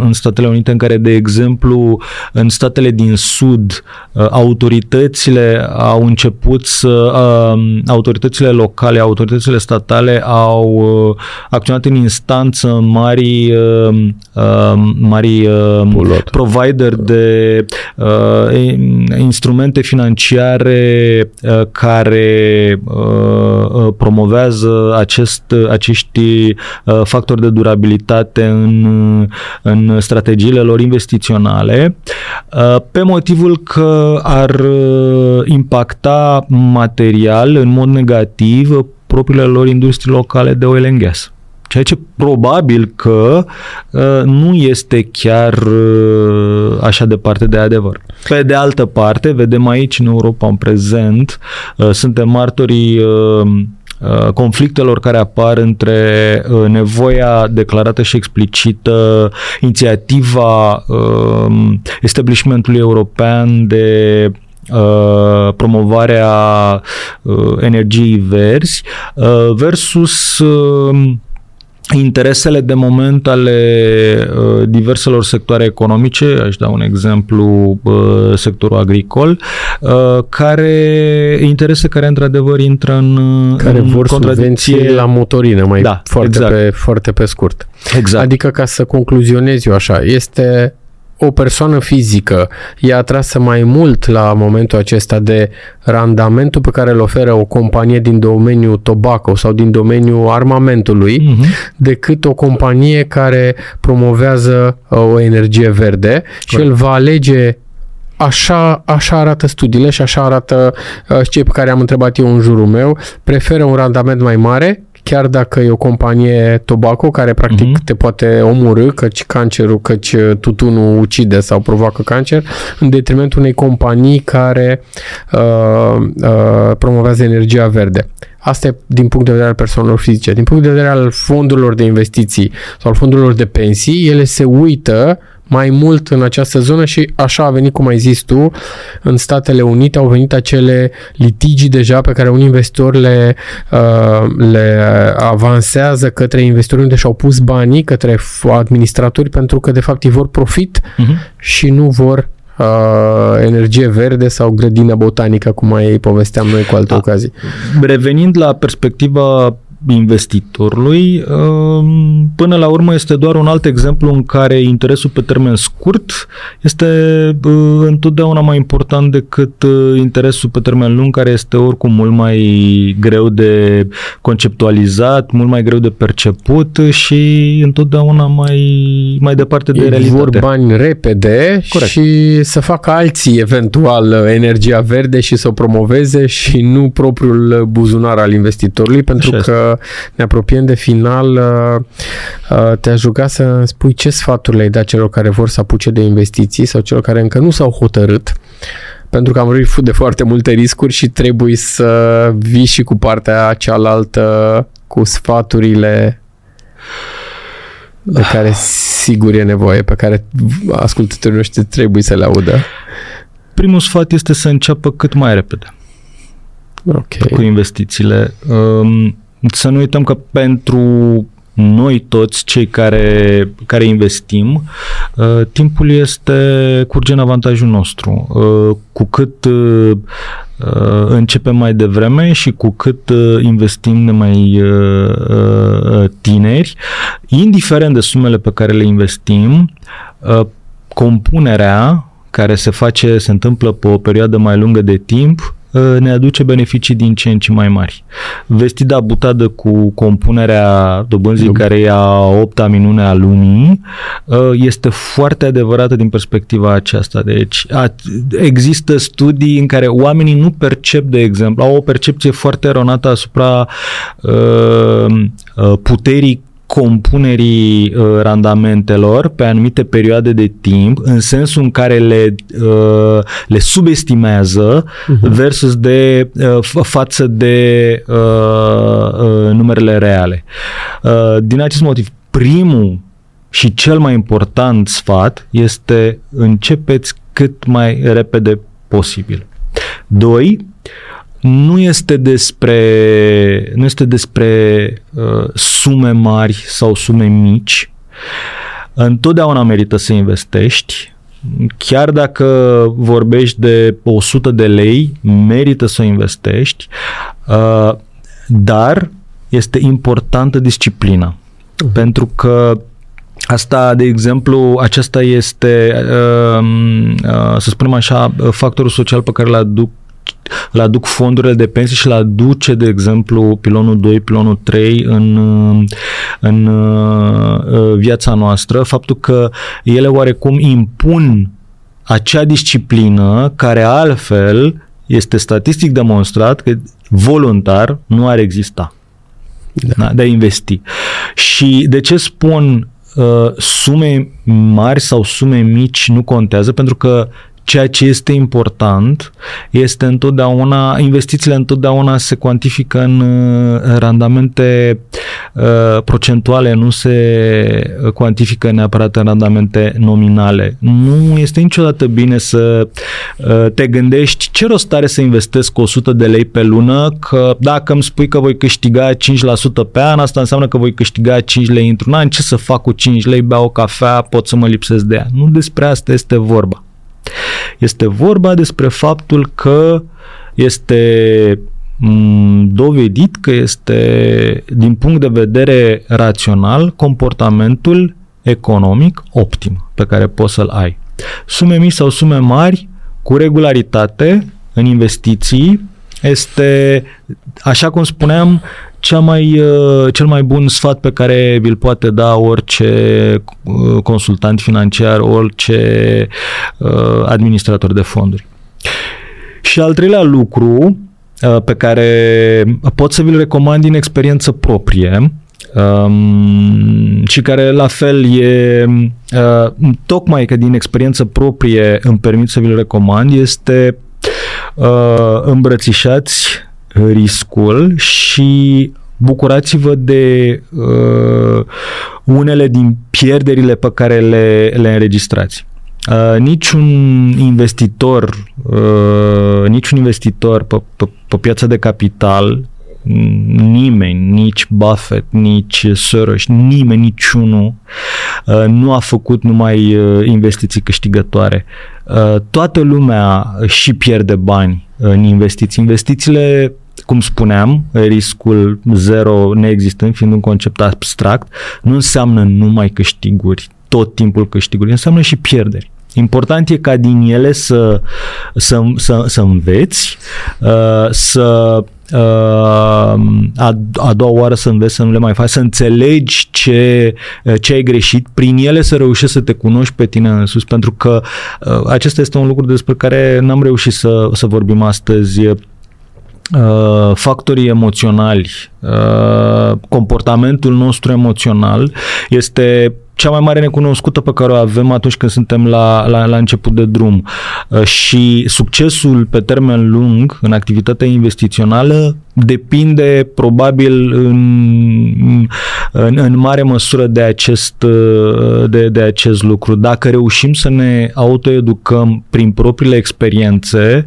în Statele Unite, în care, de exemplu, în statele din Sud, uh, autoritățile au început să, uh, autoritățile locale, autoritățile statale au uh, acționat în instanță mari, uh, uh, mari uh, provider de uh, instrumente financiare uh, care uh, uh, promovează acest, acești factori de durabilitate în, în strategiile lor investiționale pe motivul că ar impacta material în mod negativ propriile lor industrii locale de oil and gas. Ceea ce probabil că uh, nu este chiar uh, așa departe de adevăr. Pe de altă parte, vedem aici în Europa în prezent, uh, suntem martorii uh, uh conflictelor care apar între uh, nevoia declarată și explicită, inițiativa uh, establishmentului european de Uh, promovarea uh, energiei verzi uh, versus uh, interesele de moment ale uh, diverselor sectoare economice, aș da un exemplu, uh, sectorul agricol, uh, care interese care într-adevăr intră în care în vor subvenții la motorină, mai da, foarte, exact. pe, foarte pe scurt. Exact. Adică ca să concluzionez eu așa, este o persoană fizică e atrasă mai mult la momentul acesta de randamentul pe care îl oferă o companie din domeniul tobacco sau din domeniul armamentului uh-huh. decât o companie care promovează uh, o energie verde Corect. și el va alege Așa, așa arată studiile și așa arată uh, cei pe care am întrebat eu în jurul meu. Preferă un randament mai mare chiar dacă e o companie tobacco care practic uh-huh. te poate omorâ, căci cancerul, căci uh, tutunul ucide sau provoacă cancer, în detrimentul unei companii care uh, uh, promovează energia verde. Asta e din punct de vedere al persoanelor fizice. Din punct de vedere al fondurilor de investiții sau al fondurilor de pensii, ele se uită mai mult în această zonă și așa a venit, cum ai zis tu, în Statele Unite au venit acele litigi deja pe care un investitor le, uh, le avansează către investitori unde și-au pus banii, către administratori, pentru că de fapt ei vor profit uh-huh. și nu vor uh, energie verde sau grădină botanică, cum mai povesteam noi cu alte A, ocazii. Revenind la perspectiva investitorului. Um, până la urmă este doar un alt exemplu în care interesul pe termen scurt este uh, întotdeauna mai important decât uh, interesul pe termen lung, care este oricum mult mai greu de conceptualizat, mult mai greu de perceput și întotdeauna mai, mai departe de Ei realitate. Vor bani repede Corect. și să facă alții eventual energia verde și să o promoveze și nu propriul buzunar al investitorului, pentru Așa că este ne apropiem de final, uh, uh, te-aș ruga să spui ce sfaturi le-ai dat celor care vor să apuce de investiții sau celor care încă nu s-au hotărât pentru că am vorbit de foarte multe riscuri și trebuie să vii și cu partea cealaltă cu sfaturile de care sigur e nevoie, pe care ascultătorii noștri trebuie să le audă. Primul sfat este să înceapă cât mai repede okay. cu investițiile. Um, să nu uităm că pentru noi toți cei care, care investim, uh, timpul este curge în avantajul nostru. Uh, cu cât uh, uh, începem mai devreme și cu cât uh, investim de mai uh, uh, tineri, indiferent de sumele pe care le investim, uh, compunerea care se face, se întâmplă pe o perioadă mai lungă de timp, Uh, ne aduce beneficii din ce în ce mai mari. Vestida butadă cu compunerea dobânzii Dub. care e a opta minune a lumii uh, este foarte adevărată din perspectiva aceasta. Deci există studii în care oamenii nu percep, de exemplu, au o percepție foarte eronată asupra uh, puterii compunerii uh, randamentelor pe anumite perioade de timp, în sensul în care le, uh, le subestimează uh-huh. versus de uh, față de uh, uh, numerele reale. Uh, din acest motiv, primul și cel mai important sfat este începeți cât mai repede posibil. Doi, nu este despre, nu este despre uh, sume mari sau sume mici. Întotdeauna merită să investești. Chiar dacă vorbești de 100 de lei, merită să investești, uh, dar este importantă disciplina. Uh-huh. Pentru că Asta, de exemplu, acesta este, uh, uh, să spunem așa, factorul social pe care îl aduc îl aduc fondurile de pensii și îl aduce, de exemplu, pilonul 2, pilonul 3 în, în uh, viața noastră, faptul că ele oarecum impun acea disciplină care altfel este statistic demonstrat că voluntar nu ar exista. Da. De a investi. Și de ce spun uh, sume mari sau sume mici nu contează? Pentru că Ceea ce este important este întotdeauna, investițiile întotdeauna se cuantifică în randamente uh, procentuale, nu se cuantifică neapărat în randamente nominale. Nu este niciodată bine să uh, te gândești ce rost are să investesc 100 de lei pe lună, că dacă îmi spui că voi câștiga 5% pe an, asta înseamnă că voi câștiga 5 lei într-un an, ce să fac cu 5 lei, beau o cafea, pot să mă lipsesc de ea. Nu despre asta este vorba. Este vorba despre faptul că este mm, dovedit că este, din punct de vedere rațional, comportamentul economic optim pe care poți să-l ai. Sume mici sau sume mari, cu regularitate, în investiții, este, așa cum spuneam, cea mai, uh, cel mai bun sfat pe care vi-l poate da orice uh, consultant financiar, orice uh, administrator de fonduri. Și al treilea lucru pe care pot să vi-l recomand din experiență proprie, um, și care la fel e uh, tocmai că din experiență proprie îmi permit să vi-l recomand este uh, îmbrățișați riscul și bucurați-vă de uh, unele din pierderile pe care le, le înregistrați. Uh, niciun investitor, uh, niciun investitor pe, pe, pe piața de capital, nimeni, nici Buffett, nici Soros, nimeni, niciunul uh, nu a făcut numai uh, investiții câștigătoare. Uh, toată lumea și pierde bani în investiții. Investițiile cum spuneam, riscul zero neexistând, fiind un concept abstract, nu înseamnă numai câștiguri, tot timpul câștiguri, înseamnă și pierderi. Important e ca din ele să, să, să, să înveți, uh, să uh, a, a doua oară să înveți să nu le mai faci, să înțelegi ce, ce ai greșit, prin ele să reușești să te cunoști pe tine în sus, pentru că uh, acesta este un lucru despre care n-am reușit să, să vorbim astăzi. Uh, factorii emoționali, uh, comportamentul nostru emoțional este cea mai mare necunoscută pe care o avem atunci când suntem la, la, la început de drum. Uh, și succesul pe termen lung în activitatea investițională depinde probabil în, în, în mare măsură de acest, de, de acest lucru. Dacă reușim să ne autoeducăm prin propriile experiențe,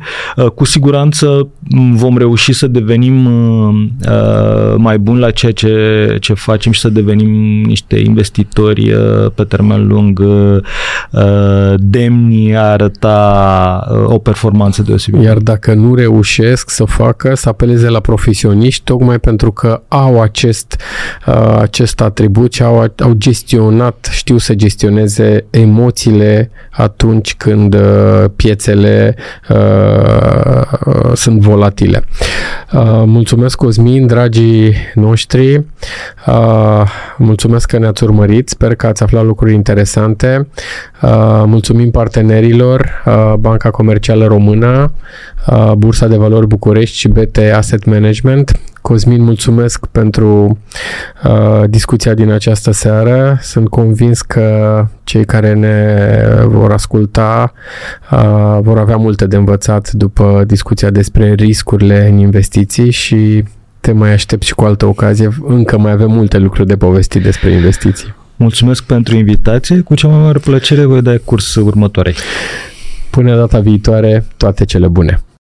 cu siguranță vom reuși să devenim uh, mai buni la ceea ce, ce facem și să devenim niște investitori uh, pe termen lung uh, demni a arăta o performanță deosebită. Iar dacă nu reușesc să facă, să apeleze la profesioniști, tocmai pentru că au acest, acest atribut și au, au gestionat, știu să gestioneze emoțiile atunci când piețele uh, sunt volatile. Uh, mulțumesc, Cosmin, dragii noștri. Uh, mulțumesc că ne-ați urmărit. Sper că ați aflat lucruri interesante. Uh, mulțumim partenerilor, uh, Banca Comercială Română, uh, Bursa de Valori București și BT Asset Management. Cosmin, mulțumesc pentru uh, discuția din această seară. Sunt convins că cei care ne vor asculta uh, vor avea multe de învățat după discuția despre riscurile în investiții și te mai aștept și cu altă ocazie. Încă mai avem multe lucruri de povestit despre investiții. Mulțumesc pentru invitație. Cu cea mai mare plăcere voi da curs următoarei. Până data viitoare, toate cele bune!